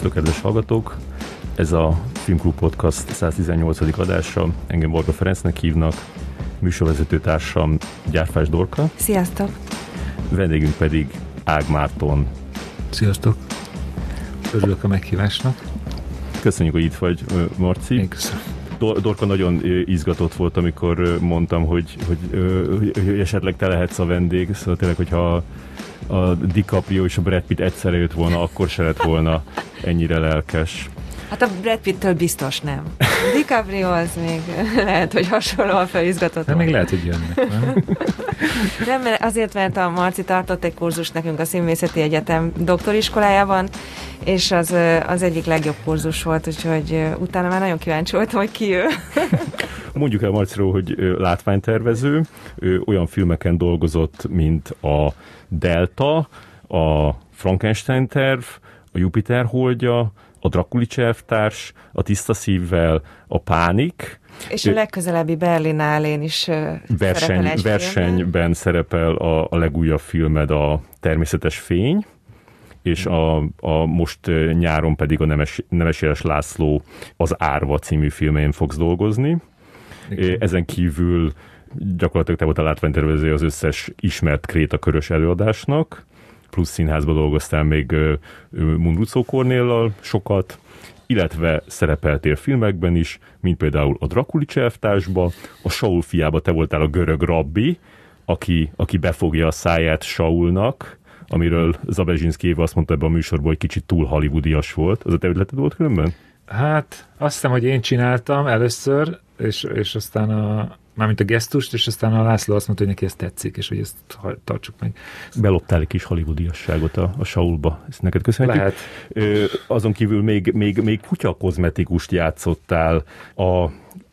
Szervusztok, kedves hallgatók! Ez a Filmklub Podcast 118. adása. Engem Borga Ferencnek hívnak, műsorvezető társam Gyárfás Dorka. Sziasztok! Vendégünk pedig Ág Márton. Sziasztok! Örülök a meghívásnak. Köszönjük, hogy itt vagy, Marci. Én köszönöm. Dorka nagyon izgatott volt, amikor mondtam, hogy, hogy, hogy esetleg te lehetsz a vendég, szóval tényleg, hogyha a DiCaprio és a Brad Pitt egyszerre jött volna, akkor se lett volna ennyire lelkes. Hát a Brad Pitt-től biztos nem. DiCaprio az még lehet, hogy hasonlóan felizgatott. Nem, még lehet, hogy jönnek, nem? nem, mert azért, mert a Marci tartott egy kurzus nekünk a Színvészeti Egyetem doktoriskolájában, és az, az egyik legjobb kurzus volt, úgyhogy utána már nagyon kíváncsi voltam, hogy ki ő. Mondjuk el Marciról, hogy látványtervező, ő olyan filmeken dolgozott, mint a Delta, a Frankenstein terv, a Jupiter holdja, a Drakulics elvtárs, a Tiszta szívvel, a Pánik. És a legközelebbi Berlinálén is verseny, szerepel Versenyben szerepel a, a legújabb filmed, a Természetes fény, és a, a most nyáron pedig a Nemes, Nemes László az Árva című filmén fogsz dolgozni. Ezen kívül gyakorlatilag te volt a látványtervező az összes ismert Kréta körös előadásnak, plusz színházba dolgoztál még Mundrucó Kornéllal sokat, illetve szerepeltél filmekben is, mint például a Drakulics elvtársba, a Saul fiába te voltál a görög rabbi, aki, aki befogja a száját Saulnak, amiről Zabezsinszki Éva azt mondta ebben a műsorban, hogy kicsit túl hollywoodias volt. Az a te ötleted volt különben? Hát azt hiszem, hogy én csináltam először, és, és aztán a, mármint a gesztust, és aztán a László azt mondta, hogy neki ez tetszik, és hogy ezt tartsuk meg. Beloptál egy kis hollywoodiasságot a, a Saulba, ezt neked köszönhetjük. Lehet. Ö, azon kívül még, még, még kutya kozmetikust játszottál a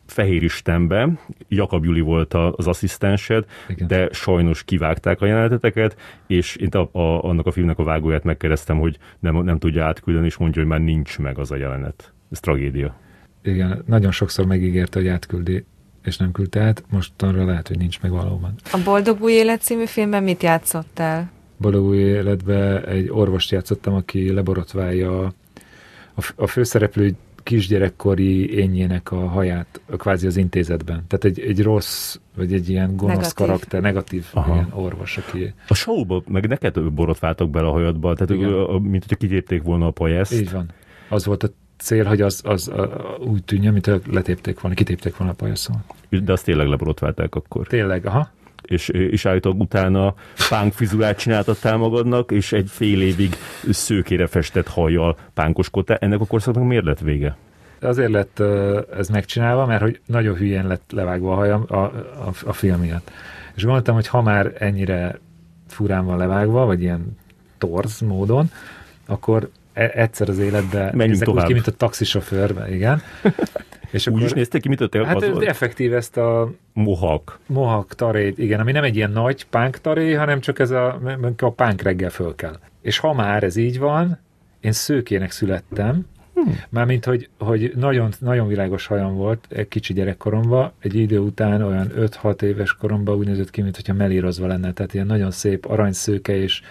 Fehér Istenben, Jakab Juli volt az asszisztensed, Igen. de sajnos kivágták a jeleneteteket, és én a, a, annak a filmnek a vágóját megkeresztem, hogy nem, nem tudja átküldeni, és mondja, hogy már nincs meg az a jelenet. Ez tragédia. Igen, nagyon sokszor megígérte, hogy átküldi és nem küldte át, most arra lehet, hogy nincs meg valóban. A Boldog új élet című filmben mit játszottál? Boldog új életben egy orvost játszottam, aki leborotválja a, a főszereplő kisgyerekkori énjének a haját, a kvázi az intézetben. Tehát egy, egy rossz, vagy egy ilyen gonosz negatív. karakter, negatív Aha. ilyen orvos, aki... A showba meg neked borotváltak bele a hajadba, tehát Igen. mint hogyha kitépték volna a pajeszt. Így van. Az volt a cél, hogy az, az a, úgy tűnjön, mint letépték volna, kitépték volna a pajaszon. De azt tényleg leborotválták akkor. Tényleg, aha. És, és állítólag utána pánk fizurát csináltattál magadnak, és egy fél évig szőkére festett hajjal pánkoskodtál. Ennek a korszaknak miért lett vége? Azért lett ez megcsinálva, mert hogy nagyon hülyen lett levágva a hajam a, a, a film miatt. És gondoltam, hogy ha már ennyire furán van levágva, vagy ilyen torz módon, akkor egyszer az életben Menjünk tovább. úgy ki, mint a taxisofőr, igen. És úgy is néztek ki, mint a Hát ez effektív ezt a... Mohak. Mohak taré, igen, ami nem egy ilyen nagy pánk taré, hanem csak ez a, a pánk reggel föl kell. És ha már ez így van, én szőkének születtem, Hmm. Mármint, hogy, hogy nagyon, nagyon világos hajam volt egy kicsi gyerekkoromban, egy idő után olyan 5-6 éves koromban úgy nézett ki, mintha melírozva lenne, tehát ilyen nagyon szép aranyszőke és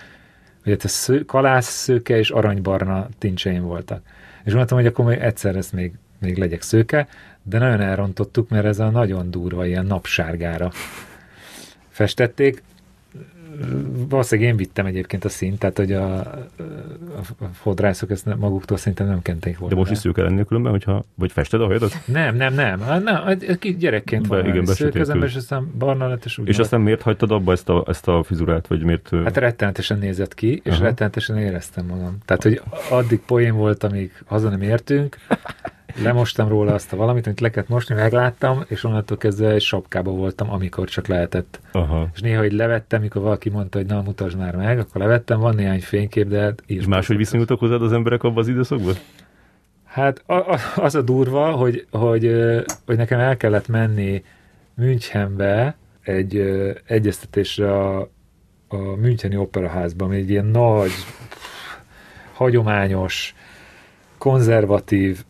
hogy ez sző, kalász, szőke és aranybarna tincseim voltak. És mondtam, hogy akkor még egyszer ezt még, még legyek szőke, de nagyon elrontottuk, mert ez a nagyon durva, ilyen napsárgára festették valószínűleg én vittem egyébként a szint, tehát hogy a, a fodrászok ezt maguktól szerintem nem kenték volna. De most is szőke lennél különben, hogyha, vagy fested a hajadat? Nem, nem, nem. nem gyerekként Be, van. Igen, szőke az ember, és aztán barna lett, és úgy És aztán miért hagytad abba ezt a, ezt a fizurát, vagy miért? Hát rettenetesen nézett ki, és Aha. rettenetesen éreztem magam. Tehát, hogy addig poén volt, amíg haza nem értünk, lemostam róla azt a valamit, amit le kellett mosni, megláttam, és onnantól kezdve egy sapkába voltam, amikor csak lehetett. Aha. És néha, hogy levettem, mikor valaki mondta, hogy na, mutasd már meg, akkor levettem, van néhány fénykép, de hát És máshogy viszonyultak hozzád az emberek abban az időszakban? Hát a, a, az a durva, hogy, hogy, hogy nekem el kellett menni Münchenbe egy ö, egyeztetésre a, a Müncheni Operaházban, egy ilyen nagy, hagyományos, konzervatív,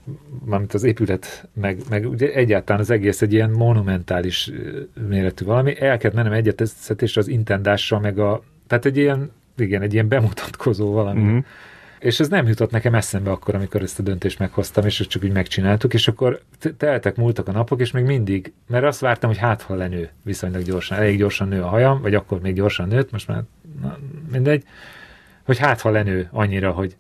mármint az épület, meg, meg ugye egyáltalán az egész egy ilyen monumentális méretű valami. El kellett mennem egyetesztetésre az intendással, meg a, tehát egy ilyen, igen, egy ilyen bemutatkozó valami. Mm-hmm. És ez nem jutott nekem eszembe akkor, amikor ezt a döntést meghoztam, és csak úgy megcsináltuk, és akkor teltek, múltak a napok, és még mindig, mert azt vártam, hogy hát ha lenő viszonylag gyorsan, elég gyorsan nő a hajam, vagy akkor még gyorsan nőtt, most már na, mindegy, hogy hát ha lenő annyira, hogy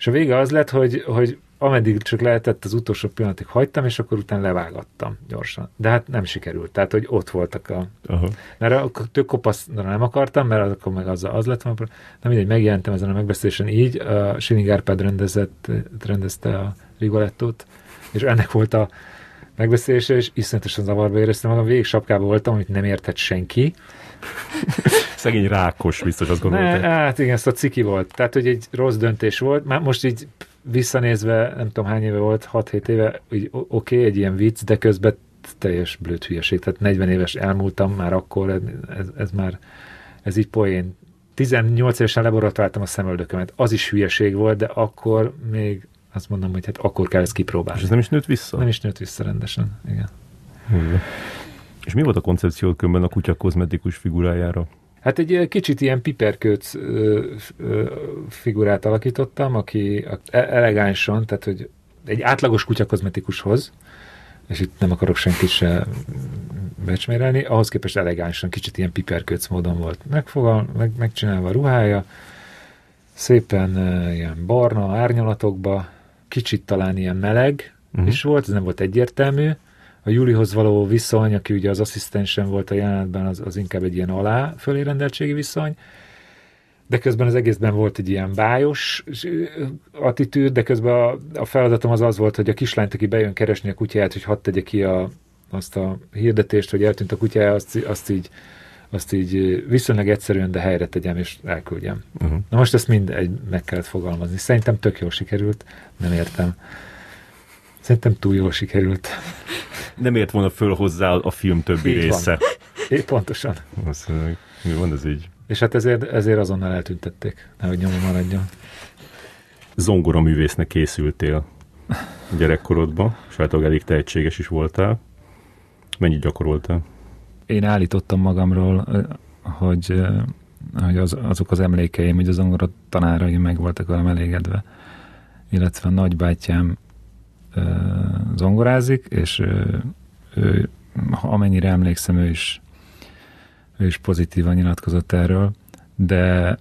és a vége az lett, hogy, hogy ameddig csak lehetett, az utolsó pillanatig hagytam, és akkor utána levágattam gyorsan. De hát nem sikerült. Tehát, hogy ott voltak a... Aha. Mert akkor tök kopaszra nem akartam, mert akkor meg az, az lett volna. Nem mindegy, megjelentem ezen a megbeszélésen így. A Siling Árpád rendezett, rendezte a Rigolettót, és ennek volt a megbeszélése, és iszonyatosan zavarba éreztem magam. Végig sapkában voltam, amit nem értett senki. Szegény rákos, biztos azt gondolta. Ne, hát igen, ez a ciki volt. Tehát, hogy egy rossz döntés volt. Már most így visszanézve, nem tudom hány éve volt, 6-7 éve, oké, okay, egy ilyen vicc, de közben teljes blöd hülyeség. Tehát 40 éves elmúltam már akkor, ez, ez már, ez így poén. 18 évesen leborotváltam a szemöldökömet. Az is hülyeség volt, de akkor még azt mondom, hogy hát akkor kell ezt kipróbálni. És ez nem is nőtt vissza? Nem is nőtt vissza rendesen, igen. Hmm. És mi volt a koncepció kömben a kutya kozmetikus figurájára? Hát egy kicsit ilyen piperkőc figurát alakítottam, aki e- elegánsan, tehát hogy egy átlagos kutya kozmetikushoz, és itt nem akarok senkit se becsmérelni, ahhoz képest elegánsan, kicsit ilyen piperkőc módon volt megfogal, meg, megcsinálva a ruhája, szépen uh, ilyen barna árnyalatokba, kicsit talán ilyen meleg uh-huh. is volt, ez nem volt egyértelmű, a Julihoz való viszony, aki ugye az asszisztensen volt a jelenetben, az, az inkább egy ilyen alá fölérendeltségi viszony, de közben az egészben volt egy ilyen bájos attitűd, de közben a, a feladatom az az volt, hogy a kislányt, aki bejön keresni a kutyáját, hogy hadd tegye ki a, azt a hirdetést, hogy eltűnt a kutyája, azt, azt így azt így viszonylag egyszerűen, de helyre tegyem és elküldjem. Uh-huh. Na most ezt mind egy meg kellett fogalmazni. Szerintem tök jól sikerült, nem értem. Szerintem túl jól sikerült. Nem ért volna föl hozzá a film többi Így része. Van. É, pontosan. Azt, mi van ez így? És hát ezért, ezért azonnal eltüntették, nehogy nyomon maradjon. Zongora művésznek készültél gyerekkorodban, általában elég tehetséges is voltál. Mennyit gyakoroltál? Én állítottam magamról, hogy, hogy az, azok az emlékeim, hogy az zongora tanárai meg voltak velem elégedve, illetve a nagybátyám zongorázik, és ő, amennyire emlékszem, ő is, ő is pozitívan nyilatkozott erről, de,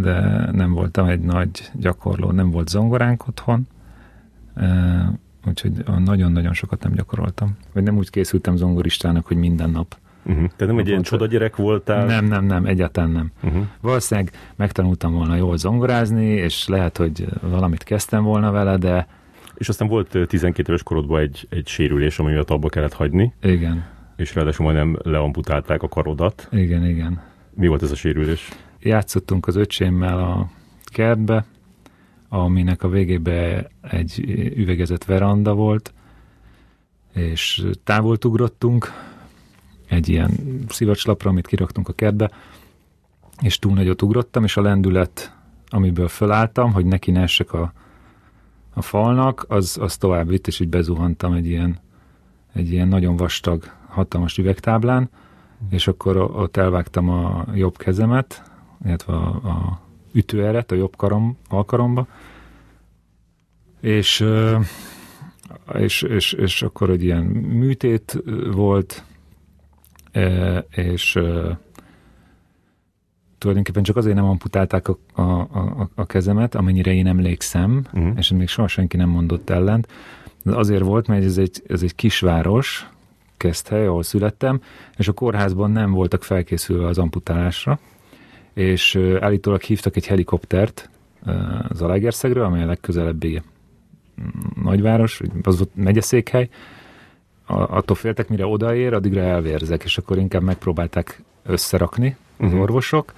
de nem voltam egy nagy gyakorló, nem volt zongoránk otthon, úgyhogy nagyon-nagyon sokat nem gyakoroltam. Vagy nem úgy készültem zongoristának, hogy minden nap Uh-huh. Te nem egy ilyen csoda gyerek voltál? Nem, nem, nem, egyáltalán nem. Uh-huh. Valószínűleg megtanultam volna jól zongorázni, és lehet, hogy valamit kezdtem volna vele, de és aztán volt 12 éves korodban egy, egy sérülés, ami miatt abba kellett hagyni. Igen. És ráadásul majdnem leamputálták a karodat. Igen, igen. Mi volt ez a sérülés? Játszottunk az öcsémmel a kertbe, aminek a végébe egy üvegezett veranda volt, és távolt ugrottunk egy ilyen szivacslapra, amit kiraktunk a kertbe, és túl nagyot ugrottam, és a lendület, amiből fölálltam, hogy neki ne a a falnak, az, az tovább vitt, és így bezuhantam egy ilyen, egy ilyen nagyon vastag, hatalmas üvegtáblán, és akkor ott elvágtam a jobb kezemet, illetve a, a ütőeret a jobb karom, alkaromba, és, és, és, és akkor egy ilyen műtét volt, és tulajdonképpen csak azért nem amputálták a, a, a, a kezemet, amennyire én emlékszem, uh-huh. és még soha senki nem mondott ellent. De azért volt, mert ez egy, ez egy kisváros, Keszthely, ahol születtem, és a kórházban nem voltak felkészülve az amputálásra, és állítólag hívtak egy helikoptert az Alegerszegről, amely a legközelebbi nagyváros, az volt megyeszékhely, attól féltek, mire odaér, addigra elvérzek, és akkor inkább megpróbálták összerakni az uh-huh. orvosok,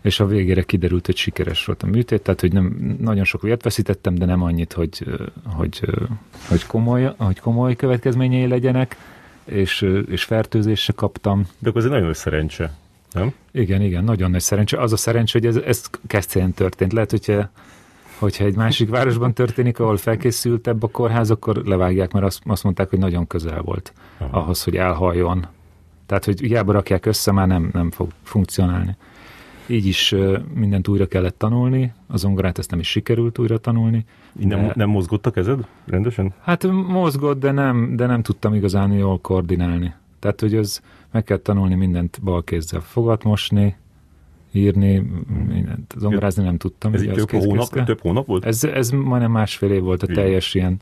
és a végére kiderült, hogy sikeres volt a műtét, tehát hogy nem, nagyon sok vért veszítettem, de nem annyit, hogy, hogy, hogy, komoly, hogy komoly következményei legyenek, és, és fertőzést se kaptam. De akkor ez egy nagyon nagy szerencse, nem? Igen, igen, nagyon nagy szerencse. Az a szerencse, hogy ez, ez Keszthelyen történt. Lehet, hogyha, hogyha egy másik városban történik, ahol felkészültebb a kórház, akkor levágják, mert azt, azt mondták, hogy nagyon közel volt Aha. ahhoz, hogy elhaljon. Tehát, hogy hiába rakják össze, már nem, nem fog funkcionálni. Így is mindent újra kellett tanulni, a zongorát ezt nem is sikerült újra tanulni. Nem, de... nem mozgott a kezed rendesen? Hát mozgott, de nem, de nem tudtam igazán jól koordinálni. Tehát, hogy az meg kell tanulni mindent bal kézzel fogat mosni, írni, mindent. Zongorázni nem tudtam. Ez így több hónap, több hónap volt? Ez, ez majdnem másfél év volt a Igen. teljes ilyen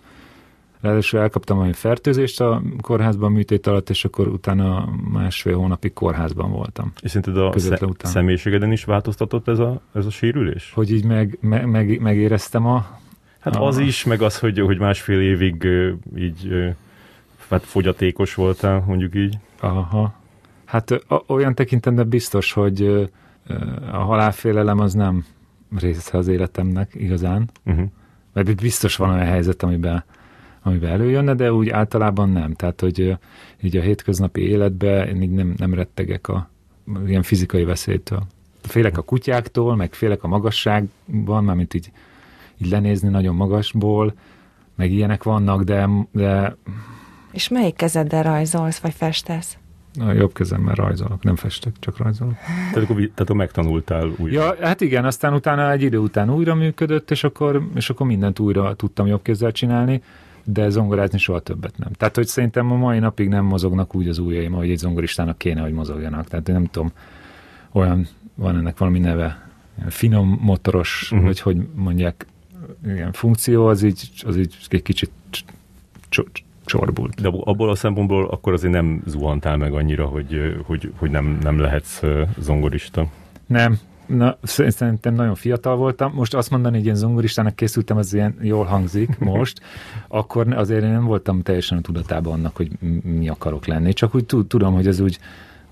Ráadásul elkaptam valami fertőzést a kórházban műtét alatt, és akkor utána másfél hónapig kórházban voltam. És szerinted a sze- után. személyiségeden is változtatott ez a, ez a sérülés? Hogy így meg, meg, meg, megéreztem a... Hát a... az is, meg az, hogy, hogy másfél évig így hát fogyatékos voltál, mondjuk így. Aha. Hát olyan tekintetben biztos, hogy a halálfélelem az nem része az életemnek igazán. Uh-huh. Mert itt biztos van olyan helyzet, amiben amiben előjönne, de úgy általában nem. Tehát, hogy így a hétköznapi életben én így nem, nem rettegek a ilyen fizikai veszélytől. Félek a kutyáktól, meg félek a magasságban, mármint így, így lenézni nagyon magasból, meg ilyenek vannak, de, de... És melyik kezeddel rajzolsz, vagy festesz? A jobb kezemmel rajzolok, nem festek, csak rajzolok. Tehát akkor, tehát akkor megtanultál újra. Ja, hát igen, aztán utána egy idő után újra működött, és akkor, és akkor mindent újra tudtam jobb kézzel csinálni de zongorázni soha többet nem. Tehát, hogy szerintem a mai napig nem mozognak úgy az ujjaim, ahogy egy zongoristának kéne, hogy mozogjanak. Tehát én nem tudom, olyan, van ennek valami neve, finom motoros, uh-huh. vagy hogy mondják, ilyen funkció, az így, az így egy kicsit csorbult. De abból a szempontból akkor azért nem zuhantál meg annyira, hogy, hogy, hogy nem, nem lehetsz zongorista. Nem, Na, szerintem nagyon fiatal voltam. Most azt mondani, hogy ilyen zongoristának készültem, az ilyen jól hangzik most. Akkor azért én nem voltam teljesen a tudatában annak, hogy mi akarok lenni. Csak úgy tudom, hogy ez úgy,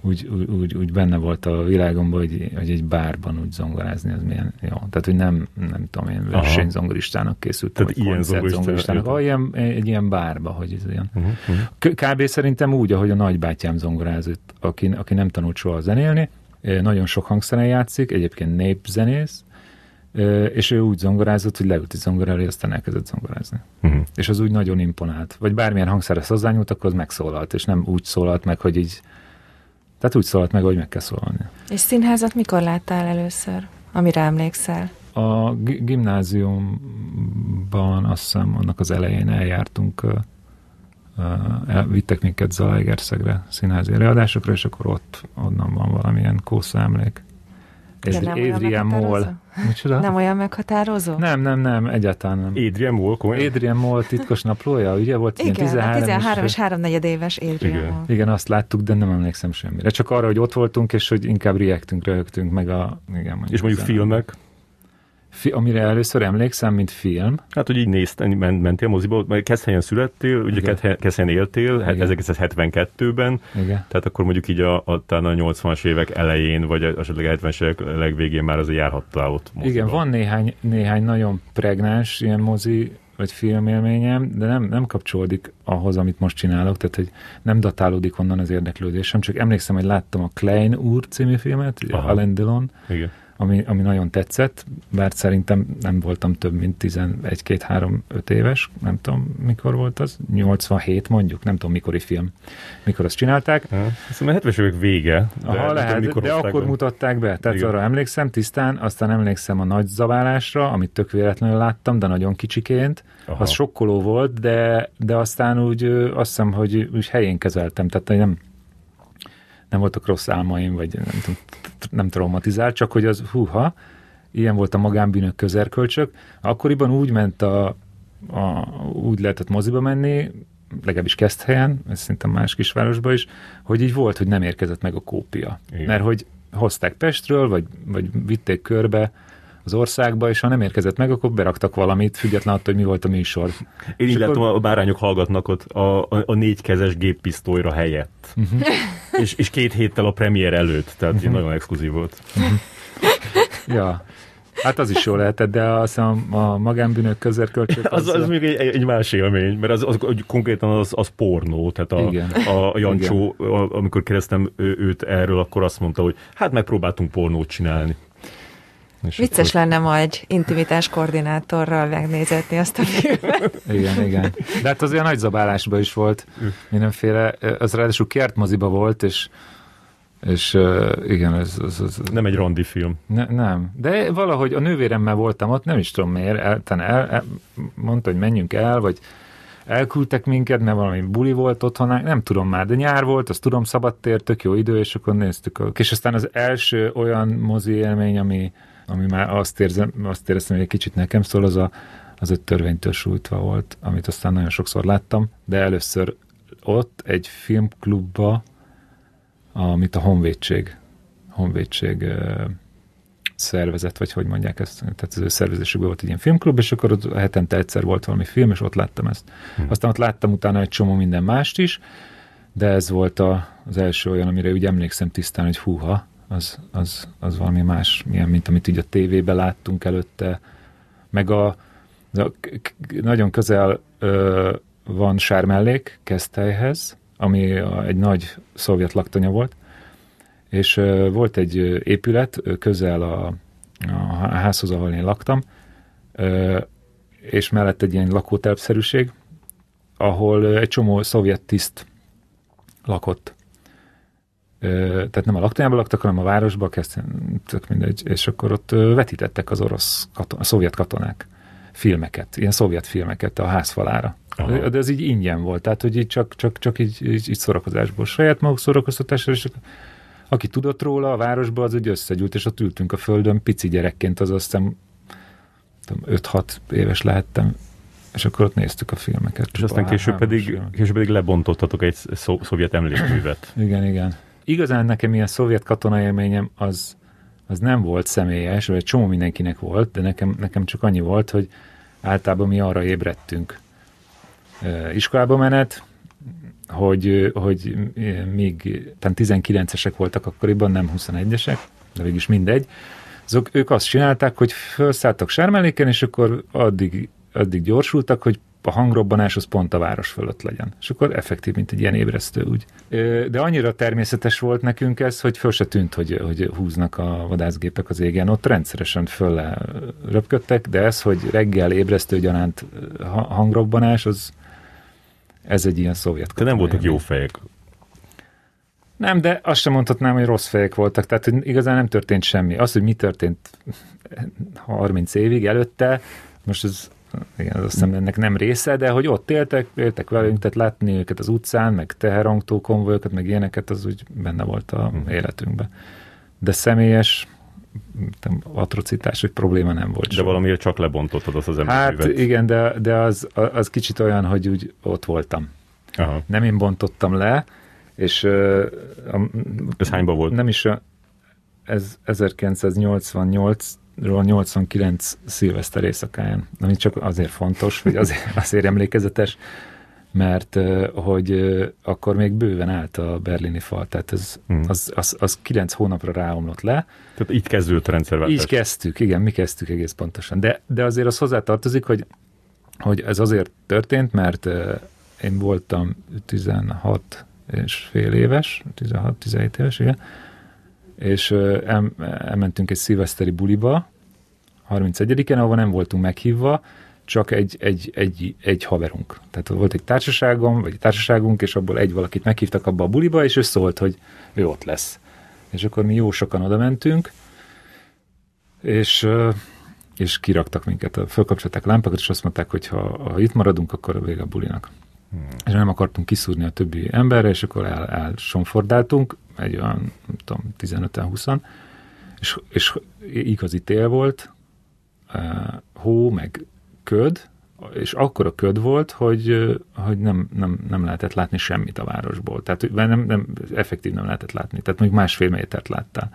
úgy, úgy, úgy benne volt a világomban, hogy, hogy egy bárban úgy zongorázni, az milyen jó. Tehát, hogy nem, nem tudom, én versenyzongoristának készültem, Tehát ilyen zongoristának. Ah, ilyen, egy ilyen bárba, hogy ez ilyen. Uh-huh. Kb. szerintem úgy, ahogy a nagybátyám zongorázott, aki, aki nem tanult soha zenélni, nagyon sok hangszeren játszik, egyébként népzenész, és ő úgy zongorázott, hogy leült egy zongorára, aztán elkezdett zongorázni. Uh-huh. És az úgy nagyon imponált. Vagy bármilyen hangszerhez hozzányúlt, akkor az megszólalt, és nem úgy szólalt meg, hogy így tehát úgy szólalt meg, hogy meg kell szólalni. És színházat mikor láttál először, amire emlékszel? A gimnáziumban azt hiszem annak az elején eljártunk vittek minket Zalaegerszegre színházi előadásokra, és akkor ott onnan van valamilyen kósza emlék. Ez Adrian Moll. Micsoda? Nem olyan meghatározó? Nem, nem, nem, egyáltalán nem. Adrian Moll, komolyan? Adrian Moll titkos naplója, ugye volt igen, 13, 13 és 3 negyed éves Adrian igen. Moll. Igen, azt láttuk, de nem emlékszem semmire. Csak arra, hogy ott voltunk, és hogy inkább reaktünk, röhögtünk, meg a... Igen, mondjuk és mondjuk filmek? Fi, amire először emlékszem, mint film. Hát, hogy így néztél, ment, mentél moziba, mert Keszhelyen születtél, ugye Keszhelyen éltél, Igen. 1972-ben, Igen. tehát akkor mondjuk így a, a, a 80-as évek elején, vagy esetleg a 70-es évek legvégén már azért járhattál ott moziba. Igen, van néhány, néhány nagyon pregnáns ilyen mozi vagy filmélményem, de nem, nem kapcsolódik ahhoz, amit most csinálok, tehát hogy nem datálódik onnan az érdeklődésem, csak emlékszem, hogy láttam a Klein úr című filmet, Aha. Alain Delon, Igen ami, ami nagyon tetszett, bár szerintem nem voltam több, mint 11, 2, 3, 5 éves, nem tudom, mikor volt az, 87 mondjuk, nem tudom, mikori film, mikor azt csinálták. Szóval 70-es évek vége. De, Aha, lehet, tudom, de akkor be. mutatták be, tehát Igen. arra emlékszem tisztán, aztán emlékszem a nagy zabálásra, amit tök véletlenül láttam, de nagyon kicsiként, Aha. az sokkoló volt, de, de aztán úgy azt hiszem, hogy úgy helyén kezeltem, tehát nem, nem voltak rossz álmaim, vagy nem, tudom, nem traumatizált, csak hogy az húha, ilyen volt a magánbűnök közerkölcsök. Akkoriban úgy ment a, a úgy lehetett moziba menni, legalábbis kezd helyen, ez szerintem más kisvárosban is, hogy így volt, hogy nem érkezett meg a kópia. Igen. Mert hogy hozták Pestről, vagy, vagy vitték körbe az országba, és ha nem érkezett meg, akkor beraktak valamit, független attól, hogy mi volt a műsor. Én így látom, a bárányok hallgatnak ott a, a, a négykezes géppisztolyra helyett. Uh-huh. és, és két héttel a premier előtt, tehát uh-huh. nagyon exkluzív volt. Uh-huh. ja. Hát az is jó lehetett, de az a, a magánbűnök közerkölcsök... Az, az, az még egy, egy más élmény, mert az, az, az konkrétan az, az pornó, tehát a, Igen. a Jancsó, Igen. amikor kérdeztem őt erről, akkor azt mondta, hogy hát megpróbáltunk pornót csinálni. És Vicces akkor... lenne ma egy intimitás koordinátorral megnézetni azt a filmet. igen, igen. De hát az olyan nagy zabálásban is volt mindenféle, az ráadásul kertmoziba volt, és És uh, igen, ez, ez, ez... Nem egy rondi film. Ne, nem, de valahogy a nővéremmel voltam ott, nem is tudom miért, el, el, el, mondta, hogy menjünk el, vagy elküldtek minket, mert valami buli volt otthon, nem tudom már, de nyár volt, azt tudom, szabadtér, tök jó idő, és akkor néztük. És aztán az első olyan mozi élmény, ami, ami már azt, érzem, azt éreztem, hogy egy kicsit nekem szól, az a, az egy törvénytől sújtva volt, amit aztán nagyon sokszor láttam, de először ott egy filmklubba, amit a Honvédség, Honvédség szervezet, vagy hogy mondják ezt, tehát az ő szervezésükben volt egy ilyen filmklub, és akkor ott hetente egyszer volt valami film, és ott láttam ezt. Hmm. Aztán ott láttam utána egy csomó minden mást is, de ez volt a, az első olyan, amire úgy emlékszem tisztán, hogy húha, az, az, az valami más, milyen, mint amit így a tévében láttunk előtte, meg a, a nagyon közel ö, van Sármellék Keszthelyhez, ami a, egy nagy szovjet laktanya volt, és ö, volt egy épület közel a, a házhoz, ahol én laktam, ö, és mellett egy ilyen lakótelpszerűség, ahol egy csomó szovjet tiszt lakott. Tehát nem a laktanyában laktak, hanem a városban, kezdtem, tök mindegy, és akkor ott vetítettek az orosz, katon, a szovjet katonák filmeket, ilyen szovjet filmeket a házfalára. Aha. De ez így ingyen volt, tehát hogy így csak, csak, csak így, így, így szórakozásból, saját maguk szórakoztatásra, és aki tudott róla a városban, az úgy összegyűlt, és ott ültünk a földön, pici gyerekként, az azt hiszem 5-6 éves lehettem, és akkor ott néztük a filmeket. És aztán később pedig, később pedig lebontottatok egy szó, szovjet emlékművet. igen, igen. Igazán nekem ilyen szovjet katona élményem az, az nem volt személyes, vagy csomó mindenkinek volt, de nekem, nekem csak annyi volt, hogy általában mi arra ébredtünk. Iskolába menet, hogy, hogy még tehát 19-esek voltak akkoriban, nem 21-esek, de végülis mindegy. Azok, ők azt csinálták, hogy felszálltak sármeléken, és akkor addig, addig gyorsultak, hogy a hangrobbanás az pont a város fölött legyen. És akkor effektív, mint egy ilyen ébresztő úgy. De annyira természetes volt nekünk ez, hogy föl se tűnt, hogy, hogy húznak a vadászgépek az égen. Ott rendszeresen föl röpködtek, de ez, hogy reggel ébresztő gyanánt hangrobbanás, az ez egy ilyen szovjet. Te nem voltak jó fejek. Nem, de azt sem mondhatnám, hogy rossz fejek voltak. Tehát hogy igazán nem történt semmi. Az, hogy mi történt 30 évig előtte, most ez igen, az azt hiszem ennek nem része, de hogy ott éltek, éltek velünk, tehát látni őket az utcán, meg teherangtó konvojokat, meg ilyeneket, az úgy benne volt a hmm. életünkben. De személyes atrocitás, hogy probléma nem volt. De valamiért csak lebontottad azt az emlékművet. Hát igen, de, de az, az kicsit olyan, hogy úgy ott voltam. Aha. Nem én bontottam le, és... A, ez hányban volt? Nem is, ez 1988 89 szilveszter éjszakáján, ami csak azért fontos, hogy azért, azért emlékezetes, mert hogy akkor még bőven állt a berlini fal, tehát ez, hmm. az, az, az 9 hónapra ráomlott le. Tehát így kezdődött a rendszerváltás. Így kezdtük, igen, mi kezdtük egész pontosan. De, de azért az hozzátartozik, hogy, hogy ez azért történt, mert én voltam 16 és fél éves, 16-17 éves, igen, és el, elmentünk egy szilveszteri buliba, 31-en, ahol nem voltunk meghívva, csak egy, egy, egy, egy haverunk. Tehát volt egy társaságom, vagy egy társaságunk, és abból egy valakit meghívtak abba a buliba, és ő szólt, hogy ő ott lesz. És akkor mi jó sokan oda mentünk, és, és kiraktak minket. Fölkapcsolták a lámpákat, és azt mondták, hogy ha, ha itt maradunk, akkor a vége a bulinak. Hmm. És nem akartunk kiszúrni a többi emberre, és akkor el, elsonfordáltunk, egy olyan, nem tudom, 15-20-an, és, és igazi tél volt, hó, meg köd, és akkor a köd volt, hogy, hogy nem, nem, nem lehetett látni semmit a városból. Tehát nem, nem, effektív nem lehetett látni. Tehát még másfél métert láttál.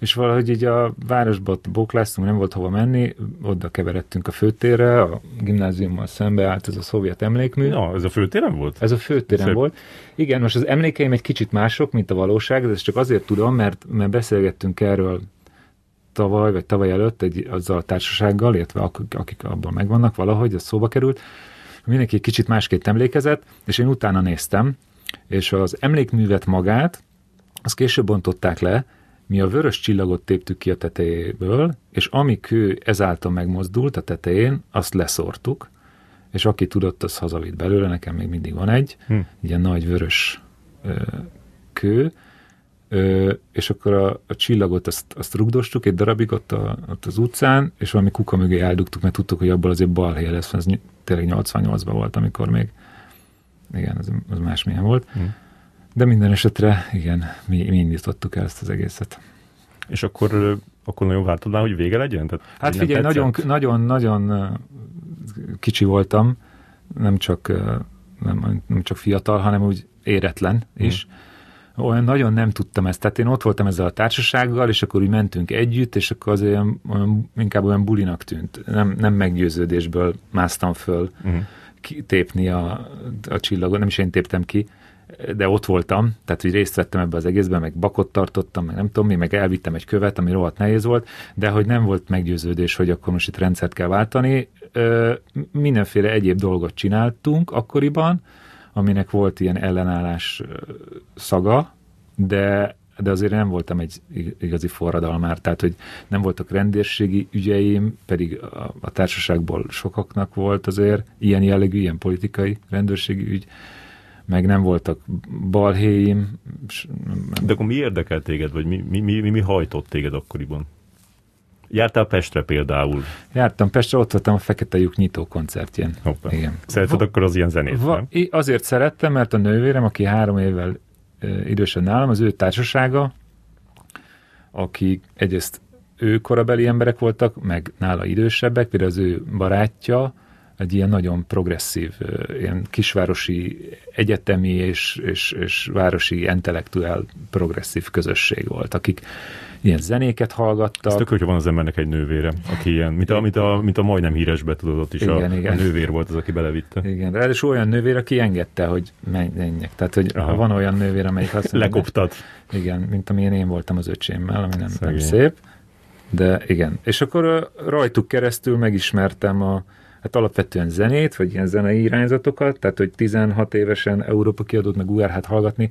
És valahogy így a városba bókláztunk, nem volt hova menni, oda keveredtünk a főtérre, a gimnáziummal szembe állt ez a szovjet emlékmű. Ja, ez a főtéren volt? Ez a főtéren Szép. volt. Igen, most az emlékeim egy kicsit mások, mint a valóság, de ezt csak azért tudom, mert, mert beszélgettünk erről tavaly, vagy tavaly előtt egy, azzal a társasággal, illetve akik, akik abban megvannak valahogy, ez szóba került, mindenki egy kicsit másképp emlékezett, és én utána néztem, és az emlékművet magát, azt később bontották le, mi a vörös csillagot téptük ki a tetejéből, és ami kő ezáltal megmozdult a tetején, azt leszortuk, és aki tudott, az hazavitt belőle, nekem még mindig van egy, hm. ilyen nagy vörös ö, kő, Ö, és akkor a, a csillagot azt, azt rugdostuk egy darabig ott, a, ott az utcán, és valami kuka mögé eldugtuk, mert tudtuk, hogy abból azért balhé lesz, ez tényleg 88-ban volt, amikor még igen, az, az másmilyen volt. Mm. De minden esetre, igen, mi, mi indítottuk el ezt az egészet. És akkor, akkor nagyon vártad már, hogy vége legyen? Tehát, hát figyelj, nagyon, nagyon, nagyon kicsi voltam, nem csak, nem, nem csak fiatal, hanem úgy éretlen mm. is. Olyan nagyon nem tudtam ezt. Tehát én ott voltam ezzel a társasággal, és akkor úgy mentünk együtt, és akkor az olyan, olyan inkább olyan bulinak tűnt. Nem, nem meggyőződésből másztam föl mm. tépni a, a csillagot, nem is én téptem ki, de ott voltam, tehát hogy részt vettem ebbe az egészben, meg bakot tartottam, meg nem tudom mi, meg elvittem egy követ, ami rohadt nehéz volt, de hogy nem volt meggyőződés, hogy akkor most itt rendszert kell váltani. Mindenféle egyéb dolgot csináltunk akkoriban, aminek volt ilyen ellenállás szaga, de de azért nem voltam egy igazi forradalmár, tehát hogy nem voltak rendőrségi ügyeim, pedig a, a társaságból sokaknak volt azért ilyen jellegű, ilyen politikai rendőrségi ügy, meg nem voltak balhéim. De akkor mi érdekelt téged, vagy mi, mi, mi, mi hajtott téged akkoriban? Jártál Pestre például? Jártam Pestre, ott voltam a Fekete Lyuk nyitó koncertjén. Hoppá. Igen. Szereted akkor az ilyen zenét, va- nem? Azért szerettem, mert a nővérem, aki három évvel idősebb nálam, az ő társasága, aki egyrészt ő korabeli emberek voltak, meg nála idősebbek, például az ő barátja, egy ilyen nagyon progresszív, ilyen kisvárosi egyetemi és, és, és városi intellektuál progresszív közösség volt, akik ilyen zenéket hallgattak. Ez tök, hogyha van az embernek egy nővére, aki ilyen, mint a, mint a, mint a majdnem híres betudott is, igen, a, igen. a nővér volt az, aki belevitte. Igen, ráadásul olyan nővér, aki engedte, hogy menjek. Tehát, hogy Aha. van olyan nővér, amelyik azt mondja, Lekoptat. Igen, mint amilyen én voltam az öcsémmel, ami nem, nem szép. De igen. És akkor rajtuk keresztül megismertem a, hát alapvetően zenét, vagy ilyen zenei irányzatokat, tehát hogy 16 évesen Európa kiadott meg URH-t hallgatni.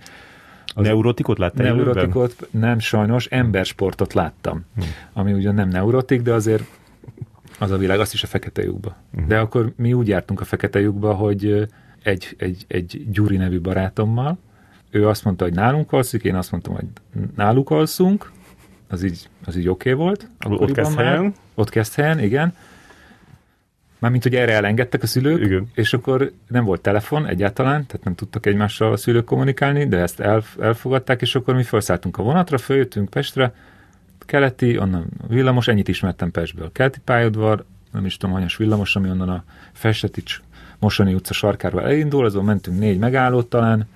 Az neurotikot láttál Neurotikot előben? nem sajnos, embersportot láttam, hm. ami ugyan nem neurotik, de azért az a világ, azt is a fekete lyukba. Hm. De akkor mi úgy jártunk a fekete lyukba, hogy egy, egy, egy Gyuri nevű barátommal, ő azt mondta, hogy nálunk alszik, én azt mondtam, hogy náluk alszunk, az így, az így oké okay volt. Ott kezd helyen. Ott kezd helyen, igen. Mármint, hogy erre elengedtek a szülők, Igen. és akkor nem volt telefon egyáltalán, tehát nem tudtak egymással a szülők kommunikálni, de ezt elfogadták, és akkor mi felszálltunk a vonatra, följöttünk Pestre, keleti, onnan villamos, ennyit ismertem Pestből. Keleti pályaudvar, nem is tudom, hanyas villamos, ami onnan a Festetics Mosoni utca sarkárba elindul, azon mentünk négy megállót talán,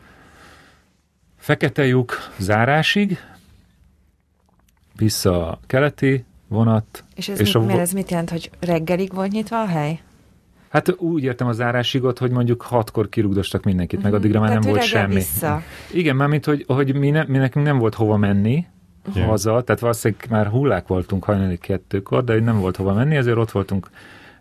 Fekete lyuk zárásig, vissza a keleti, vonat. És ez, és mit, a... mert ez mit jelent, hogy reggelig volt nyitva a hely? Hát úgy értem az zárásigot, hogy mondjuk hatkor kirúgdostak mindenkit, mm-hmm. meg addigra már tehát, nem volt semmi. Vissza. Igen, már mint hogy, hogy mi, ne, mi nekünk nem volt hova menni yeah. haza, tehát valószínűleg már hullák voltunk hajnali kettőkor, de nem volt hova menni, ezért ott voltunk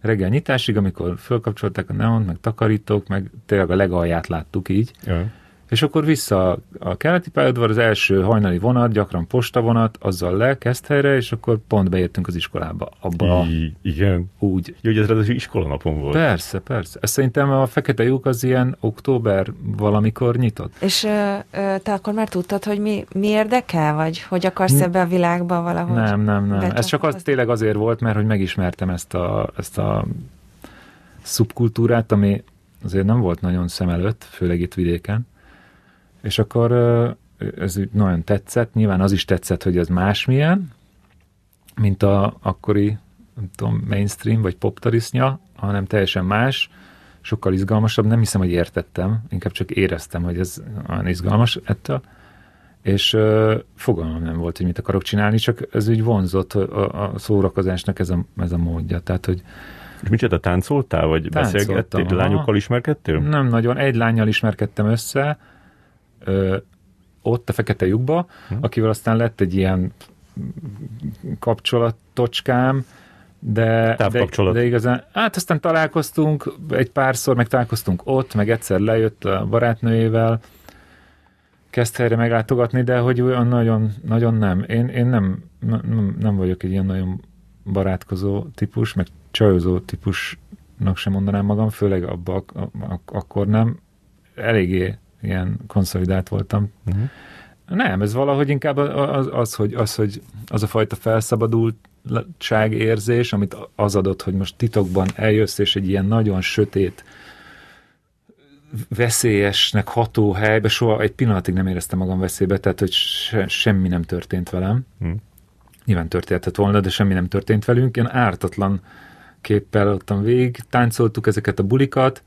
reggel nyitásig, amikor fölkapcsolták a neon, meg takarítók, meg tényleg a legalját láttuk így. Yeah. És akkor vissza a keleti pályaudvar, az első hajnali vonat, gyakran postavonat, azzal le, helyre, és akkor pont beértünk az iskolába. Abba I- igen. Úgy. Jó, hogy ez az iskolanapon volt. Persze, persze. Ezt szerintem a Fekete lyuk az ilyen október valamikor nyitott. És ö, ö, te akkor már tudtad, hogy mi, mi érdekel, vagy hogy akarsz ebbe a világba valahogy? Nem, nem, nem. Ez csak az, tényleg azért volt, mert hogy megismertem ezt a, ezt a szubkultúrát, ami azért nem volt nagyon szem előtt, főleg itt vidéken és akkor ez nagyon tetszett. Nyilván az is tetszett, hogy ez másmilyen, mint a akkori, nem tudom, mainstream vagy poptarisznya, hanem teljesen más, sokkal izgalmasabb. Nem hiszem, hogy értettem, inkább csak éreztem, hogy ez olyan izgalmas ettől. És uh, fogalmam nem volt, hogy mit akarok csinálni, csak ez úgy vonzott a, a szórakozásnak ez a, ez a módja. Tehát, hogy és csináltál, táncoltál, vagy beszélgettél, lányokkal ismerkedtél? Nem nagyon, egy lányjal ismerkedtem össze, ö, ott a fekete lyukba, hm. akivel aztán lett egy ilyen kapcsolatocskám, de, de, de igazán, hát aztán találkoztunk egy párszor, meg találkoztunk ott, meg egyszer lejött a barátnőjével, kezd helyre meglátogatni, de hogy olyan nagyon, nagyon nem. Én, én nem, nem, nem vagyok egy ilyen nagyon barátkozó típus, meg csajozó típusnak sem mondanám magam, főleg abban ak- ak- akkor nem. Eléggé ilyen konszolidált voltam. Uh-huh. Nem, ez valahogy inkább az, az, hogy, az, hogy az a fajta felszabadultság érzés, amit az adott, hogy most titokban eljössz, és egy ilyen nagyon sötét, veszélyesnek ható helybe, soha egy pillanatig nem éreztem magam veszélybe, tehát hogy se, semmi nem történt velem. Hmm. Nyilván történhetett volna, de semmi nem történt velünk. Ilyen ártatlan képpel ottan végig, táncoltuk ezeket a bulikat,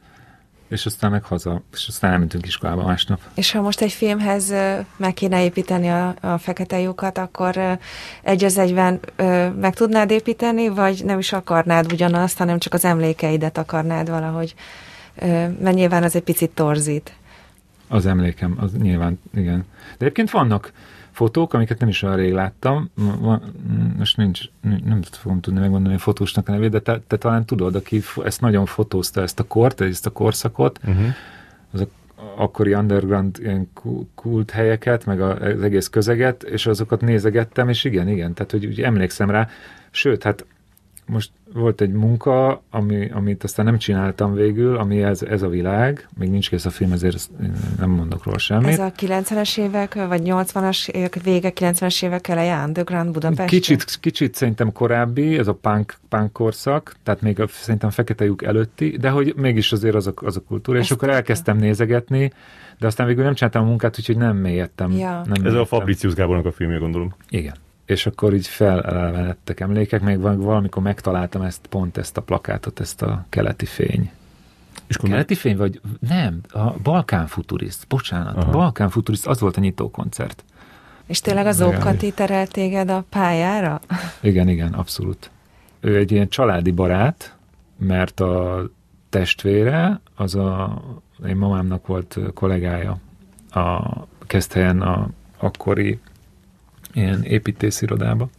és aztán meg haza, és aztán elmentünk iskolába másnap. És ha most egy filmhez meg kéne építeni a, a fekete lyukat, akkor egy az egyben meg tudnád építeni, vagy nem is akarnád ugyanazt, hanem csak az emlékeidet akarnád valahogy, mert nyilván az egy picit torzít. Az emlékem, az nyilván, igen. De egyébként vannak fotók, amiket nem is olyan rég láttam, most nincs, nem fogom tudni megmondani a fotósnak a nevét, de te, te talán tudod, aki ezt nagyon fotózta, ezt a kort, ezt a korszakot, uh-huh. az a akkori underground ilyen kult helyeket, meg az egész közeget, és azokat nézegettem, és igen, igen, tehát hogy úgy emlékszem rá, sőt, hát most volt egy munka, ami, amit aztán nem csináltam végül, ami ez, ez a világ, még nincs kész a film, ezért nem mondok róla semmit. Ez a 90-es évek, vagy 80-as évek vége, 90-es évek eleje, Underground Budapest? Kicsit, kicsit szerintem korábbi, ez a punk, punk korszak, tehát még a, szerintem fekete lyuk előtti, de hogy mégis azért az a, az a kultúra, Ezt és akkor elkezdtem nézegetni, de aztán végül nem csináltam a munkát, úgyhogy nem mélyedtem. Ja. Nem ez mélyedtem. a Fabricius Gábornak a filmje, gondolom. Igen és akkor így felelevenedtek emlékek, meg valamikor megtaláltam ezt, pont ezt a plakátot, ezt a keleti fény. És keleti fény, vagy nem, a Balkán Futurist, bocsánat, Aha. Balkán Futurist, az volt a nyitókoncert. És tényleg az Ókati terelt téged a pályára? Igen, igen, abszolút. Ő egy ilyen családi barát, mert a testvére, az a én mamámnak volt kollégája a Keszthelyen a akkori ilyen építészirodába,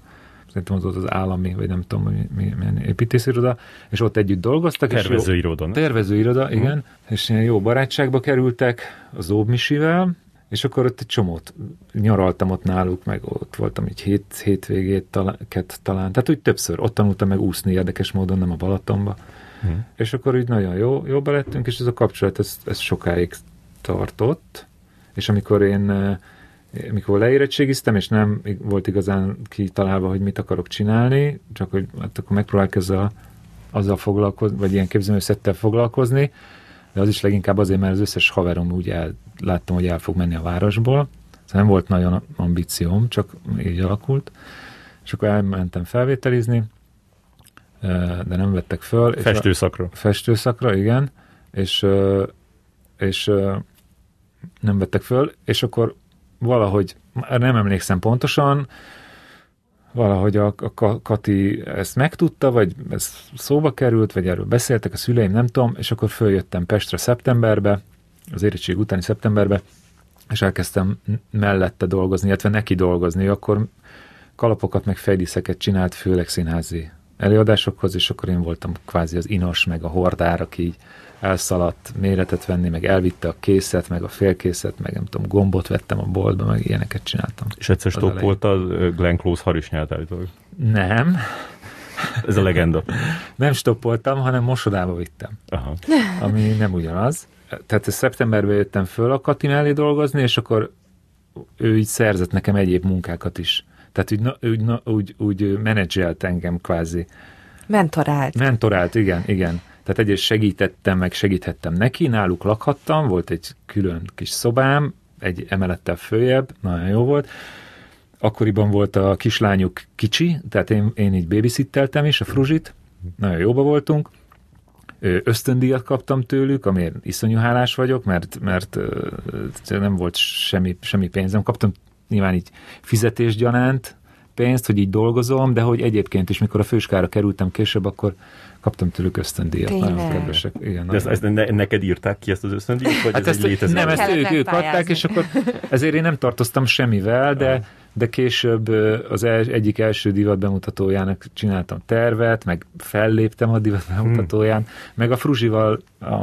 szerintem az volt az állami, vagy nem tudom, hogy milyen építésziroda, és ott együtt dolgoztak. Tervezőiroda. Tervezőiroda, uh-huh. igen, és ilyen jó barátságba kerültek az Óbmisivel, és akkor ott egy csomót nyaraltam ott náluk, meg ott voltam egy hét, hétvégét talán, talán, tehát úgy többször, ott tanultam meg úszni érdekes módon, nem a Balatonba, uh-huh. és akkor úgy nagyon jó, jó lettünk, és ez a kapcsolat, ez, ez sokáig tartott, és amikor én mikor leérettségiztem, és nem volt igazán kitalálva, hogy mit akarok csinálni, csak hogy hát akkor megpróbálok ezzel, azzal foglalkozni, vagy ilyen képzőműszettel foglalkozni, de az is leginkább azért, mert az összes haverom úgy el, láttam, hogy el fog menni a városból, szóval nem volt nagyon ambícióm, csak így alakult, és akkor elmentem felvételizni, de nem vettek föl. Festőszakra. Festőszakra, igen, és, és nem vettek föl, és akkor valahogy, nem emlékszem pontosan, valahogy a, a Kati ezt megtudta, vagy ez szóba került, vagy erről beszéltek a szüleim, nem tudom, és akkor följöttem Pestre szeptemberbe, az érettség utáni szeptemberbe, és elkezdtem mellette dolgozni, illetve neki dolgozni, akkor kalapokat meg fejdíszeket csinált, főleg színházi előadásokhoz, és akkor én voltam kvázi az inos, meg a hordár, aki így elszaladt méretet venni, meg elvitte a készet, meg a félkészet, meg nem tudom, gombot vettem a boltba, meg ilyeneket csináltam. És egyszer stoppolta a Glenn Close harisnyát állítólag? Nem. Ez a legenda. nem stoppoltam, hanem mosodába vittem. Aha. Ami nem ugyanaz. Tehát szeptemberben jöttem föl a Kati mellé dolgozni, és akkor ő így szerzett nekem egyéb munkákat is. Tehát úgy, úgy, úgy, úgy menedzselt engem kvázi. Mentorált. Mentorált, igen, igen. Tehát egyrészt segítettem, meg segíthettem neki, náluk lakhattam, volt egy külön kis szobám, egy emelettel följebb, nagyon jó volt. Akkoriban volt a kislányuk kicsi, tehát én, én így babysitteltem is, a fruzsit, nagyon jóba voltunk. Ösztöndíjat kaptam tőlük, amiért iszonyú hálás vagyok, mert, mert nem volt semmi, semmi pénzem. Kaptam nyilván így fizetésgyanánt pénzt, hogy így dolgozom, de hogy egyébként is, mikor a főskára kerültem később, akkor kaptam tőlük ösztöndíjat. Tényleg? Nagyon kedvesek. Igen, De ezt, ezt ne, neked írták ki ezt az ösztöndíjat? Vagy hát ez ezt, egy létező? Nem, ezt ők, ők adták, és akkor ezért én nem tartoztam semmivel, de, de később az el, egyik első divat bemutatójának csináltam tervet, meg felléptem a divat bemutatóján, hmm. meg a Fruzsival,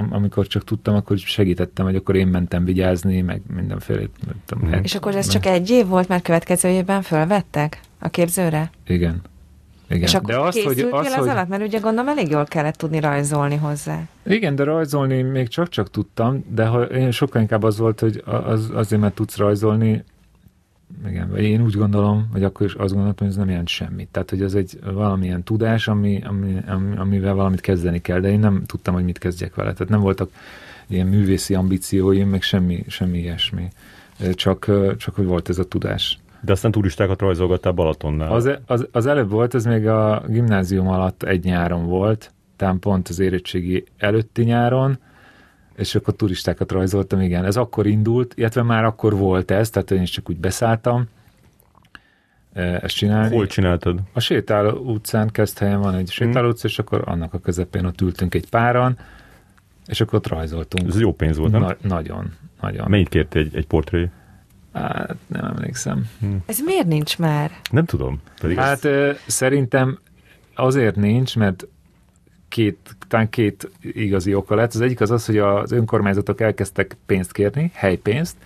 amikor csak tudtam, akkor segítettem, hogy akkor én mentem vigyázni, meg mindenféle. Hmm. És akkor ez csak egy év volt, mert következő évben fölvettek a képzőre? Igen. Igen. És akkor de azt, hogy, az, az hogy... alatt? Mert ugye gondolom elég jól kellett tudni rajzolni hozzá. Igen, de rajzolni még csak-csak tudtam, de ha én sokkal inkább az volt, hogy az, azért, mert tudsz rajzolni, igen, vagy én úgy gondolom, vagy akkor is azt gondoltam, hogy ez nem jelent semmit. Tehát, hogy ez egy valamilyen tudás, ami, ami, ami, amivel valamit kezdeni kell, de én nem tudtam, hogy mit kezdjek vele. Tehát nem voltak ilyen művészi ambícióim, meg semmi, semmi ilyesmi. Csak, csak hogy volt ez a tudás. De aztán turistákat rajzolgattál Balatonnál. Az, az, az előbb volt, ez még a gimnázium alatt egy nyáron volt, talán pont az érettségi előtti nyáron, és akkor turistákat rajzoltam, igen. Ez akkor indult, illetve már akkor volt ez, tehát én is csak úgy beszálltam ezt csinálni. Hol csináltad? A sétáló utcán, helyen van egy sétáló utca, és akkor annak a közepén ott ültünk egy páran, és akkor ott rajzoltunk. Ez jó pénz volt, nem? Na, nagyon, nagyon. Mennyit kért egy, egy portré? Hát nem emlékszem. Hm. Ez miért nincs már? Nem tudom. Pedig hát ez... szerintem azért nincs, mert két, talán két igazi oka lett. Az egyik az az, hogy az önkormányzatok elkezdtek pénzt kérni, helypénzt,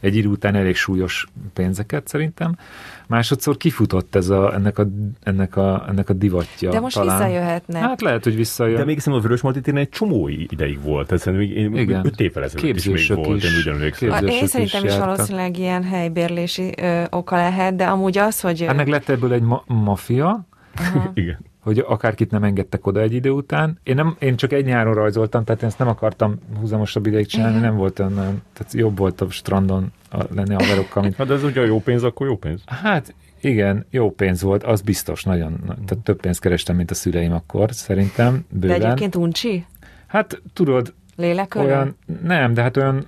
egy idő után elég súlyos pénzeket szerintem. Másodszor kifutott ez a, ennek, a, ennek, a, ennek a divatja. De most talán. visszajöhetne. Hát lehet, hogy visszajön. De még szerintem a Vörös Marti egy csomó ideig volt. Ez még Igen. öt évvel ezelőtt is még volt. Is. Én, ugyan én szerintem is, is valószínűleg ilyen helybérlési ö, oka lehet, de amúgy az, hogy... Hát meg lett ebből egy ma- mafia, Igen hogy akárkit nem engedtek oda egy idő után. Én, nem, én csak egy nyáron rajzoltam, tehát én ezt nem akartam húzamosabb ideig csinálni, nem volt olyan, tehát jobb volt a strandon a, lenni haverokkal. Mint... Hát ez ugye jó pénz, akkor jó pénz. Hát igen, jó pénz volt, az biztos nagyon, tehát több pénzt kerestem, mint a szüleim akkor, szerintem, bőven. De egyébként uncsi? Hát tudod, Lélekölön? olyan, nem, de hát olyan,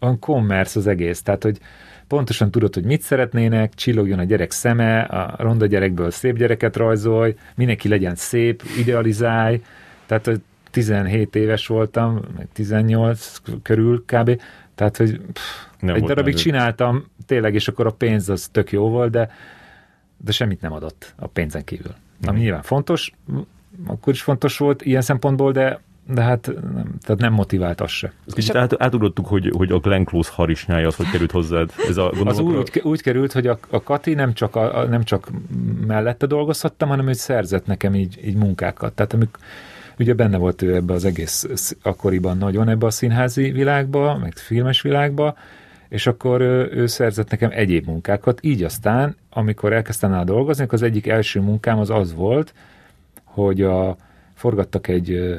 olyan commerce az egész, tehát hogy pontosan tudod, hogy mit szeretnének, csillogjon a gyerek szeme, a ronda gyerekből szép gyereket rajzolj, mindenki legyen szép, idealizálj, tehát 17 éves voltam, meg 18 körül kb. Tehát, hogy pff, nem egy darabig nem csináltam, tényleg, és akkor a pénz az tök jó volt, de, de semmit nem adott a pénzen kívül. Ami mm. nyilván fontos, akkor is fontos volt ilyen szempontból, de de hát nem, tehát nem motivált az se. Kicsit át, átudottuk, hogy, hogy a Glenn Close harisnyája az, hogy került hozzád. Ez a, az úgy, úgy, úgy, került, hogy a, a Kati nem csak, a, nem csak mellette dolgozhattam, hanem ő szerzett nekem így, így munkákat. Tehát amik, ugye benne volt ő ebbe az egész akkoriban nagyon ebbe a színházi világba, meg filmes világba, és akkor ő, ő szerzett nekem egyéb munkákat. Így aztán, amikor elkezdtem el dolgozni, az egyik első munkám az az volt, hogy a, forgattak egy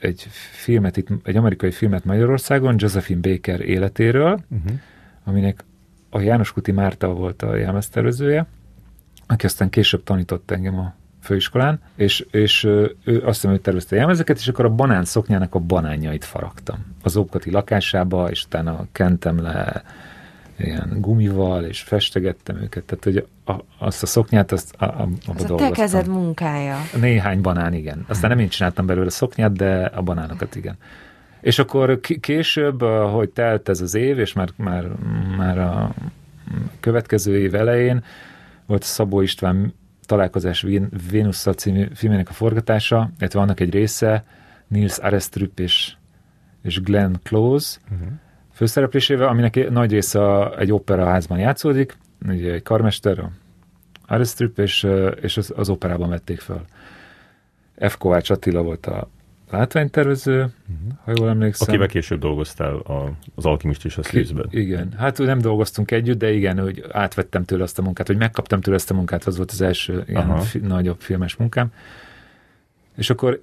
egy filmet, itt, egy amerikai filmet Magyarországon, Josephine Baker életéről, uh-huh. aminek a János Kuti Márta volt a jelmeztervezője, aki aztán később tanított engem a főiskolán, és, és ő azt hiszem, hogy tervezte a jelmezeket, és akkor a banán szoknyának a banánjait faragtam. Az Ókati lakásába, és utána kentem le ilyen gumival, és festegettem őket, tehát hogy a, azt a szoknyát, azt a, a, abba Ez a te kezed munkája. Néhány banán, igen. Aztán nem én csináltam belőle szoknyát, de a banánokat igen. És akkor később, hogy telt ez az év, és már, már, már a következő év elején volt a Szabó István találkozás Vénusszal című filmének a forgatása, illetve annak egy része, Nils Arestrup és, és Glenn Close, uh-huh főszereplésével, aminek nagy része egy operaházban játszódik, ugye egy karmester, a Aristrip, és, és az, az operában vették föl. F. Kovács Attila volt a látványtervező, uh-huh. ha jól emlékszem. Akivel később dolgoztál a, az alkimist és a szűzben. Igen, hát nem dolgoztunk együtt, de igen, hogy átvettem tőle azt a munkát, hogy megkaptam tőle ezt a munkát, az volt az első ilyen fi, nagyobb filmes munkám. És akkor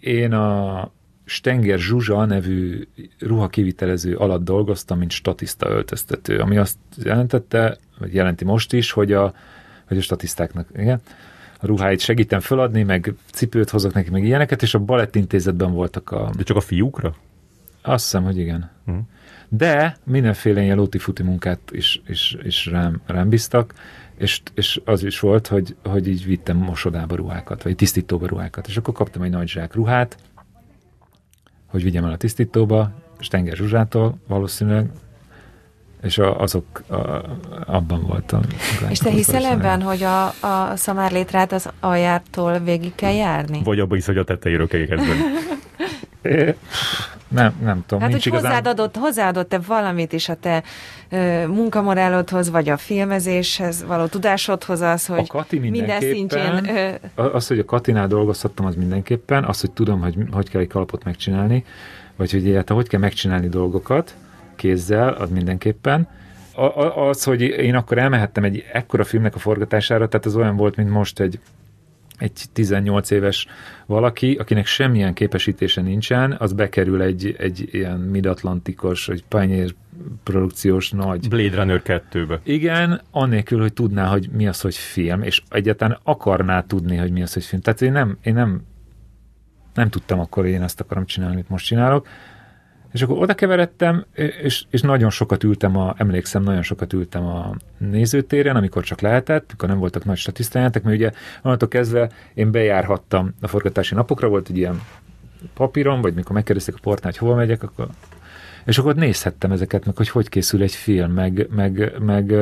én a Stenger Zsuzsa nevű ruhakivitelező alatt dolgoztam, mint statiszta öltöztető, ami azt jelentette, vagy jelenti most is, hogy a, hogy a statisztáknak igen, a ruháit segítem feladni, meg cipőt hozok neki, meg ilyeneket, és a balettintézetben voltak a... De csak a fiúkra? Azt hiszem, hogy igen. Uh-huh. De mindenféle ilyen lóti-futi munkát is, is, is rám, rám bíztak, és, és az is volt, hogy, hogy így vittem mosodába ruhákat, vagy tisztítóba ruhákat, és akkor kaptam egy nagy zsák ruhát, hogy vigyem el a tisztítóba, Stenger Zsuzsától valószínűleg, és a, azok a, abban voltam. És te hiszel ebben, hogy a, a szamárlétrát az aljártól végig kell járni? Vagy abban is, hogy a tetejéről kell kezdeni. Nem, nem tudom. Hát, hogy igazán... hozzáadott, hozzáadott-e valamit is a te ö, munkamorálodhoz, vagy a filmezéshez való tudásodhoz az, hogy minden szintjén... Ö... Az, hogy a Katinál dolgozhattam, az mindenképpen. Az, hogy tudom, hogy hogy kell egy kalapot megcsinálni, vagy hogy egyáltalán hogy kell megcsinálni dolgokat kézzel, az mindenképpen. a, a, az, hogy én akkor elmehettem egy ekkora filmnek a forgatására, tehát az olyan volt, mint most egy egy 18 éves valaki, akinek semmilyen képesítése nincsen, az bekerül egy, egy ilyen midatlantikos, vagy Pioneer produkciós nagy... Blade Runner 2-be. Igen, annélkül, hogy tudná, hogy mi az, hogy film, és egyáltalán akarná tudni, hogy mi az, hogy film. Tehát én nem, én nem, nem tudtam akkor, hogy én ezt akarom csinálni, amit most csinálok. És akkor oda keveredtem, és, és nagyon sokat ültem, a, emlékszem, nagyon sokat ültem a nézőtéren, amikor csak lehetett, amikor nem voltak nagy statisztájátok, mert ugye onnantól kezdve én bejárhattam a forgatási napokra, volt egy ilyen papírom, vagy mikor megkérdezték a portnál, hogy hova megyek, akkor és akkor nézhettem ezeket, meg hogy hogy készül egy film, meg, meg, meg,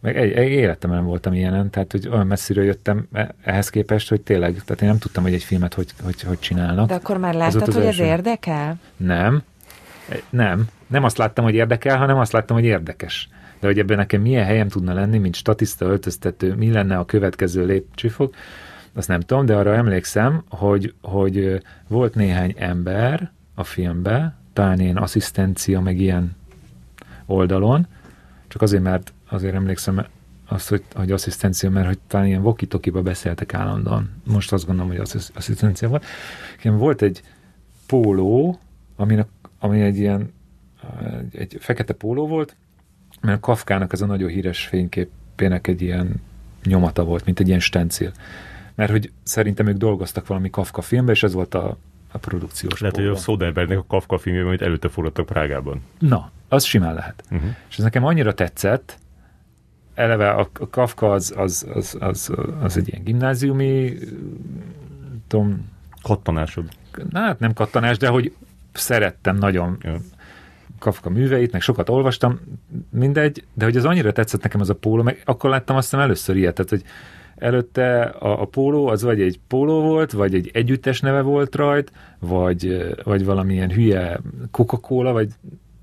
meg egy, egy életemben nem voltam ilyenen, tehát hogy olyan messziről jöttem e, ehhez képest, hogy tényleg, tehát én nem tudtam, hogy egy filmet hogy, hogy, hogy csinálnak. De akkor már láttad, az hogy ez érdekel? Nem, nem, nem azt láttam, hogy érdekel, hanem azt láttam, hogy érdekes. De hogy ebben nekem milyen helyem tudna lenni, mint statiszta, öltöztető, mi lenne a következő lépcsőfok, azt nem tudom, de arra emlékszem, hogy, hogy volt néhány ember a filmbe, talán ilyen asszisztencia, meg ilyen oldalon, csak azért, mert azért emlékszem azt, hogy, hogy asszisztencia, mert hogy talán ilyen vokitokiba beszéltek állandóan. Most azt gondolom, hogy asszisztencia volt. Volt egy póló, aminek ami egy ilyen egy, egy fekete póló volt, mert a Kafkának ez a nagyon híres fényképének egy ilyen nyomata volt, mint egy ilyen stencil. Mert hogy szerintem ők dolgoztak valami Kafka filmben, és ez volt a, a produkciós Lehet, póló. hogy a Soderbergnek a Kafka filmjében, amit előtte forgattak Prágában. Na, az simán lehet. Uh-huh. És ez nekem annyira tetszett, eleve a, a Kafka az, az, az, az, az egy ilyen gimnáziumi, tudom... Kattanásod. Na, hát nem kattanás, de hogy szerettem nagyon ja. Kafka műveit, meg sokat olvastam, mindegy, de hogy az annyira tetszett nekem az a póló, meg akkor láttam azt hiszem először ilyet, tehát, hogy előtte a, a póló az vagy egy póló volt, vagy egy együttes neve volt rajt, vagy, vagy valamilyen hülye Coca-Cola, vagy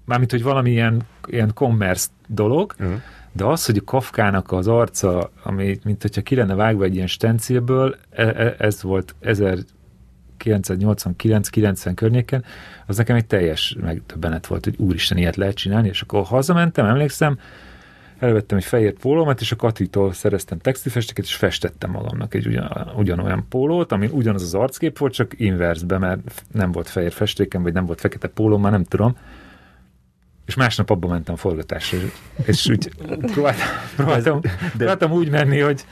mármint, hogy valamilyen ilyen commerce dolog, uh-huh. de az, hogy a Kafkának az arca, ami mint hogyha ki lenne vágva egy ilyen stencilből, e, e, ez volt 1989-90 környéken, az nekem egy teljes megdöbbenet volt, hogy úristen, ilyet lehet csinálni, és akkor hazamentem, emlékszem, elvettem egy fehér pólómat, és a Katitól szereztem textilfestéket, és festettem magamnak egy ugyan, ugyanolyan pólót, ami ugyanaz az arckép volt, csak inversbe, mert nem volt fehér festékem, vagy nem volt fekete póló, már nem tudom. És másnap abba mentem forgatásra, és úgy próbáltam, próbáltam, de, próbáltam úgy menni, hogy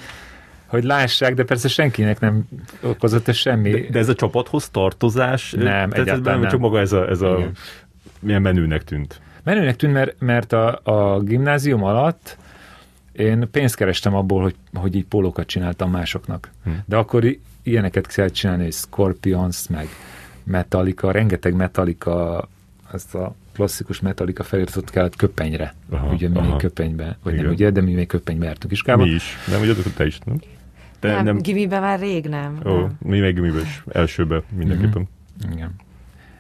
hogy lássák, de persze senkinek nem okozott ez semmi. De, de ez a csapathoz tartozás? Nem, egyáltalán nem. Csak maga ez a, ez a milyen menőnek tűnt? Menőnek tűnt, mert, mert a, a gimnázium alatt én pénzt kerestem abból, hogy, hogy így pólókat csináltam másoknak. Hm. De akkor ilyeneket kellett csinálni, hogy Scorpions, meg Metallica, rengeteg Metallica, ezt a klasszikus Metallica feliratot kellett köpenyre. Aha, ugye mi aha. még köpenybe, vagy Igen. nem ugye, de mi még köpenybe jártunk iskába. Mi is. Nem, ugye te is, nem? Te nem, nem... gimiben már rég nem. Ó, nem. mi meg gimiben is. Elsőbe mindenképpen. Mm-hmm. Igen.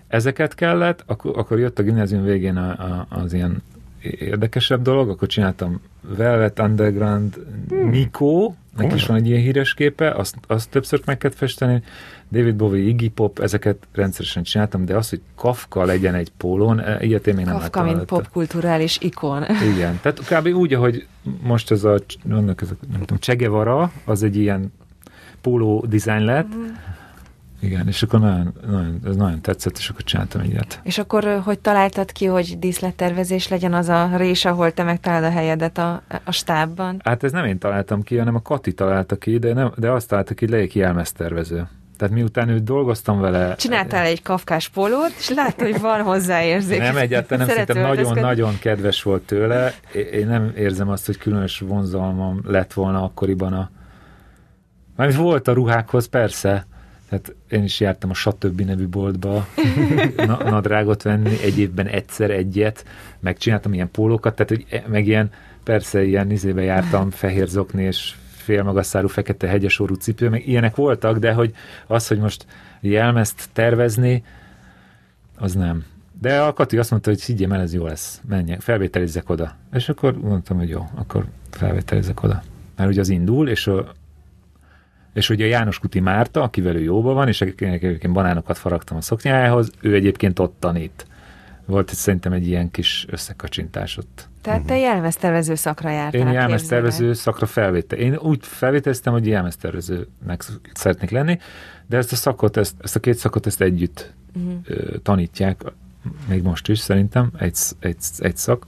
Ezeket kellett, akkor, akkor jött a gimnázium végén a, a, az ilyen érdekesebb dolog, akkor csináltam Velvet Underground hmm. Nico, neki is van egy ilyen híres képe, azt, azt többször meg kellett festeni, David Bowie, Iggy Pop, ezeket rendszeresen csináltam, de az, hogy Kafka legyen egy pólón, e, ilyet én még nem Kafka, mint popkulturális ikon. Igen, tehát kb. úgy, ahogy most ez a, vannak ez a nem tudom, Csegevara, az egy ilyen póló dizájn lett, mm. Igen, és akkor nagyon, nagyon, ez nagyon tetszett, és akkor csináltam ilyet. És akkor hogy találtad ki, hogy díszlettervezés legyen az a rés, ahol te megtalálod a helyedet a, a stábban? Hát ez nem én találtam ki, hanem a Kati találta ki, de, nem, de azt találta ki, hogy legyek jelmeztervező. Tehát miután őt dolgoztam vele... Csináltál egy kafkás pólót, és látta, hogy van hozzáérzék. Nem, egyáltalán nem, szerintem nagyon-nagyon kedves volt tőle. Én nem érzem azt, hogy különös vonzalmam lett volna akkoriban a... Mármint volt a ruhákhoz, persze. Tehát én is jártam a Satöbbi nevű boltba na- nadrágot venni, egy évben egyszer egyet, megcsináltam ilyen pólókat, tehát hogy e- meg ilyen, persze ilyen izébe jártam, fehér zokni és félmagasszárú fekete hegyesorú cipő, meg ilyenek voltak, de hogy az, hogy most jelmezt tervezni, az nem. De a Kati azt mondta, hogy higgyem el, ez jó lesz, menjek, felvételizzek oda. És akkor mondtam, hogy jó, akkor felvételizzek oda. Mert ugye az indul, és a, és ugye a János Kuti Márta, akivel ő jóban van, és egyébként banánokat faragtam a szoknyájához, ő egyébként ott tanít. Volt szerintem egy ilyen kis összekacsintás ott. Tehát te jelmeztervező szakra jártál. Én jelmeztervező szakra felvétel. Én úgy felvételeztem, hogy jelmeztervezőnek szeretnék lenni, de ezt a szakot, ezt, ezt a két szakot ezt együtt Mhm. ö, tanítják, még most is szerintem, egy, egy, egy szak,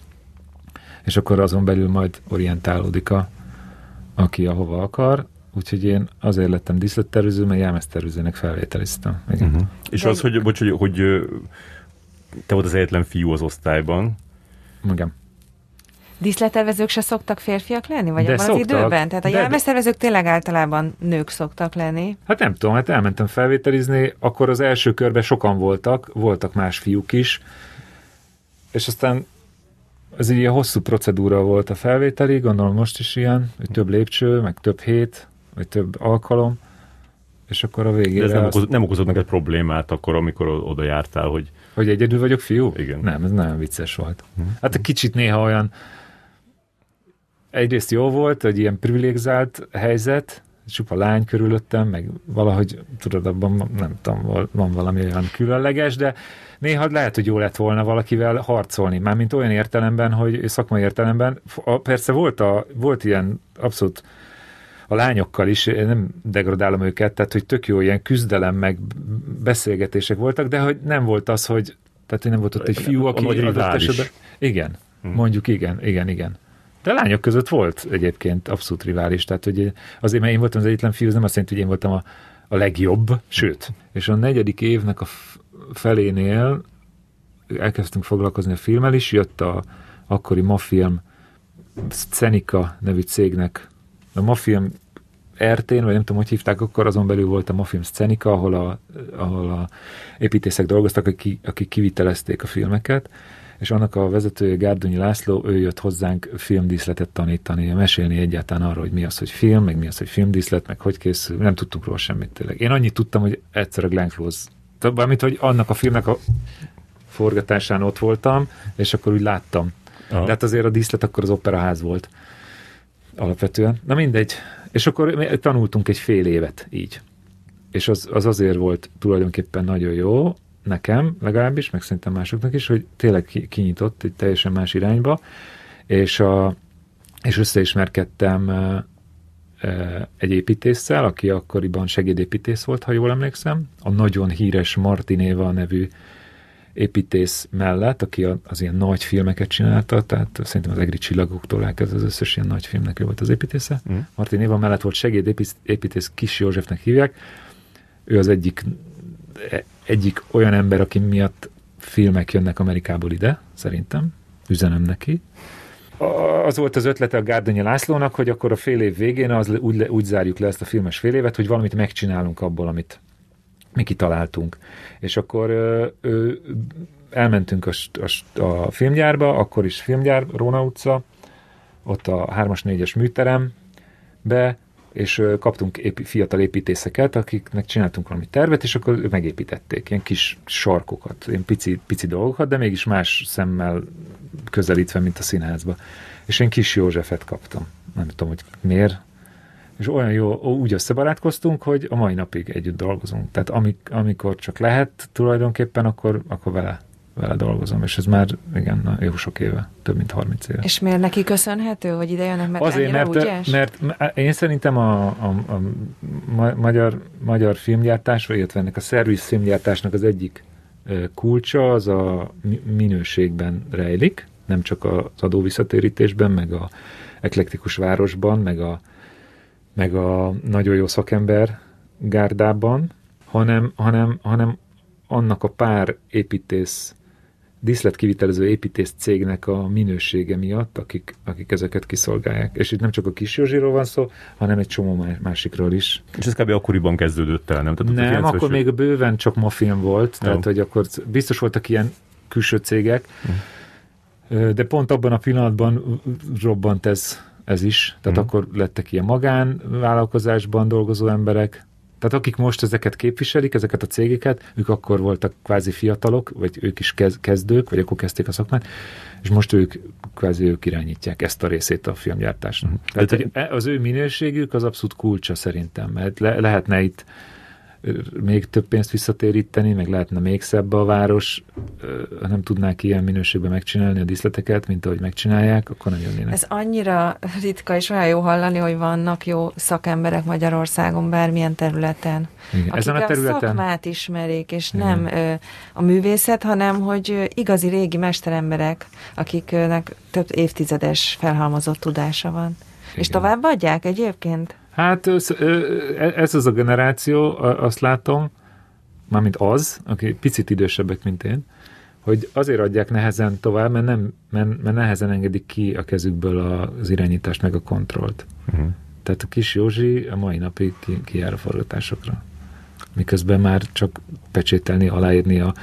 és akkor azon belül majd orientálódik a, aki ahova akar, úgyhogy én azért lettem díszlettervező, mert jelmeztervezőnek felvételiztem. Igen. Uh-huh. És De- az, hogy, bocs, hogy, hogy te volt az egyetlen fiú az osztályban, Igen. Díszlettervezők se szoktak férfiak lenni? Vagy De abban az szoktak. időben? Tehát a De- de- jelmeztervezők tényleg általában nők szoktak lenni. Hát nem tudom, hát elmentem felvételizni, akkor az első körben sokan voltak, voltak más fiúk is, és aztán ez egy ilyen hosszú procedúra volt a felvételi, gondolom most is ilyen, hogy több lépcső, meg több hét, vagy több alkalom, és akkor a de végére, ez nem, azt, okozott, nem okozott neked problémát akkor, amikor oda jártál, hogy hogy egyedül vagyok fiú? Igen. Nem, ez nagyon vicces volt. Mhm. Hát egy kicsit néha olyan, egyrészt jó volt, hogy ilyen privilegzált helyzet, csupa lány körülöttem, meg valahogy, tudod, abban nem tudom, van valami olyan különleges, de néha lehet, hogy jó lett volna valakivel harcolni, mármint olyan értelemben, hogy szakmai értelemben, a, persze volt, a, volt ilyen abszolút a lányokkal is, én nem degradálom őket, tehát hogy tök jó ilyen küzdelem, meg beszélgetések voltak, de hogy nem volt az, hogy tehát hogy nem volt ott egy fiú, aki adott esetben... Igen, Mhm. mondjuk igen, igen, igen. De lányok között volt egyébként abszolút rivális, tehát hogy azért, mert én voltam az egyetlen fiú, nem azt jelenti, hogy én voltam a, a legjobb, sőt. És a negyedik évnek a felénél elkezdtünk foglalkozni a filmmel is, jött a akkori Mafilm Scenica nevű cégnek, a Mafilm RT-n, vagy nem tudom, hogy hívták, akkor azon belül volt a Mafilm Scenica, ahol a, ahol a építészek dolgoztak, akik, akik kivitelezték a filmeket, és annak a vezetője Gárdonyi László, ő jött hozzánk filmdíszletet tanítani, mesélni egyáltalán arról, hogy mi az, hogy film, meg mi az, hogy filmdíszlet, meg hogy készül, nem tudtunk róla semmit tényleg. Én annyit tudtam, hogy egyszer a Glenn Close, valamint, hogy annak a filmnek a forgatásán ott voltam, és akkor úgy láttam. Aha. De hát azért a díszlet akkor az operaház volt alapvetően. Na mindegy. És akkor mi tanultunk egy fél évet így. És az, az azért volt tulajdonképpen nagyon jó, nekem legalábbis, meg szerintem másoknak is, hogy tényleg ki- kinyitott egy teljesen más irányba, és, a, és összeismerkedtem egy építéssel, aki akkoriban segédépítész volt, ha jól emlékszem, a nagyon híres Martinéva nevű építész mellett, aki az ilyen nagy filmeket csinálta, tehát szerintem az Egri csillagoktól elkezdve az összes ilyen nagy filmnek ő volt az építésze. Mm. Martin Éva mellett volt segédépítész, Kis Józsefnek hívják. Ő az egyik, egyik olyan ember, aki miatt filmek jönnek Amerikából ide, szerintem. Üzenem neki. Az volt az ötlete a Gárdonyi Lászlónak, hogy akkor a fél év végén az, úgy, úgy zárjuk le ezt a filmes fél évet, hogy valamit megcsinálunk abból, amit mi kitaláltunk. És akkor ö, ö, elmentünk a, a, a filmgyárba, akkor is filmgyár, Róna utca, ott a 3-as, 4-es műterembe, és kaptunk épi, fiatal építészeket, akiknek csináltunk valami tervet, és akkor megépítették ilyen kis sarkokat, ilyen pici, pici dolgokat, de mégis más szemmel közelítve, mint a színházba. És én kis Józsefet kaptam. Nem tudom, hogy miért. És olyan jó, úgy összebarátkoztunk, hogy a mai napig együtt dolgozunk. Tehát amik, amikor csak lehet tulajdonképpen, akkor, akkor vele, vele dolgozom. És ez már, igen, jó sok éve, több mint 30 éve. És miért neki köszönhető, hogy ide jönnek, mert Azért, mert, ügyes? mert én szerintem a, a, a ma- magyar, magyar filmgyártás, vagy illetve ennek a szerviz filmgyártásnak az egyik kulcsa az a mi- minőségben rejlik, nem csak az adóvisszatérítésben, meg a eklektikus városban, meg a, meg a nagyon jó szakember gárdában, hanem, hanem, hanem annak a pár építész díszletkivitelező építész cégnek a minősége miatt, akik, akik ezeket kiszolgálják. És itt nem csak a kis Józsiról van szó, hanem egy csomó má- másikról is. És ez kb. akkoriban kezdődött el, nem? Tehát Nem, 90-es akkor még bőven csak ma film volt, Jó. tehát hogy akkor biztos voltak ilyen külső cégek, Ö, de pont abban a pillanatban robbant ez, ez is, tehát Mhm. akkor lettek ilyen magánvállalkozásban dolgozó emberek, tehát akik most ezeket képviselik, ezeket a cégeket, ők akkor voltak kvázi fiatalok, vagy ők is kez, kezdők, vagy akkor kezdték a szakmát, és most ők kvázi ők irányítják ezt a részét a filmgyártásnak. Tehát hogy e- az ő minőségük az abszolút kulcsa szerintem, mert le, lehetne itt még több pénzt visszatéríteni, meg lehetne még szebb a város, ha nem tudnák ilyen minőségben megcsinálni a díszleteket, mint ahogy megcsinálják, akkor nem jönnének. Ez annyira ritka és olyan jó hallani, hogy vannak jó szakemberek Magyarországon bármilyen területen. Igen. Ezen a területen... a szakmát ismerik, és Igen. nem ö, a művészet, hanem hogy igazi régi mesteremberek, akiknek több évtizedes felhalmozott tudása van. Igen. És tovább adják egyébként? Hát ez az a generáció, azt látom, mármint az, aki picit idősebbek, mint én, hogy azért adják nehezen tovább, mert, nem, mert, mert nehezen engedik ki a kezükből az irányítást meg a kontrollt. Uh-huh. Tehát a kis Józsi a mai napig ki, kijár a forgatásokra. Miközben már csak pecsételni, aláírni a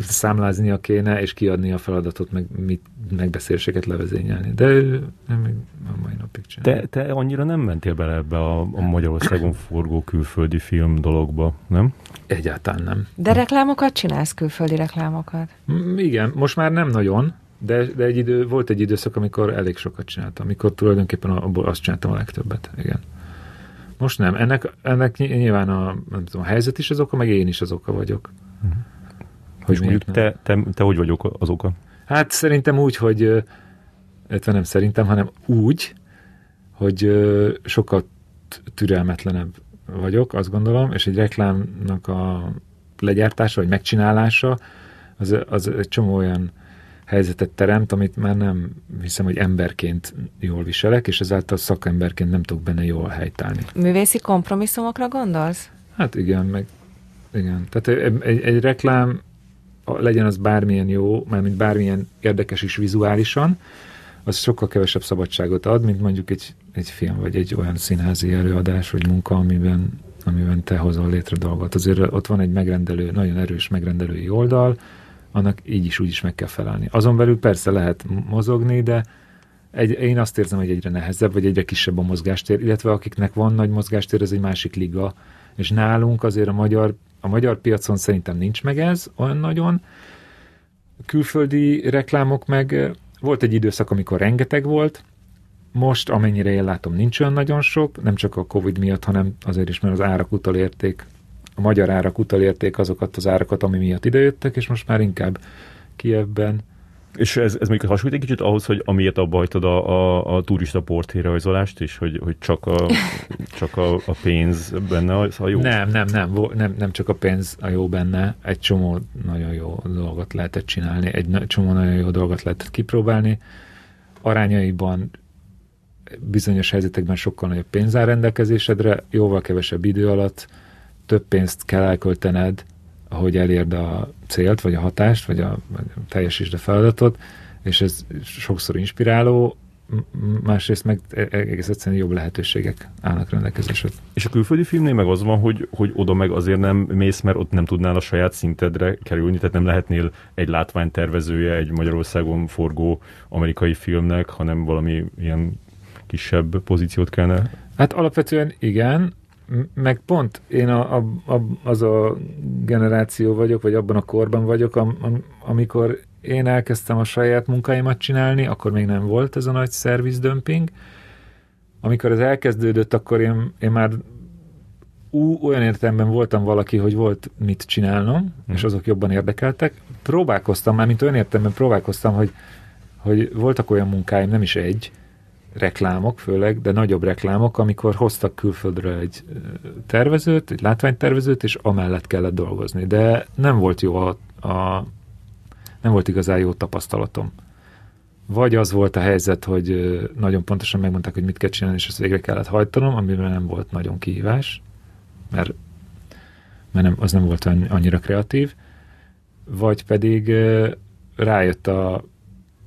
számláznia kéne, és kiadni a feladatot, meg mit, megbeszéléseket levezényelni. De ő nem a mai napig csinálja. Te, te annyira nem mentél bele ebbe a, a Magyarországon forgó külföldi film dologba, nem? Egyáltalán nem. De reklámokat csinálsz, külföldi reklámokat? Mm, igen, most már nem nagyon, de, de egy idő, volt egy időszak, amikor elég sokat csináltam, amikor tulajdonképpen abból azt csináltam a legtöbbet, igen. Most nem. Ennek, ennek nyilván a, nem tudom, a helyzet is az oka, meg én is az oka vagyok. Uh-huh. Hogy És mondjuk te, te, te hogy vagyok az oka? Hát szerintem úgy, hogy illetve nem szerintem, hanem úgy, hogy sokkal türelmetlenebb vagyok, azt gondolom, és egy reklámnak a legyártása, vagy megcsinálása, az, az egy csomó olyan helyzetet teremt, amit már nem hiszem, hogy emberként jól viselek, és ezáltal szakemberként nem tudok benne jól helytállni. Művészi kompromisszumokra gondolsz? Hát igen, meg igen. Tehát egy, egy, egy reklám legyen az bármilyen jó, mármint bármilyen érdekes is vizuálisan, az sokkal kevesebb szabadságot ad, mint mondjuk egy, egy film, vagy egy olyan színházi előadás, vagy munka, amiben, amiben te hozol létre dolgot. Azért ott van egy megrendelő, nagyon erős megrendelői oldal, annak így is úgy is meg kell felelni. Azon belül persze lehet mozogni, de egy, én azt érzem, hogy egyre nehezebb, vagy egyre kisebb a mozgástér, illetve akiknek van nagy mozgástér, ez egy másik liga, és nálunk azért a magyar a magyar piacon szerintem nincs meg ez olyan nagyon. Külföldi reklámok meg volt egy időszak, amikor rengeteg volt, most, amennyire én látom, nincs olyan nagyon sok, nem csak a Covid miatt, hanem azért is, mert az árak utalérték, a magyar árak utalérték azokat az árakat, ami miatt idejöttek, és most már inkább Kievben és ez, ez még hasonlít egy kicsit ahhoz, hogy amiért abba hagytad a, a, a turista portrérajzolást is, hogy, hogy csak, a, csak a, a pénz benne a jó? Nem, nem, nem, nem, nem csak a pénz a jó benne, egy csomó nagyon jó dolgot lehetett csinálni, egy csomó nagyon jó dolgot lehetett kipróbálni. Arányaiban bizonyos helyzetekben sokkal nagyobb pénz áll rendelkezésedre, jóval kevesebb idő alatt, több pénzt kell elköltened, ahogy elérd a célt, vagy a hatást, vagy a, vagy a teljesítsd a feladatot, és ez sokszor inspiráló, másrészt meg e, e, egész egyszerűen jobb lehetőségek állnak rendelkezésre. És a külföldi filmnél meg az van, hogy, hogy oda meg azért nem mész, mert ott nem tudnál a saját szintedre kerülni, tehát nem lehetnél egy látványtervezője egy Magyarországon forgó amerikai filmnek, hanem valami ilyen kisebb pozíciót kellene? Hát alapvetően igen, meg pont én a, a, a, az a generáció vagyok, vagy abban a korban vagyok, am, am, amikor én elkezdtem a saját munkáimat csinálni, akkor még nem volt ez a nagy dömping. Amikor ez elkezdődött, akkor én, én már ú, olyan értelemben voltam valaki, hogy volt mit csinálnom, hmm. és azok jobban érdekeltek. Próbálkoztam, már mint olyan értelemben próbálkoztam, hogy, hogy voltak olyan munkáim, nem is egy, reklámok főleg, de nagyobb reklámok, amikor hoztak külföldről egy tervezőt, egy látványtervezőt, és amellett kellett dolgozni. De nem volt jó a, a nem volt igazán jó tapasztalatom. Vagy az volt a helyzet, hogy nagyon pontosan megmondták, hogy mit kell csinálni, és ezt végre kellett hajtanom, amiben nem volt nagyon kihívás, mert, mert nem, az nem volt annyira kreatív. Vagy pedig rájött a,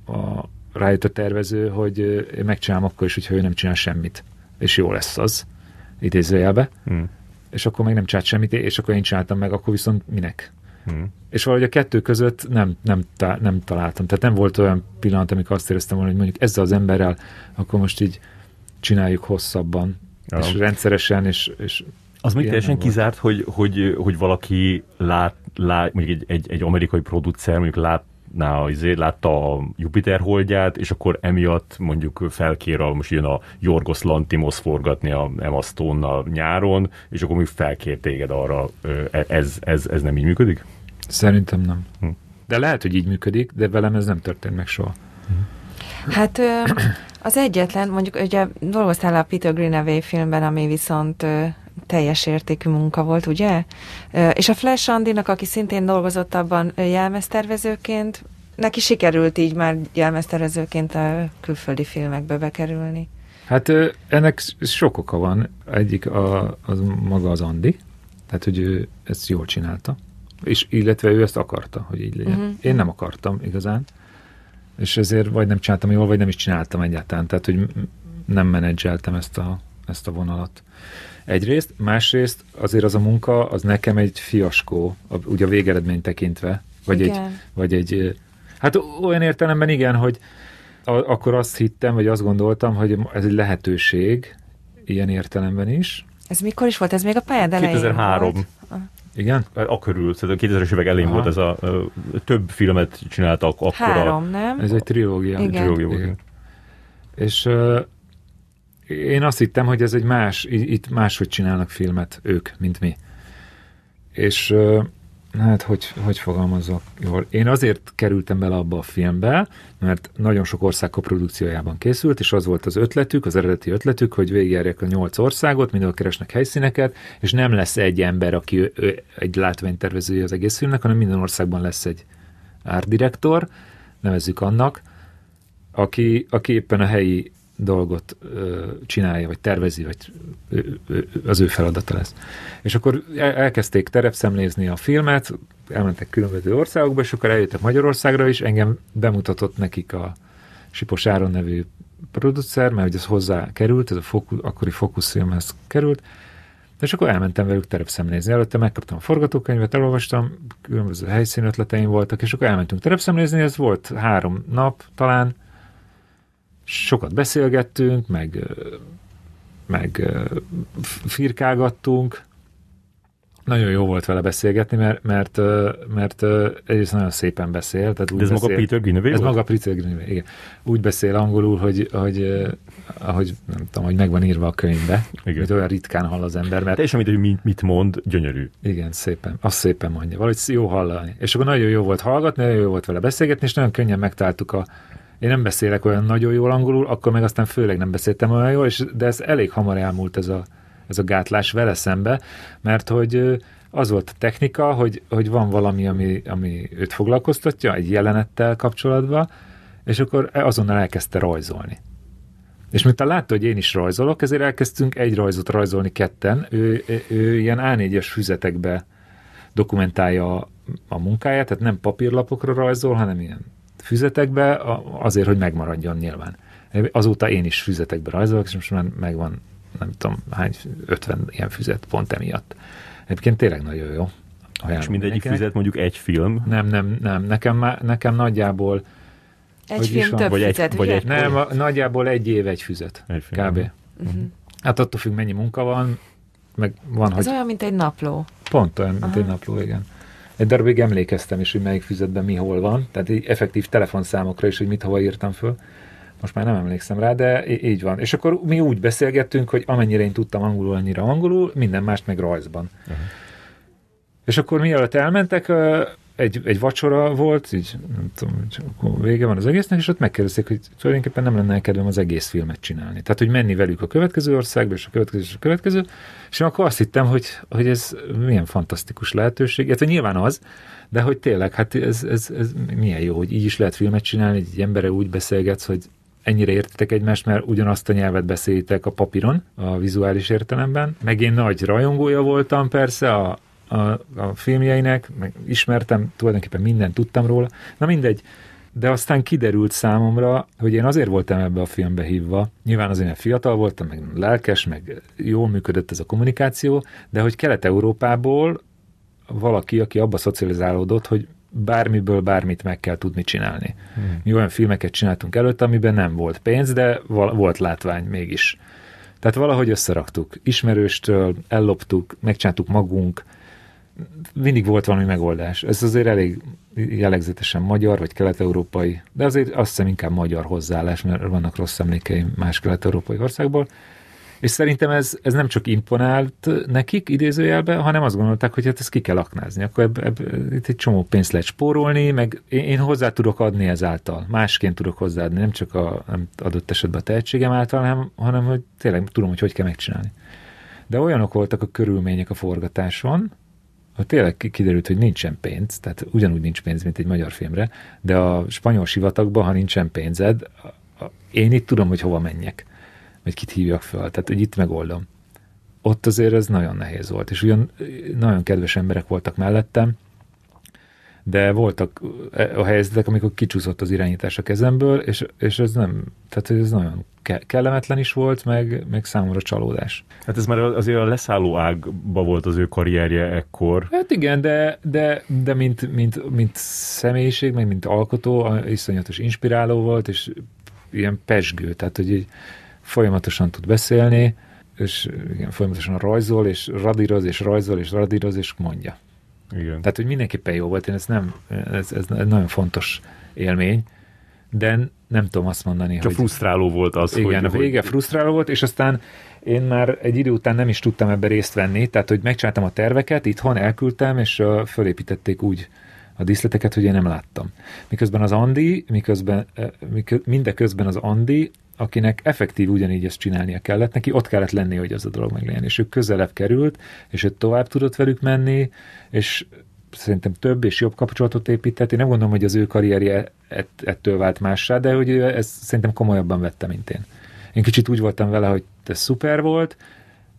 a, rájött a tervező, hogy én megcsinálom akkor is, hogyha ő nem csinál semmit. És jó lesz az, idézőjelbe. Hmm. És akkor meg nem csinált semmit, és akkor én csináltam meg, akkor viszont minek? Hmm. És valahogy a kettő között nem, nem, tá, nem találtam. Tehát nem volt olyan pillanat, amikor azt éreztem volna, hogy mondjuk ezzel az emberrel, akkor most így csináljuk hosszabban, ja. és rendszeresen, és, és az még teljesen kizárt, hogy, hogy, hogy valaki lát, lát mondjuk egy, egy, egy amerikai producer mondjuk lát na, izé, látta a Jupiter holdját, és akkor emiatt mondjuk felkér a, most jön a Jorgos Lantimos forgatni a Emma stone nyáron, és akkor még felkér téged arra, e, ez, ez, ez nem így működik? Szerintem nem. Hm. De lehet, hogy így működik, de velem ez nem történt meg soha. Hát az egyetlen, mondjuk ugye dolgoztál a Peter Greenaway filmben, ami viszont teljes értékű munka volt, ugye? És a Flash Andinak, aki szintén dolgozott abban jelmeztervezőként, neki sikerült így már jelmeztervezőként a külföldi filmekbe bekerülni. Hát ennek sok oka van. Egyik a, az maga az Andi, tehát hogy ő ezt jól csinálta, és illetve ő ezt akarta, hogy így legyen. Uh-huh. Én nem akartam igazán, és ezért vagy nem csináltam jól, vagy nem is csináltam egyáltalán, tehát hogy nem menedzseltem ezt a, ezt a vonalat. Egyrészt, másrészt azért az a munka, az nekem egy fiaskó, ugye a végeredmény tekintve, vagy igen. egy, vagy egy, hát olyan értelemben igen, hogy a, akkor azt hittem, vagy azt gondoltam, hogy ez egy lehetőség, ilyen értelemben is. Ez mikor is volt? Ez még a pályád elején 2003. Volt? Igen? A körül, szerintem 2000-es évek elején Aha. volt ez a, a, több filmet csináltak akkor. Három, nem? Ez egy trilógia. Igen. Trilógia volt. Igen. És én azt hittem, hogy ez egy más, itt máshogy csinálnak filmet ők, mint mi. És hát hogy, hogy fogalmazok jól? Én azért kerültem bele abba a filmbe, mert nagyon sok ország koprodukciójában készült, és az volt az ötletük, az eredeti ötletük, hogy végigjárják a nyolc országot, mindenhol keresnek helyszíneket, és nem lesz egy ember, aki egy látványtervezője az egész filmnek, hanem minden országban lesz egy árdirektor, nevezzük annak, aki, aki éppen a helyi dolgot ö, csinálja, vagy tervezi, vagy ö, ö, az ő feladata lesz. És akkor elkezdték terepszemlézni a filmet, elmentek különböző országokba, és akkor eljöttek Magyarországra is, engem bemutatott nekik a Sipos Áron nevű producer, mert hogy ez hozzá került, ez a fokus, akkori fókuszfilmhez került, és akkor elmentem velük terepszemlézni. Előtte megkaptam a forgatókönyvet, elolvastam, különböző helyszínötleteim voltak, és akkor elmentünk terepszemlézni, ez volt három nap talán, sokat beszélgettünk, meg, meg firkálgattunk. Nagyon jó volt vele beszélgetni, mert, mert, mert egyrészt nagyon szépen beszél. Tehát úgy De ez beszél, maga Peter Greenaway Ez volt? maga Peter Greenaway, igen. Úgy beszél angolul, hogy, hogy ahogy nem tudom, hogy meg van írva a könyvbe, igen. hogy olyan ritkán hall az ember. Mert... Teljesen mint, hogy mit mond, gyönyörű. Igen, szépen. Azt szépen mondja. Valahogy jó hallani. És akkor nagyon jó volt hallgatni, nagyon jó volt vele beszélgetni, és nagyon könnyen megtaláltuk a, én nem beszélek olyan nagyon jól angolul, akkor meg aztán főleg nem beszéltem olyan jól, és, de ez elég hamar elmúlt ez a, ez a gátlás vele szembe, mert hogy az volt a technika, hogy, hogy van valami, ami, ami őt foglalkoztatja, egy jelenettel kapcsolatban, és akkor azonnal elkezdte rajzolni. És miután látta, hogy én is rajzolok, ezért elkezdtünk egy rajzot rajzolni ketten. Ő, ő, ő ilyen A4-es füzetekbe dokumentálja a munkáját, tehát nem papírlapokra rajzol, hanem ilyen füzetekbe, azért, hogy megmaradjon nyilván. Azóta én is füzetekbe rajzolok, és most már megvan, nem tudom, hány, 50 ilyen füzet pont emiatt. Egyébként tényleg nagyon jó. Ajánlom és mindegyik nekem. füzet mondjuk egy film? Nem, nem, nem. Nekem, nekem nagyjából egy film több vagy füzet, egy, vagy egy, Nem, a, nagyjából egy év egy füzet. Egy film. Kb. Uh-huh. Hát attól függ, mennyi munka van, meg van, Ez hogy... olyan, mint egy napló. Pont olyan, mint Aha. egy napló, igen. Egy darabig emlékeztem is, hogy melyik füzetben mi hol van, tehát így effektív telefonszámokra is, hogy mit hova írtam föl. Most már nem emlékszem rá, de így van. És akkor mi úgy beszélgettünk, hogy amennyire én tudtam angolul, annyira angolul, minden mást meg rajzban. Uh-huh. És akkor mielőtt elmentek, egy, egy vacsora volt, így nem tudom, akkor vége van az egésznek, és ott megkérdezték, hogy tulajdonképpen nem lenne kedvem az egész filmet csinálni. Tehát, hogy menni velük a következő országba, és a következő, és a következő, és akkor azt hittem, hogy, hogy ez milyen fantasztikus lehetőség, illetve nyilván az, de hogy tényleg, hát ez, ez, ez milyen jó, hogy így is lehet filmet csinálni, egy embere úgy beszélgetsz, hogy ennyire értitek egymást, mert ugyanazt a nyelvet beszélitek a papíron, a vizuális értelemben. Meg én nagy rajongója voltam persze a, a, a filmjeinek, meg ismertem, tulajdonképpen mindent tudtam róla. Na mindegy, de aztán kiderült számomra, hogy én azért voltam ebbe a filmbe hívva, nyilván azért, mert fiatal voltam, meg lelkes, meg jól működött ez a kommunikáció, de hogy Kelet-Európából valaki, aki abba szocializálódott, hogy bármiből bármit meg kell tudni csinálni. Hmm. Mi olyan filmeket csináltunk előtt, amiben nem volt pénz, de volt látvány mégis. Tehát valahogy összeraktuk. Ismerőstől elloptuk, megcsináltuk magunk, mindig volt valami megoldás. Ez azért elég jellegzetesen magyar, vagy kelet-európai, de azért azt hiszem inkább magyar hozzáállás, mert vannak rossz emlékeim más kelet-európai országból. És szerintem ez, ez nem csak imponált nekik idézőjelben, hanem azt gondolták, hogy hát ezt ki kell aknázni. Akkor ebb, ebb, itt egy csomó pénzt lehet spórolni, meg én, én hozzá tudok adni ezáltal. Másként tudok hozzáadni, nem csak a nem adott esetben a tehetségem által, hanem, hanem hogy tényleg tudom, hogy hogy kell megcsinálni. De olyanok voltak a körülmények a forgatáson, hogy tényleg kiderült, hogy nincsen pénz, tehát ugyanúgy nincs pénz, mint egy magyar filmre, de a spanyol sivatagban, ha nincsen pénzed, én itt tudom, hogy hova menjek vagy kit hívjak fel, tehát hogy itt megoldom. Ott azért ez nagyon nehéz volt, és ugyan nagyon kedves emberek voltak mellettem, de voltak e, a helyzetek, amikor kicsúszott az irányítás a kezemből, és, és ez nem, tehát ez nagyon kellemetlen is volt, meg, meg számomra csalódás. Hát ez már azért a leszálló ágba volt az ő karrierje ekkor. Hát igen, de, de, de mint, mint, mint személyiség, meg mint alkotó, iszonyatos inspiráló volt, és ilyen pesgő, tehát hogy így, folyamatosan tud beszélni, és igen, folyamatosan rajzol, és radíroz, és rajzol, és radíroz, és mondja. Igen. Tehát, hogy mindenképpen jó volt, én ez nem, ez, ez nagyon fontos élmény, de nem tudom azt mondani, Csak hogy... frusztráló volt az, igen, hogy... vége hogy... frusztráló volt, és aztán én már egy idő után nem is tudtam ebbe részt venni, tehát, hogy megcsináltam a terveket, itthon elküldtem, és uh, fölépítették úgy a díszleteket, hogy én nem láttam. Miközben az Andi, miközben, mindeközben az Andi akinek effektív ugyanígy ezt csinálnia kellett, neki ott kellett lenni, hogy az a dolog meglegyen. És ő közelebb került, és ő tovább tudott velük menni, és szerintem több és jobb kapcsolatot épített. Én nem gondolom, hogy az ő karrierje ett, ettől vált mássá, de hogy ezt szerintem komolyabban vette, mint én. Én kicsit úgy voltam vele, hogy ez szuper volt,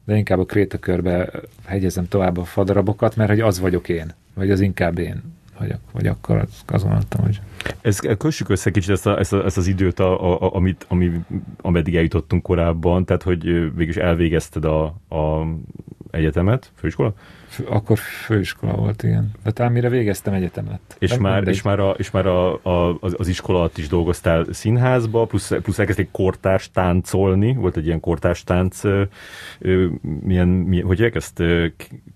de inkább a krétakörbe hegyezem tovább a fadarabokat, mert hogy az vagyok én, vagy az inkább én vagy, vagy akkor azon adtam, hogy... Ez, kössük össze kicsit ezt, a, ezt, a, ezt az időt, a, a, amit, ami, ameddig eljutottunk korábban, tehát hogy végülis elvégezted a, a egyetemet, főiskola? Akkor főiskola volt, igen. De talán mire végeztem egyetemet. És már, és már, a, és már a, a, az, az iskola alatt is dolgoztál színházba, plusz, plusz elkezdték kortárs táncolni, volt egy ilyen kortárs tánc, milyen, milyen hogy ezt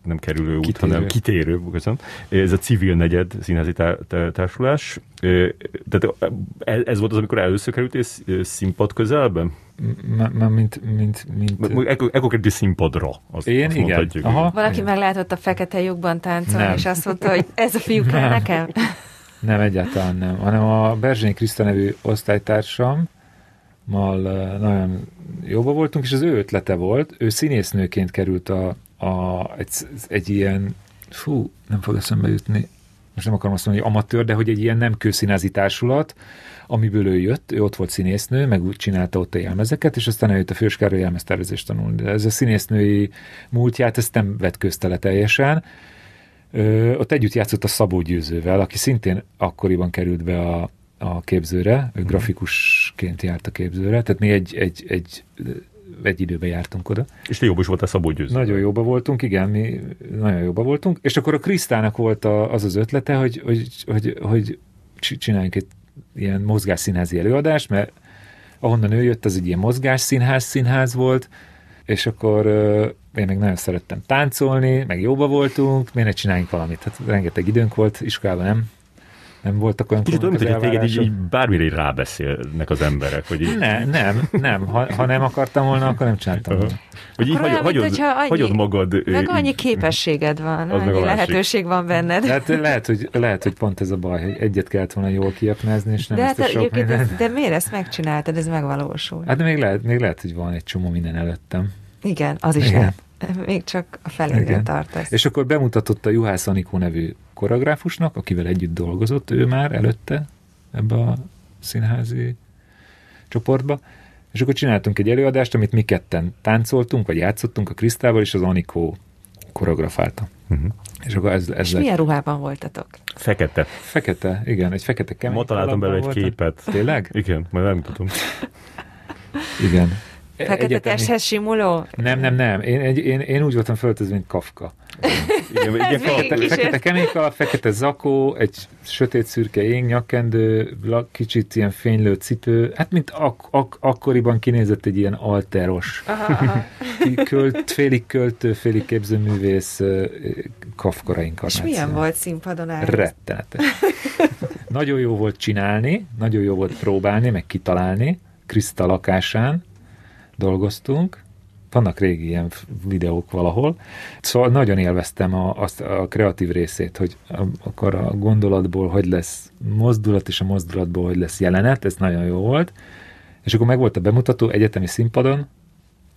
nem kerülő út, kitérő. hanem kitérő, köszönöm. Ez a civil negyed színházi társulás. Tehát ez volt az, amikor először kerültél színpad közelben? Már mint, mint, mint... Ekkor, ekkor kerültél színpadra, azt, Én, azt igen. Aha, Valaki igen. meglátott a fekete lyukban táncolni, nem. és azt mondta, hogy ez a fiú kell nekem? Nem, egyáltalán nem. Hanem a Berzsény Kriszta nevű osztálytársam, mal nagyon jóba voltunk, és az ő ötlete volt, ő színésznőként került a, a, egy, egy ilyen, fú, nem fog eszembe jutni, most nem akarom azt mondani, hogy amatőr, de hogy egy ilyen nem kőszínázi társulat, amiből ő jött, ő ott volt színésznő, meg úgy csinálta ott a jelmezeket, és aztán eljött a Főskároly jelmeztervezést tanulni. De ez a színésznői múltját, ezt nem vett köztele teljesen. Ö, ott együtt játszott a Szabó Győzővel, aki szintén akkoriban került be a, a képzőre, ő mhm. grafikusként járt a képzőre, tehát mi egy, egy, egy egy időben jártunk oda. És te jobb is volt a Szabó Győző. Nagyon jóba voltunk, igen, mi nagyon jóba voltunk. És akkor a Krisztának volt a, az az ötlete, hogy, hogy, hogy, hogy csináljunk egy ilyen mozgásszínházi előadást, mert ahonnan ő jött, az egy ilyen mozgásszínház színház volt, és akkor én még nagyon szerettem táncolni, meg jóba voltunk, miért ne csináljunk valamit? Hát rengeteg időnk volt, iskolában nem nem voltak olyan Kicsit olyan, mint hogy téged így, így bármire így rábeszélnek az emberek. Hogy így... Ne, nem, nem. Ha, ha nem akartam volna, akkor nem csináltam volna. Hogy így hagyod, hagyod, annyi, hagyod magad. Meg annyi képességed van, az annyi lehetőség van benned. Hát lehet hogy, lehet, hogy pont ez a baj, hogy egyet kellett volna jól kiaknázni, és nem de, ezt hát, sok minden. De, de miért ezt megcsináltad, ez megvalósul? Hát de még lehet, még lehet, hogy van egy csomó minden előttem. Igen, az is Igen. lehet. Még csak a felére tartasz. És akkor bemutatott a Juhász Anikó nevű koreográfusnak, akivel együtt dolgozott ő már előtte ebbe a színházi csoportba, és akkor csináltunk egy előadást, amit mi ketten táncoltunk, vagy játszottunk a Krisztával, és az Anikó koreografálta. Uh-huh. És akkor ez, ez és lett. milyen ruhában voltatok? Fekete. Fekete, igen, egy fekete kemény. Ma találtam belőle egy voltam. képet. Tényleg? Igen, majd nem tudom. igen. Fekete testhez simuló? Nem, nem, nem. Én, egy, én, én úgy voltam föltözve, mint Kafka. Igen, is Fekete ez- keménykalap, fekete zakó, egy sötét szürke én, nyakkendő, kicsit ilyen fénylő cipő. Hát, mint ak- ak- akkoriban kinézett egy ilyen alteros, Aha, aha. költ, félig költő, félig képzőművész ö, Kafkora És milyen volt színpadon állni? Rettenetes. nagyon jó volt csinálni, nagyon jó volt próbálni, meg kitalálni. Kriszta lakásán dolgoztunk. Vannak régi ilyen videók valahol. Szóval nagyon élveztem a, azt a kreatív részét, hogy a, akkor a gondolatból hogy lesz mozdulat, és a mozdulatból hogy lesz jelenet, ez nagyon jó volt. És akkor meg volt a bemutató egyetemi színpadon,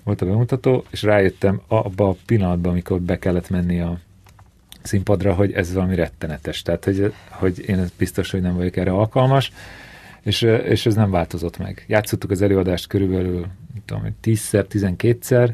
volt a bemutató, és rájöttem abba a pillanatban, amikor be kellett menni a színpadra, hogy ez valami rettenetes. Tehát, hogy, hogy én biztos, hogy nem vagyok erre alkalmas, és, és ez nem változott meg. Játszottuk az előadást körülbelül, tudom, hogy 10-szer, 12-szer,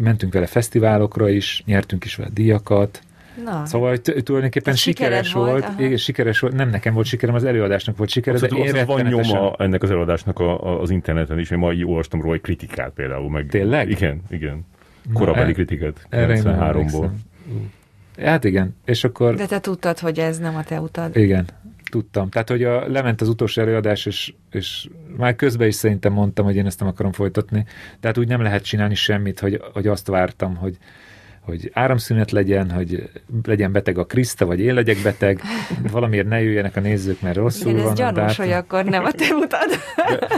mentünk vele fesztiválokra is, nyertünk is vele díjakat, Na, Szóval hogy tulajdonképpen Ez sikeres volt, volt, aha. igen, sikeres volt, nem nekem volt sikerem, az előadásnak volt sikere, de én van nyoma ennek az előadásnak a, a, az interneten is, én ma olvastam róla egy kritikát például. Meg, Tényleg? Igen, igen. Na, Korabeli e- kritikát. Erre én nem 93-ból. emlékszem. Hát igen, és akkor de te tudtad, hogy ez nem a te utad. Igen, tudtam. Tehát, hogy a, lement az utolsó előadás, és, és már közben is szerintem mondtam, hogy én ezt nem akarom folytatni. Tehát úgy nem lehet csinálni semmit, hogy, hogy azt vártam, hogy, hogy áramszünet legyen, hogy legyen beteg a Kriszta, vagy én legyek beteg, valamiért ne jöjjenek a nézők, mert rosszul Igen, van. ez gyanús, hogy akkor nem a te utad.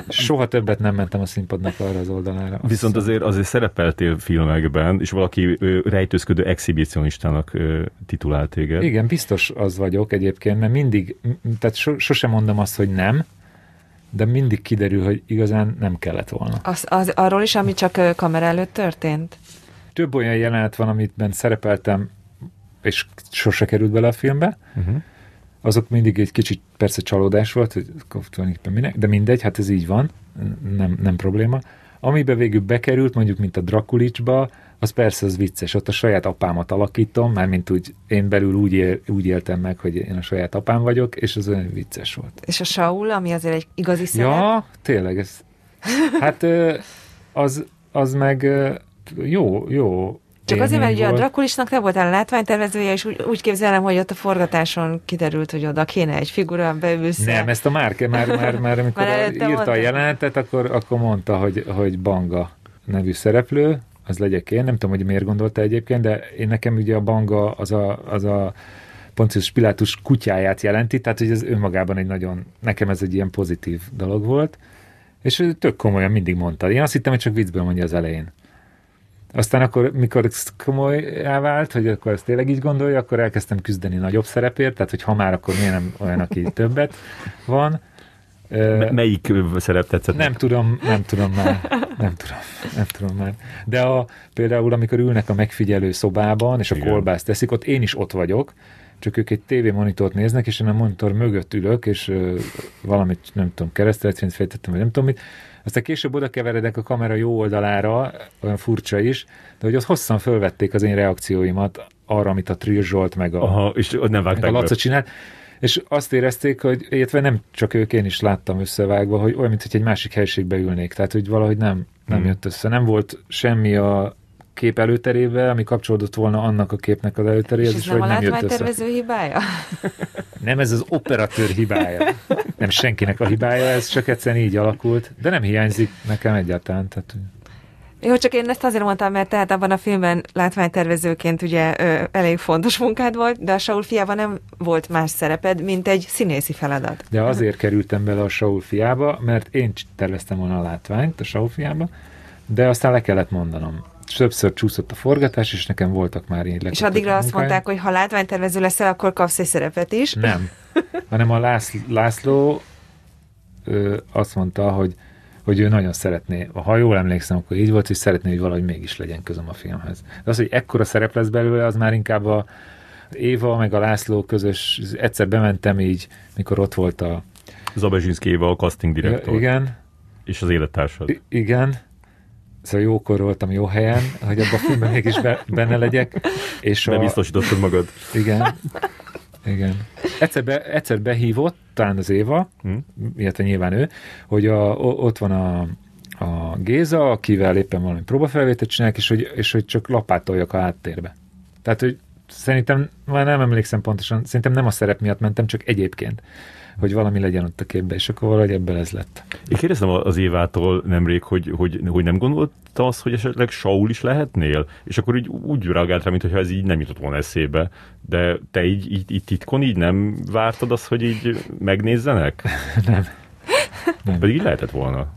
Soha többet nem mentem a színpadnak arra az oldalára. Viszont azért, azért szerepeltél filmekben, és valaki ö, rejtőzködő exhibicionistának ö, titulált téged. Igen, biztos az vagyok egyébként, mert mindig, tehát so, sosem mondom azt, hogy nem, de mindig kiderül, hogy igazán nem kellett volna. Az, az, arról is, ami csak kamera előtt történt? Több olyan jelenet van, amitben szerepeltem, és sose került bele a filmbe. Uh-huh. Azok mindig egy kicsit persze csalódás volt, hogy tulajdonképpen minek, de mindegy, hát ez így van, nem, nem probléma. Amiben végül bekerült, mondjuk mint a Drakulicsba, az persze az vicces, ott a saját apámat alakítom, mármint úgy én belül úgy, él, úgy éltem meg, hogy én a saját apám vagyok, és az olyan vicces volt. És a Saul, ami azért egy igazi szerep? Ja, tényleg, ez, hát az, az meg jó, jó. Csak azért, mert ugye a. Drakulisnak te voltál a látványtervezője, és úgy, úgy képzelem, hogy ott a forgatáson kiderült, hogy oda kéne egy figura, beülsz. Nem, ezt a Márke már, már, már amikor Már írta mondta. a jelenetet, akkor, akkor mondta, hogy, hogy Banga nevű szereplő, az legyek én, nem tudom, hogy miért gondolta egyébként, de én nekem ugye a Banga az a, az a Pontius Pilátus kutyáját jelenti, tehát hogy ez önmagában egy nagyon, nekem ez egy ilyen pozitív dolog volt, és ő tök komolyan mindig mondta. Én azt hittem, hogy csak viccből mondja az elején. Aztán akkor, mikor ez vált, hogy akkor ezt tényleg így gondolja, akkor elkezdtem küzdeni nagyobb szerepért, tehát hogy ha már, akkor miért nem olyan, aki többet van. Me- melyik szerep tetszett? nem tudom, nem tudom már. Nem tudom, nem tudom már. De a, például, amikor ülnek a megfigyelő szobában, és a Igen. kolbászt teszik, ott én is ott vagyok, csak ők egy tévémonitort néznek, és én a monitor mögött ülök, és ö, valamit, nem tudom, kereszteletfényt fejtettem, vagy nem tudom mit. Aztán később oda keveredek a kamera jó oldalára, olyan furcsa is, de hogy ott hosszan fölvették az én reakcióimat arra, amit a Trill Zsolt, meg a, Aha, és nem meg a Laca csinált, és azt érezték, hogy illetve nem csak ők, én is láttam összevágva, hogy olyan, mintha egy másik helyiségbe ülnék. Tehát, hogy valahogy nem, nem Hmm. jött össze. Nem volt semmi a kép előterébe, ami kapcsolódott volna annak a képnek az És előteréhez, ez és nem hogy a nem jött össze. hibája? Nem, ez az operatőr hibája. Nem senkinek a hibája, ez csak egyszerűen így alakult, de nem hiányzik nekem egyáltalán. Tehát, Jó, csak én ezt azért mondtam, mert tehát abban a filmben látványtervezőként ugye ö, elég fontos munkád volt, de a Saul fiában nem volt más szereped, mint egy színészi feladat. de azért kerültem bele a Saul fiába, mert én terveztem volna a látványt a Saul fiába, de aztán le kellett mondanom. Többször csúszott a forgatás, és nekem voltak már így És addigra azt mondták, hogy ha látványtervező leszel, akkor kapsz egy szerepet is. Nem, hanem a Lász, László ö, azt mondta, hogy, hogy ő nagyon szeretné, ha jól emlékszem, akkor így volt, hogy szeretné, hogy valahogy mégis legyen közöm a filmhez. De az, hogy ekkora szerep lesz belőle, az már inkább a Éva meg a László közös, egyszer bementem így, mikor ott volt a... Zabezsinszki Éva, a casting direktor. Igen, És az élettársad. I- igen, szóval jókor voltam jó helyen, hogy abban a filmben mégis be, benne legyek. És a, Bebiztosítottad magad. igen, igen. Egyszer, be, egyszer behívott, talán az Éva, Hm? illetve nyilván ő, hogy a, ott van a, a Géza, akivel éppen valami próbafelvételt csinálják, és hogy, és hogy csak lapátoljak a háttérbe. Tehát, hogy szerintem, már nem emlékszem pontosan, szerintem nem a szerep miatt mentem, csak egyébként hogy valami legyen ott a képbe, és akkor valahogy ebből ez lett. Én kérdeztem az Évától nemrég, hogy, hogy, hogy nem gondolta azt, hogy esetleg Saul is lehetnél? És akkor így úgy reagált rá, mintha ez így nem jutott volna eszébe. De te így, így, így titkon így nem vártad azt, hogy így megnézzenek? nem. nem. Pedig így lehetett volna.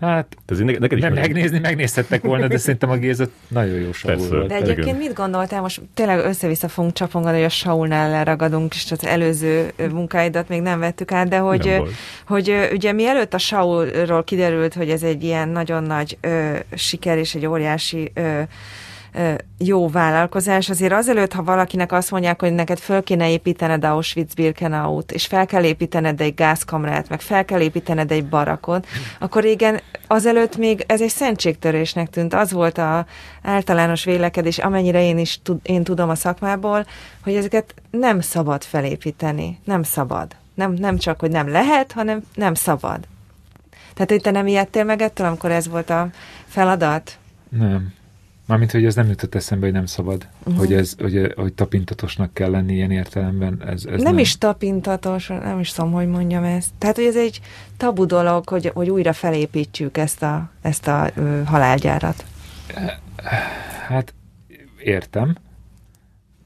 Hát, Ez neked, neked is nem meg- megnézni, megnézhettek volna, de szerintem a Géza nagyon jó Persze. savul volt. De Igen. egyébként mit gondoltál, most tényleg össze-vissza fogunk csapongani, hogy a Saulnál leragadunk, és az előző munkáidat még nem vettük át, de hogy, hogy ö, ugye mielőtt a Saulról kiderült, hogy ez egy ilyen nagyon nagy ö, siker és egy óriási ö, jó vállalkozás, azért azelőtt, ha valakinek azt mondják, hogy neked föl kéne építened Auschwitz-Birkenaut, és fel kell építened egy gázkamrát, meg fel kell építened egy barakot, akkor régen azelőtt még ez egy szentségtörésnek tűnt. Az volt a általános vélekedés, amennyire én is tud, én tudom a szakmából, hogy ezeket nem szabad felépíteni. Nem szabad. Nem, nem csak, hogy nem lehet, hanem nem szabad. Tehát, hogy te nem ijedtél meg ettől, amikor ez volt a feladat? Nem. Mármint, hogy ez nem jutott eszembe, hogy nem szabad. Uh-huh. Hogy, ez, hogy, hogy tapintatosnak kell lenni ilyen értelemben. Ez, ez nem, nem is tapintatos, nem is tudom, hogy mondjam ezt. Tehát, hogy ez egy tabu dolog, hogy, hogy újra felépítjük ezt a, ezt a ö, halálgyárat. Hát értem.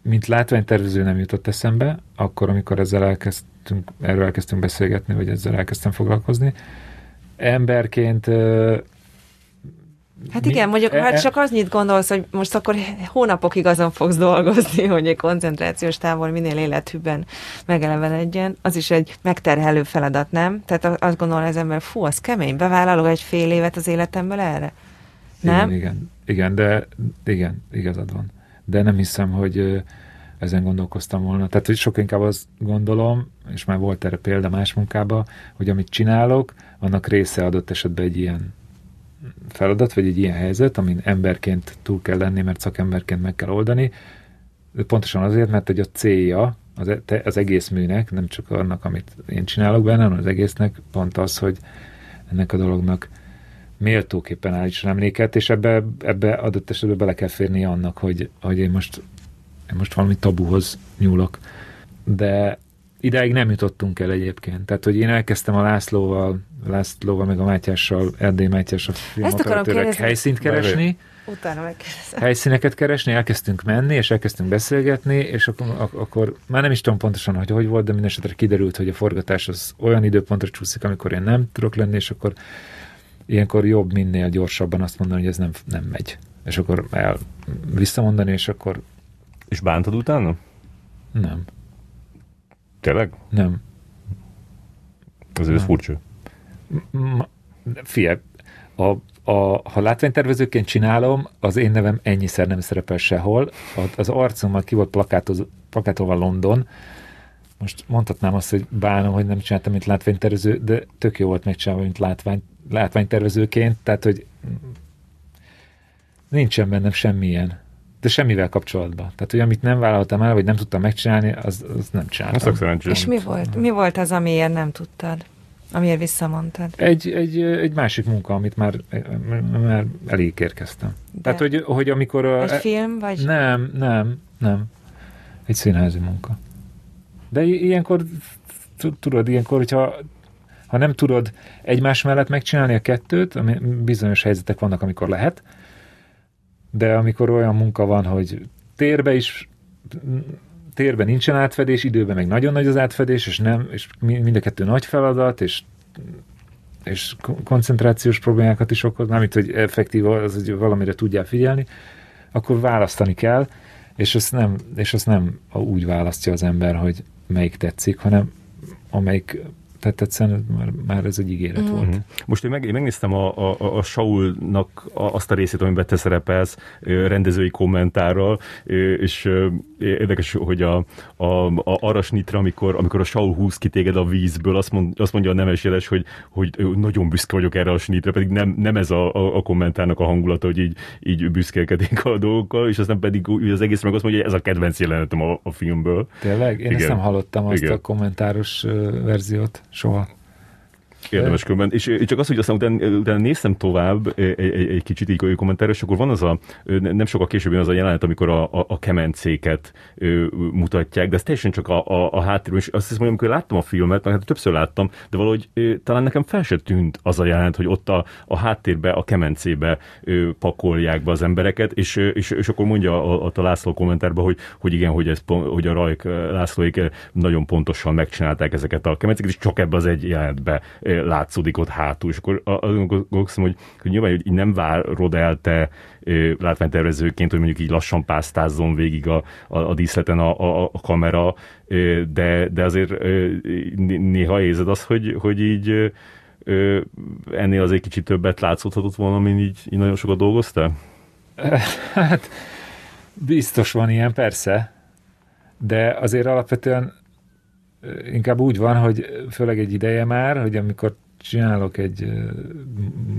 Mint látványtervező nem jutott eszembe, akkor, amikor ezzel elkezdtünk, erről elkezdtünk beszélgetni, vagy ezzel elkezdtem foglalkozni. Emberként Hát Mi- igen, mondjuk, hát csak annyit gondolsz, hogy most akkor hónapokig azon fogsz dolgozni, hogy egy koncentrációs tábor minél élethűbben megelevenedjen. Az is egy megterhelő feladat, nem? Tehát azt gondolom az ember, fú, az kemény, bevállalok egy fél évet az életemből erre? Nem? Igen, igen, igen, de igen, igazad van. De nem hiszem, hogy ezen gondolkoztam volna. Tehát, hogy sokkal inkább azt gondolom, és már volt erre példa más munkában, hogy amit csinálok, annak része adott esetben egy ilyen feladat, vagy egy ilyen helyzet, amin emberként túl kell lenni, mert szakemberként meg kell oldani. De pontosan azért, mert hogy a célja az, e- az egész műnek, nem csak annak, amit én csinálok benne, hanem az egésznek pont az, hogy ennek a dolognak méltóképpen állítson emléket, és ebbe, ebbe adott esetben bele kell férni annak, hogy, hogy én most, én most valami tabuhoz nyúlok. De ideig nem jutottunk el egyébként. Tehát, hogy én elkezdtem a Lászlóval, Lászlóval meg a Mátyással, Erdély Mátyás a filmoperatőrök kérdezni. helyszínt keresni, Utána megkérdezem. helyszíneket keresni, elkezdtünk menni, és elkezdtünk beszélgetni, és akkor, ak- akkor már nem is tudom pontosan, hogy hogy volt, de minden esetre kiderült, hogy a forgatás az olyan időpontra csúszik, amikor én nem tudok lenni, és akkor ilyenkor jobb minél gyorsabban azt mondani, hogy ez nem, nem megy. És akkor el visszamondani, és akkor És bántad utána? nem, Tényleg? nem. Azért ez furcsa. Figyelj, a, a, ha látványtervezőként csinálom, az én nevem ennyiszer nem szerepel sehol. Az arcommal ki volt plakátoz, plakátolva London. Most mondhatnám azt, hogy bánom, hogy nem csináltam, mint látványtervező, de tök jó volt megcsinálva, mint látvány, látványtervezőként, tehát, hogy nincsen bennem semmilyen, de semmivel kapcsolatban. Tehát, hogy amit nem vállaltam el, vagy nem tudtam megcsinálni, az, az nem csináltam. szakszerencsém. És mi volt? Mi volt az, amiért nem tudtad? Amiért visszamondtad? Egy, egy, egy másik munka, amit már, már elég érkeztem. De Tehát, hogy, hogy amikor... A, egy film, vagy... Nem, nem, nem. Egy színházi munka. De ilyenkor, tudod, ilyenkor, hogyha ha nem tudod egymás mellett megcsinálni a kettőt, ami bizonyos helyzetek vannak, amikor lehet, de amikor olyan munka van, hogy térbe is térben nincsen átfedés, időben meg nagyon nagy az átfedés, és nem, és mi- mind a kettő nagy feladat, és és kon- koncentrációs problémákat is okoz, mármint, hogy effektív az, hogy valamire tudjál figyelni, akkor választani kell, és azt nem, és azt nem úgy választja az ember, hogy melyik tetszik, hanem amelyik tehát egyszerűen már, már ez egy ígéret Mhm. volt. Most én, meg, én megnéztem a, a, a- Saulnak azt a részét, amiben te szerepelsz rendezői kommentárral, és érdekes, hogy a, a, a Aras Nitra, amikor, amikor a Saul húz ki téged a vízből, azt, mond, azt mondja a nemes jeles, hogy, hogy nagyon büszke vagyok erre a snitre, pedig nem, nem ez a, a, a kommentárnak a hangulata, hogy így, így büszkélkedik a dolgokkal, és aztán pedig az egész meg azt mondja, hogy ez a kedvenc jelenetem a, a filmből. Tényleg? Én Igen. ezt nem hallottam, azt Igen. a kommentáros verziót soha. Érdemes különben. És csak az, hogy aztán utána, utána néztem tovább egy, egy, egy kicsit így kommentára, és akkor van az a, nem sokkal később az a jelenet, amikor a, a, a kemencéket mutatják, de ez teljesen csak a, a, a háttérben, és azt hiszem, hogy amikor láttam a filmet, mert hát többször láttam, de valahogy talán nekem fel se tűnt az a jelenet, hogy ott a, a háttérbe, a kemencébe pakolják be az embereket, és, és, és akkor mondja a, a László kommentárban, hogy, hogy igen, hogy, ez, hogy a Rajk Lászlóik nagyon pontosan megcsinálták ezeket a kemencéket, és csak ebbe az egy jelenetbe látszódik ott hátul, és akkor azon gondolkozom, hogy, hogy nyilván hogy nem várod el te látványtervezőként, hogy mondjuk így lassan pásztázzon végig a, a, a díszleten a, a, a kamera, de, de azért néha érzed azt, hogy, hogy így ennél az egy kicsit többet látszódhatott volna, mint így, így nagyon sokat dolgoztál? Hát biztos van ilyen, persze, de azért alapvetően inkább úgy van, hogy főleg egy ideje már, hogy amikor csinálok egy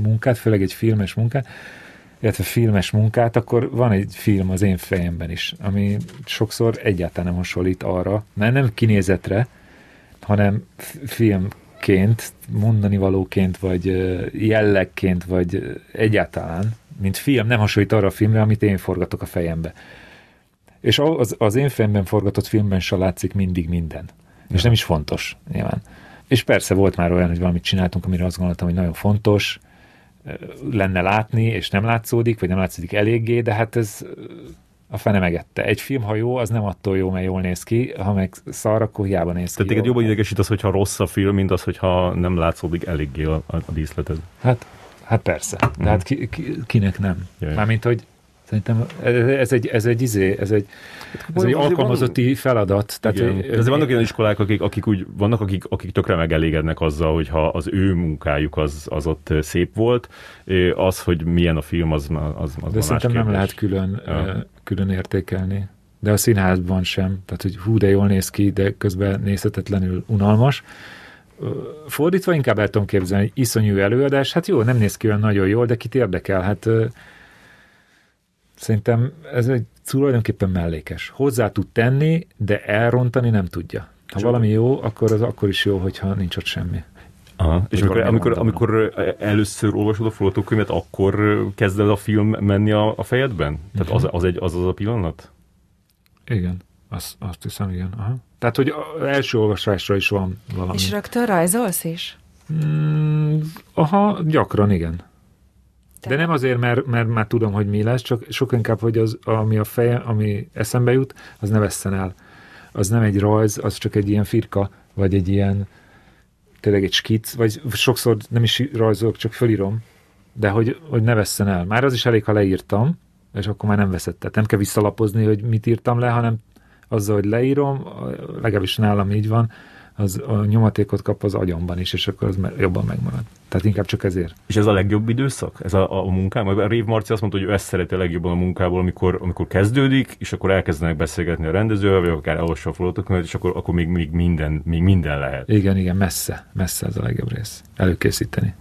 munkát, főleg egy filmes munkát, illetve filmes munkát, akkor van egy film az én fejemben is, ami sokszor egyáltalán nem hasonlít arra, mert nem kinézetre, hanem filmként, mondani valóként, vagy jellegként, vagy egyáltalán, mint film, nem hasonlít arra a filmre, amit én forgatok a fejembe. És az, az én fejemben forgatott filmben se látszik mindig minden. És nem is fontos, nyilván. És persze volt már olyan, hogy valamit csináltunk, amire azt gondoltam, hogy nagyon fontos, lenne látni, és nem látszódik, vagy nem látszódik eléggé, de hát ez a fene megette. Egy film, ha jó, az nem attól jó, mert jól néz ki, ha meg szar, akkor hiába néz ki. Tehát jobban idegesít az, hogyha rossz a film, mint az, hogyha nem látszódik eléggé a, a díszleted. Hát, hát persze. De hát ki, ki, kinek nem. Jaj. Mármint, hogy Szerintem ez egy, ez egy, izé, ez egy, ez egy alkalmazotti feladat. Tehát, igen. De azért vannak olyan iskolák, akik, akik úgy vannak, akik, akik tökre megelégednek azzal, hogyha az ő munkájuk az, az ott szép volt, az, hogy milyen a film, az, az, az De szerintem nem lehet külön, ja. külön értékelni. De a színházban sem. Tehát, hogy hú, de jól néz ki, de közben nézhetetlenül unalmas fordítva inkább el tudom képzelni, hogy iszonyú előadás, hát jó, nem néz ki olyan nagyon jól, de kit érdekel, hát Szerintem ez egy tulajdonképpen mellékes. Hozzá tud tenni, de elrontani nem tudja. Ha Csak valami jó, akkor az akkor is jó, hogyha nincs ott semmi. Aha. És amikor, amikor, amikor először olvasod a forgatókönyvet, akkor kezd el a film menni a, a fejedben? Tehát az, az, egy, az az a pillanat? Igen, azt, azt hiszem, igen. Aha. Tehát, hogy első olvasásra is van valami. És rögtön rajzolsz is? Mm, aha, gyakran, igen. De nem azért, mert, mert már tudom, hogy mi lesz, csak sokkal inkább, hogy az, ami a feje, ami eszembe jut, az ne vesszen el. Az nem egy rajz, az csak egy ilyen firka, vagy egy ilyen tényleg egy skic, vagy sokszor nem is rajzolok, csak fölírom, de hogy, hogy ne vesszen el. Már az is elég, ha leírtam, és akkor már nem veszett. Tehát nem kell visszalapozni, hogy mit írtam le, hanem azzal, hogy leírom, legalábbis nálam így van, az a nyomatékot kap az agyamban is, és akkor az jobban megmarad. Tehát inkább csak ezért. És ez a legjobb időszak? Ez a, a munkám? A Rév Marci azt mondta, hogy ő ezt szereti a legjobban a munkából, amikor, amikor kezdődik, és akkor elkezdenek beszélgetni a rendezővel, vagy akár elolvassa a és akkor, akkor még, még, minden, még minden lehet. Igen, igen, messze, messze ez a legjobb rész. Előkészíteni.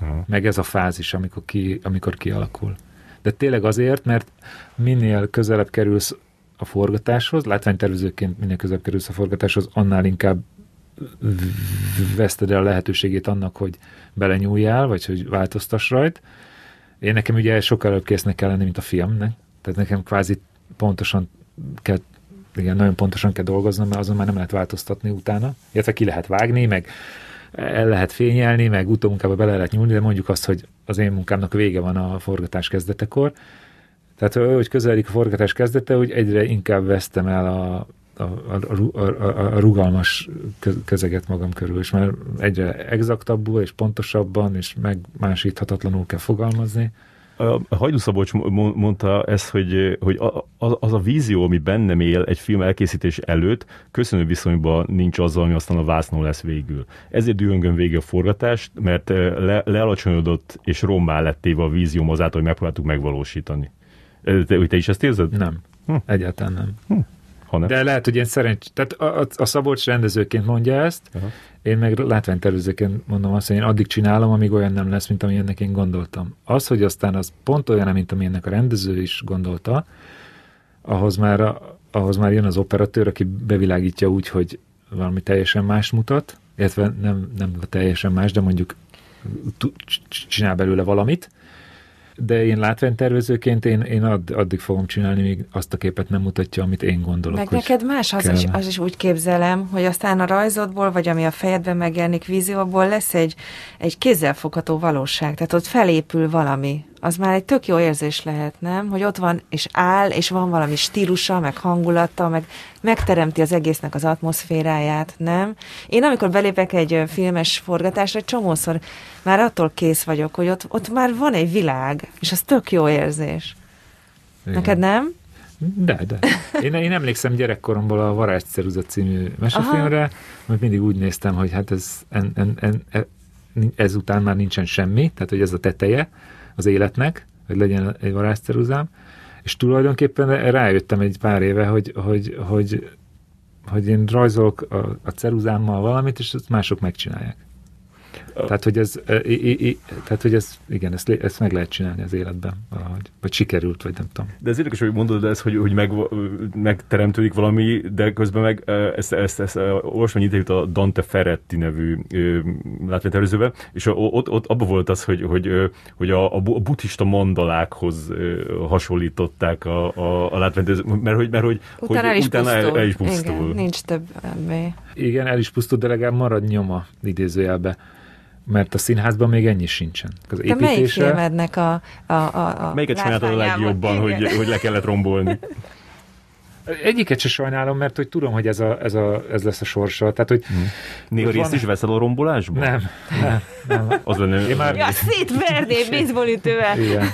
Aha. Meg ez a fázis, amikor, ki, amikor kialakul. De tényleg azért, mert minél közelebb kerülsz a forgatáshoz, látványtervezőként minél közelebb kerülsz a forgatáshoz, annál inkább veszted el a lehetőségét annak, hogy belenyúljál, vagy hogy változtass rajt. Én nekem ugye sokkal előbb késznek kell lenni, mint a filmnek. Tehát nekem kvázi pontosan kell, igen, nagyon pontosan kell dolgoznom, mert azon már nem lehet változtatni utána. Illetve ki lehet vágni, meg el lehet fényelni, meg utómunkába bele lehet nyúlni, de mondjuk azt, hogy az én munkámnak vége van a forgatás kezdetekor. Tehát, hogy közeledik a forgatás kezdete, hogy egyre inkább vesztem el a, a, a, a, a rugalmas közeget magam körül, és már egyre exaktabbul és pontosabban és megmásíthatatlanul kell fogalmazni. A Hajdú Szabolcs mondta ezt, hogy, hogy az a vízió, ami bennem él egy film elkészítés előtt, köszönő viszonyban nincs azzal, ami aztán a vásznó lesz végül. Ezért dühöngön végig a forgatást, mert le, lealacsonyodott és rommá lett téve a vízióm azáltal, hogy megpróbáltuk megvalósítani. Te, te is ezt érzed? Nem. Hm. Egyáltalán nem. Hm. Hanem. De lehet, hogy ilyen szerencs... Tehát a, a Szabolcs rendezőként mondja ezt, uh-huh. én meg látványtervezőként mondom azt, hogy én addig csinálom, amíg olyan nem lesz, mint amilyennek én gondoltam. Az, hogy aztán az pont olyan, mint amilyennek a rendező is gondolta, ahhoz már, ahhoz már jön az operatőr, aki bevilágítja úgy, hogy valami teljesen más mutat, illetve nem, nem teljesen más, de mondjuk csinál belőle valamit, de én látványtervezőként én, én add, addig fogom csinálni, míg azt a képet nem mutatja, amit én gondolok. Meg neked más az is, az is úgy képzelem, hogy aztán a rajzodból, vagy ami a fejedben megjelenik vízióból lesz egy, egy kézzelfogható valóság. Tehát ott felépül valami, az már egy tök jó érzés lehet, nem? Hogy ott van, és áll, és van valami stílusa, meg hangulata, meg megteremti az egésznek az atmoszféráját, nem? Én amikor belépek egy filmes forgatásra, egy csomószor már attól kész vagyok, hogy ott, ott már van egy világ, és az tök jó érzés. Igen. Neked nem? De, de. Én, én emlékszem gyerekkoromból a Varázs Ceruza című mesefilmre, mert mindig úgy néztem, hogy hát ez, en, en, en, e, ezután már nincsen semmi, tehát hogy ez a teteje, az életnek, hogy legyen egy varázsceruzám, és tulajdonképpen rájöttem egy pár éve, hogy, hogy, hogy, hogy én rajzolok a, a ceruzámmal valamit, és ezt mások megcsinálják. Tehát, hogy ez, i, i, i, tehát, hogy ez igen, ezt, ezt meg lehet csinálni az életben valahogy. Vagy sikerült, vagy nem tudom. De ez érdekes, hogy mondod ez, hogy, hogy meg, megteremtődik valami, de közben meg ezt, ezt, ezt olvasom egy interjút a Dante Ferretti nevű látványtervezővel, és ott, ott abban volt az, hogy, hogy, hogy a, a buddhista mandalákhoz hasonlították a, a, a látványtervezőt, mert hogy, mert hogy, utána, hogy el, is utána el, el is pusztul. Igen, nincs több ebbé. Igen, el is pusztul, de legalább marad nyoma idézőjelbe mert a színházban még ennyi sincsen. Az építése... Te melyik filmednek a, a, a, a Melyiket csináltad a legjobban, hogy, hogy le kellett rombolni? Egyiket se sajnálom, mert hogy tudom, hogy ez, a, ez, a, ez lesz a sorsa. Tehát, hogy hmm. Néha részt van... is veszel a rombolásból? Nem, nem, nem. Az lenne... Én már... Ja, szétverné baseballütővel. Igen.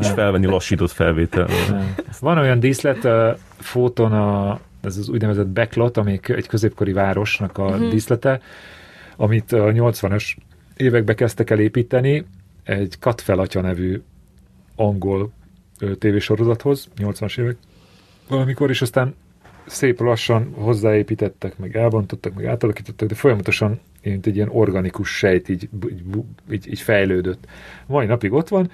És felvenni lassított felvétel. Nem. Van olyan díszlet uh, fóton, a, ez az úgynevezett backlot, ami egy középkori városnak a uh-huh. díszlete, amit a 80-as években kezdtek el építeni egy Katfel Atya nevű angol tévésorozathoz, 80-as évek valamikor, és aztán szép lassan hozzáépítettek, meg elbontottak, meg átalakítottak, de folyamatosan mint egy ilyen organikus sejt így, így, így, így fejlődött. Mai napig ott van,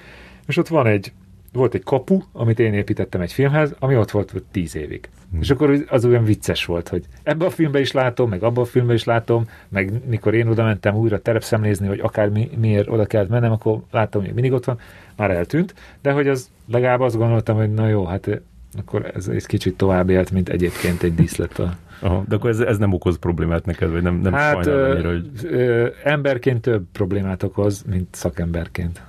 és ott van egy, volt egy kapu, amit én építettem egy filmhez, ami ott volt tíz évig. Hmm. És akkor az olyan vicces volt, hogy ebbe a filmbe is látom, meg abba a filmbe is látom, meg mikor én oda mentem újra terepszemlézni, hogy akár mi, miért oda kellett mennem, akkor láttam, hogy mindig ott van, már eltűnt, de hogy az legalább azt gondoltam, hogy na jó, hát akkor ez egy kicsit tovább élt, mint egyébként egy díszlet a Aha, de akkor ez, ez nem okoz problémát neked, vagy nem, nem hát, sajnál annyira, hogy... Ö, emberként több problémát okoz, mint szakemberként.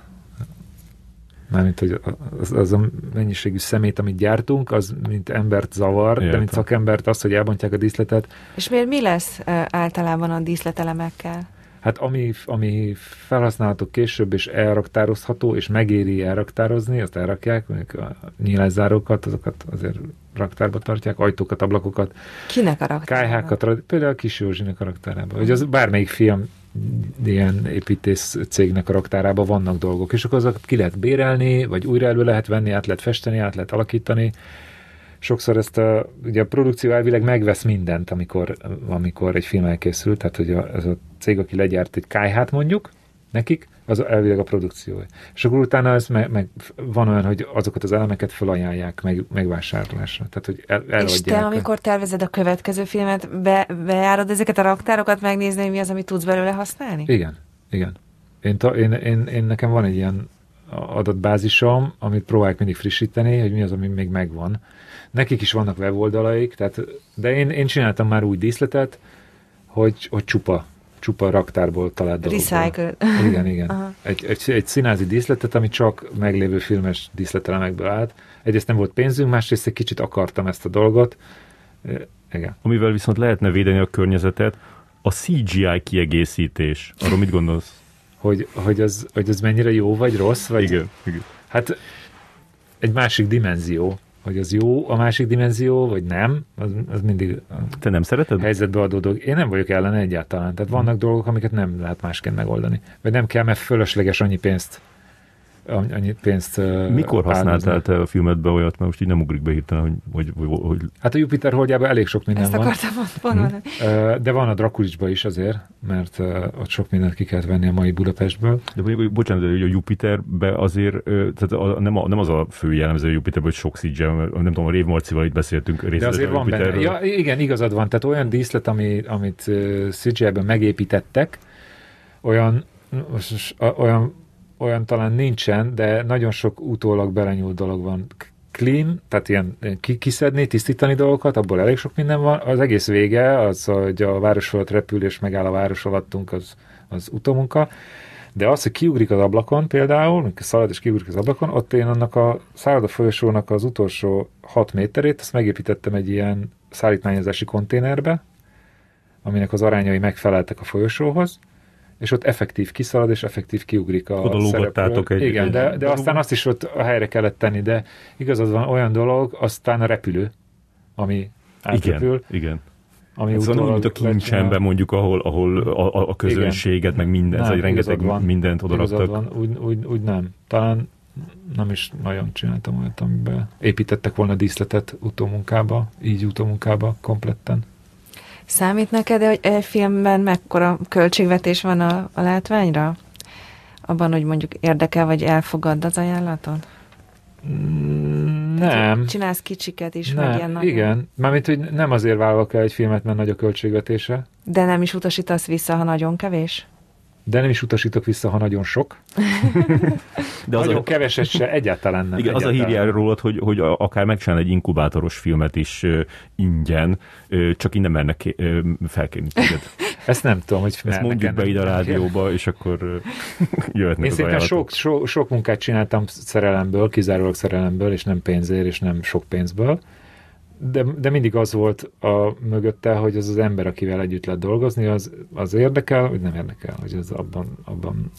Mármint, hogy az, az a mennyiségű szemét, amit gyártunk, az mint embert zavar, Értem. de mint szakembert az, hogy elbontják a díszletet. És miért mi lesz általában a díszletelemekkel? Hát ami, ami felhasználható később, és elraktározható, és megéri elraktározni, azt elrakják, mondjuk a nyílászárókat, azokat azért raktárba tartják, ajtókat, ablakokat. Kinek a raktárba? Kályhákat, például a Kis Józsinek a raktárába. Hogy az bármelyik film ilyen építész cégnek a raktárában vannak dolgok, és akkor azokat ki lehet bérelni, vagy újra elő lehet venni, át lehet festeni, át lehet alakítani. Sokszor ezt a, ugye a produkció elvileg megvesz mindent, amikor, amikor egy film elkészül, tehát hogy a, ez a cég, aki legyárt egy kájhát mondjuk, nekik, az elvileg a produkció. És akkor utána ez meg, meg van olyan, hogy azokat az elemeket felajánlják meg, megvásárlásra. Tehát, hogy el, eladják. És te, amikor tervezed a következő filmet, be, bejárod ezeket a raktárokat megnézni, hogy mi az, amit tudsz belőle használni? Igen, igen. Én, ta, én, én, én nekem van egy ilyen adatbázisom, amit próbálok mindig frissíteni, hogy mi az, ami még megvan. Nekik is vannak weboldalaik, tehát, de én, én csináltam már új díszletet, hogy, hogy csupa csupa raktárból talált dolgokból. Recycle. Igen, igen. Egy, egy, egy színázi díszletet, ami csak meglévő filmes díszletelemekből állt. Egyrészt nem volt pénzünk, másrészt egy kicsit akartam ezt a dolgot. Igen. Amivel viszont lehetne védeni a környezetet, a CGI kiegészítés. Arról mit gondolsz? hogy, hogy, az, hogy az mennyire jó vagy rossz? Vagy... Igen, igen. Hát egy másik dimenzió hogy az jó a másik dimenzió, vagy nem, az, az mindig Te nem szereted? helyzetbe adó dolog. Én nem vagyok ellene egyáltalán. Tehát vannak dolgok, amiket nem lehet másként megoldani. Vagy nem kell, mert fölösleges annyi pénzt annyi pénzt Mikor használtál te a filmedbe olyat, mert most így nem ugrik be hirtelen, hogy, hogy, hogy, hogy... Hát a Jupiter holdjában elég sok minden Ezt van. akartam mondani. Hm. De van a Drakulicsba is azért, mert ott sok mindent ki kellett venni a mai Budapestből. De mondjuk, bocsánat, hogy a Jupiterbe azért, tehát a, nem, a, nem az a fő jellemző a Jupiterben, hogy sok CGI, nem tudom, a Rév Marcival itt beszéltünk De azért van benne. Ja, igen, igazad van. Tehát olyan díszlet, ami, amit CGI-ben megépítettek, olyan, olyan olyan talán nincsen, de nagyon sok utólag belenyúlt dolog van. Clean, tehát ilyen kiszedni, tisztítani dolgokat, abból elég sok minden van. Az egész vége, az, hogy a város fölött repül és megáll a város alattunk, az, az utómunka. De az, hogy kiugrik az ablakon például, amikor szalad és kiugrik az ablakon, ott én annak a szálloda folyosónak az utolsó 6 méterét, azt megépítettem egy ilyen szállítmányozási konténerbe, aminek az arányai megfeleltek a folyosóhoz, és ott effektív kiszalad, és effektív kiugrik a Oda egy... Igen, de, de aztán azt is ott a helyre kellett tenni, de igazad van, olyan dolog, aztán a repülő, ami átrepül. Igen, igen. Ami Ez van úgy, mint a kincsenben mondjuk, ahol, ahol a, a közönséget, igen. meg minden, nem, rengeteg van, mindent odaraktak. Van, úgy, úgy, úgy nem. Talán nem is nagyon csináltam olyat, amiben építettek volna díszletet utómunkába, így utómunkába kompletten. Számít neked, hogy egy filmben mekkora költségvetés van a, a látványra? Abban, hogy mondjuk érdekel, vagy elfogad az ajánlatot? Mm, nem. Csinálsz kicsiket is, nem. meg ilyen nagyon... Igen, mármint, hogy nem azért vállalok el egy filmet, mert nagy a költségvetése. De nem is utasítasz vissza, ha nagyon kevés? De nem is utasítok vissza, ha nagyon sok. De az nagyon a... keveset se, egyáltalán nem. Igen, egyáltalán. az a hírjár rólad, hogy, hogy akár megcsinál egy inkubátoros filmet is uh, ingyen, uh, csak innen mernek uh, felkérni téged. Ezt nem tudom, hogy Ezt mondjuk be ide a rádióba, és akkor jöhetnek Én az sok, sok, sok munkát csináltam szerelemből, kizárólag szerelemből, és nem pénzért, és nem sok pénzből de, de mindig az volt a mögötte, hogy az az ember, akivel együtt lehet dolgozni, az, az érdekel, vagy nem érdekel, hogy az abban, abban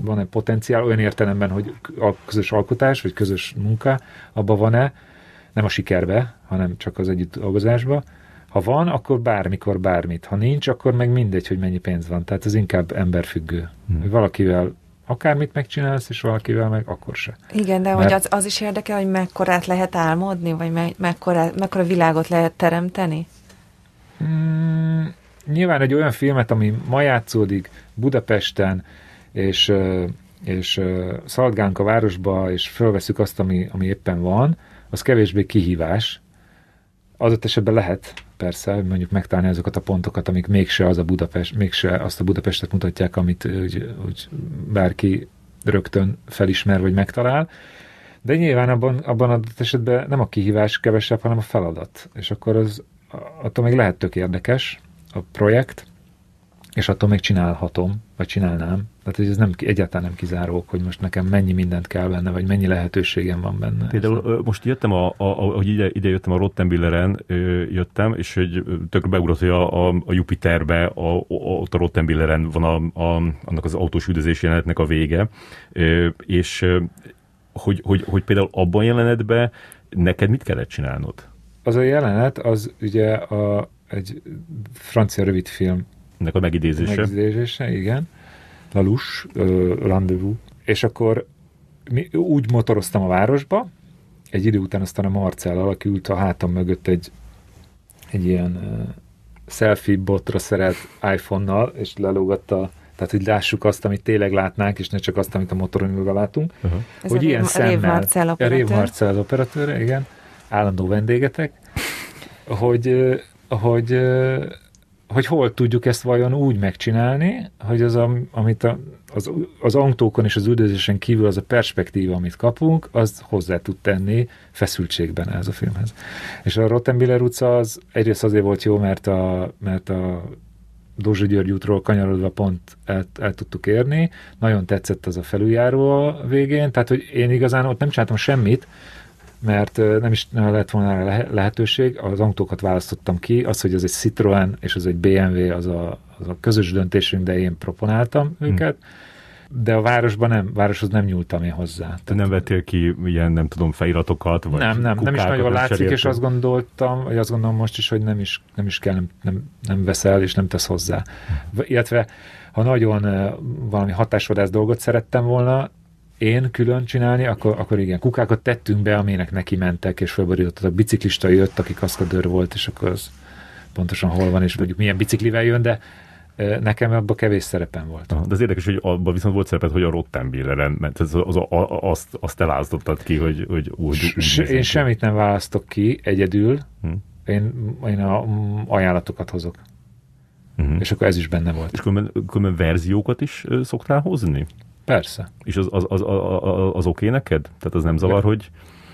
van-e potenciál olyan értelemben, hogy a közös alkotás, vagy közös munka, abban van-e, nem a sikerbe, hanem csak az együtt dolgozásba. Ha van, akkor bármikor bármit. Ha nincs, akkor meg mindegy, hogy mennyi pénz van. Tehát ez inkább emberfüggő. Hmm. Valakivel akármit megcsinálsz, és valakivel meg akkor se. Igen, de Mert... hogy az, az is érdekel, hogy mekkorát lehet álmodni, vagy me, mekkora, mekkora világot lehet teremteni? Mm, nyilván egy olyan filmet, ami ma játszódik Budapesten, és, és szaladgálunk a városba, és fölveszük azt, ami, ami éppen van, az kevésbé kihívás. Azot esetben lehet persze, mondjuk megtalálni azokat a pontokat, amik mégse, az a Budapest, mégse azt a Budapestet mutatják, amit úgy, úgy bárki rögtön felismer vagy megtalál. De nyilván abban, abban az esetben nem a kihívás kevesebb, hanem a feladat. És akkor az attól még lehet tök érdekes a projekt, és attól még csinálhatom, vagy csinálnám. Tehát hogy ez nem, egyáltalán nem kizárók, hogy most nekem mennyi mindent kell benne, vagy mennyi lehetőségem van benne. Például ez most jöttem, a, a, a, hogy ide, ide jöttem a Rottenbilleren, jöttem, és hogy tök beugrott, hogy a, a, a Jupiterbe, a, a, ott a Rottenbilleren van a, a, annak az autós üldözés jelenetnek a vége, és hogy, hogy, hogy például abban jelenetben neked mit kellett csinálnod? Az a jelenet, az ugye a, egy francia rövidfilm nek a megidézése. Megidézése, igen. Uh, rendezvous. És akkor mi, úgy motoroztam a városba, egy idő után aztán a Marcell aki ült a hátam mögött egy, egy ilyen uh, selfie botra szerelt iPhone-nal, és lelógatta tehát, hogy lássuk azt, amit tényleg látnánk, és ne csak azt, amit a motoron ülve látunk. Uh-huh. Ez hogy a ilyen Rév, szemmel, a Rév Marcell operatőr. A Rév Marcell operatőr, igen. Állandó vendégetek. Hogy, hogy hogy hol tudjuk ezt vajon úgy megcsinálni, hogy az, a, amit a, az, az autókon és az üldözésen kívül az a perspektíva, amit kapunk, az hozzá tud tenni feszültségben ez a filmhez. És a Rottenbiller utca az egyrészt azért volt jó, mert a, mert a Dózsa György útról kanyarodva pont el, el tudtuk érni. Nagyon tetszett az a felüljáró a végén, tehát hogy én igazán ott nem csináltam semmit, mert nem is lett volna lehetőség, az autókat választottam ki, az, hogy ez egy Citroen és az egy BMW, az a, az a közös döntésünk, de én proponáltam hmm. őket, de a városban nem, városhoz nem nyúltam én hozzá. Tehát nem vettél ki ilyen, nem tudom, feliratokat? Vagy nem, nem, nem is nagyon látszik, cseréltem. és azt gondoltam, vagy azt gondolom most is, hogy nem is, nem is kell, nem, nem, nem veszel, és nem tesz hozzá. Hmm. Illetve, ha nagyon valami hatásvadász dolgot szerettem volna, én külön csinálni, akkor, akkor igen, kukákat tettünk be, aminek neki mentek, és felborítottak. A biciklista jött, aki kaszkadőr volt, és akkor az pontosan hol van, és mondjuk milyen biciklivel jön, de nekem abban kevés szerepem volt. Aha, de az érdekes, hogy abban viszont volt szerepet, hogy a Rottenbilleren, mert az, az, az, azt, azt elállítottad ki, hogy, hogy úgy, úgy Én semmit nem választok ki egyedül, hm. én, én a ajánlatokat hozok. Uh-huh. És akkor ez is benne volt. És különben, különben verziókat is szoktál hozni? Persze. És az, az, az, az, az oké neked? Tehát az nem zavar, de, hogy...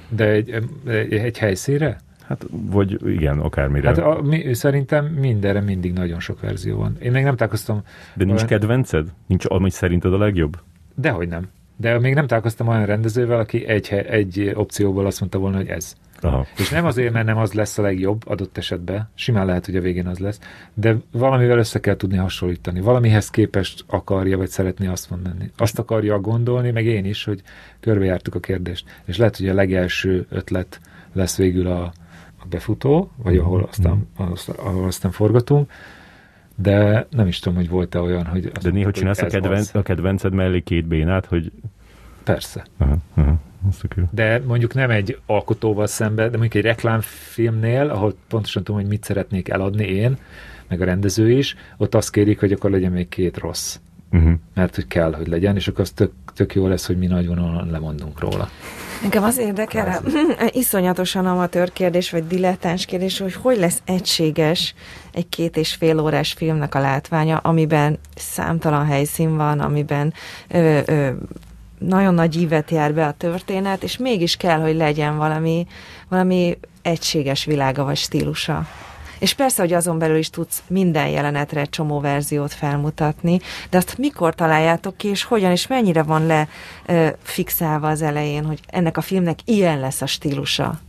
De egy, egy, helyszínre? Hát, vagy igen, akármire. Hát a, mi, szerintem mindenre mindig nagyon sok verzió van. Én még nem találkoztam... De nincs olyan... kedvenced? Nincs, ami szerinted a legjobb? Dehogy nem. De még nem találkoztam olyan rendezővel, aki egy, egy opcióból azt mondta volna, hogy ez. Aha. És nem azért, mert nem az lesz a legjobb adott esetben, simán lehet, hogy a végén az lesz, de valamivel össze kell tudni hasonlítani. Valamihez képest akarja, vagy szeretné azt mondani. Azt akarja gondolni, meg én is, hogy körbejártuk a kérdést. És lehet, hogy a legelső ötlet lesz végül a, a befutó, vagy mhm. ahol aztán, ahol aztán forgatunk, de nem is tudom, hogy volt-e olyan, hogy... De néha csinálsz a, kedvenc, a kedvenced mellé két bénát, hogy... Persze. Aha, aha. De mondjuk nem egy alkotóval szemben, de mondjuk egy reklámfilmnél, ahol pontosan tudom, hogy mit szeretnék eladni én, meg a rendező is, ott azt kérik, hogy akkor legyen még két rossz. Uh-huh. Mert hogy kell, hogy legyen, és akkor az tök, tök jó lesz, hogy mi nagy vonalon lemondunk róla. Engem az érdekel, iszonyatosan amatőr kérdés, vagy dilettáns kérdés, hogy hogy lesz egységes egy két és fél órás filmnek a látványa, amiben számtalan helyszín van, amiben ö, ö, nagyon nagy ívet jár be a történet, és mégis kell, hogy legyen valami, valami egységes világa vagy stílusa. És persze, hogy azon belül is tudsz minden jelenetre egy csomó verziót felmutatni, de azt mikor találjátok ki, és hogyan, és mennyire van le ö, fixálva az elején, hogy ennek a filmnek ilyen lesz a stílusa?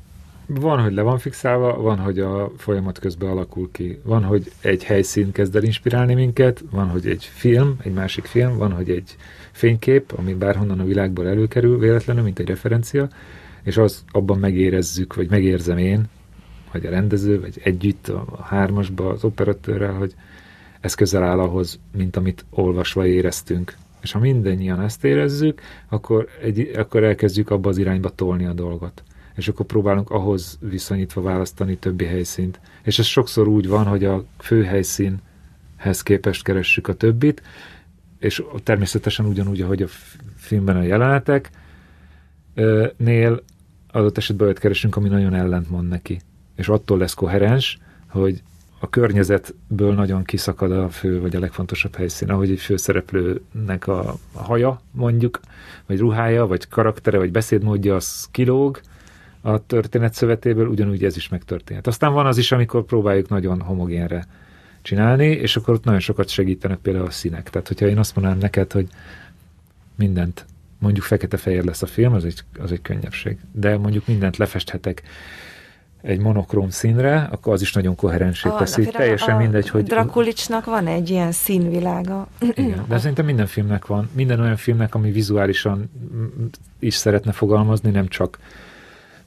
Van, hogy le van fixálva, van, hogy a folyamat közben alakul ki. Van, hogy egy helyszín kezd el inspirálni minket, van, hogy egy film, egy másik film, van, hogy egy fénykép, ami bárhonnan a világból előkerül véletlenül, mint egy referencia, és az abban megérezzük, vagy megérzem én, vagy a rendező, vagy együtt a, hármasba az operatőrrel, hogy ez közel áll ahhoz, mint amit olvasva éreztünk. És ha mindannyian ezt érezzük, akkor, egy, akkor elkezdjük abba az irányba tolni a dolgot. És akkor próbálunk ahhoz viszonyítva választani többi helyszínt. És ez sokszor úgy van, hogy a fő helyszínhez képest keressük a többit, és természetesen ugyanúgy, ahogy a filmben a jelenetek, nél adott esetben olyat keresünk, ami nagyon ellentmond neki. És attól lesz koherens, hogy a környezetből nagyon kiszakad a fő, vagy a legfontosabb helyszín, ahogy egy főszereplőnek a, haja, mondjuk, vagy ruhája, vagy karaktere, vagy beszédmódja, az kilóg a történet szövetéből, ugyanúgy ez is megtörténhet. Aztán van az is, amikor próbáljuk nagyon homogénre csinálni, és akkor ott nagyon sokat segítenek például a színek. Tehát, hogyha én azt mondanám neked, hogy mindent, mondjuk fekete-fehér lesz a film, az egy, az egy könnyebbség. De mondjuk mindent lefesthetek egy monokróm színre, akkor az is nagyon koherensé teszi. Teljesen a mindegy, hogy... Drakulicsnak van egy ilyen színvilága. Igen, de szerintem minden filmnek van. Minden olyan filmnek, ami vizuálisan is szeretne fogalmazni, nem csak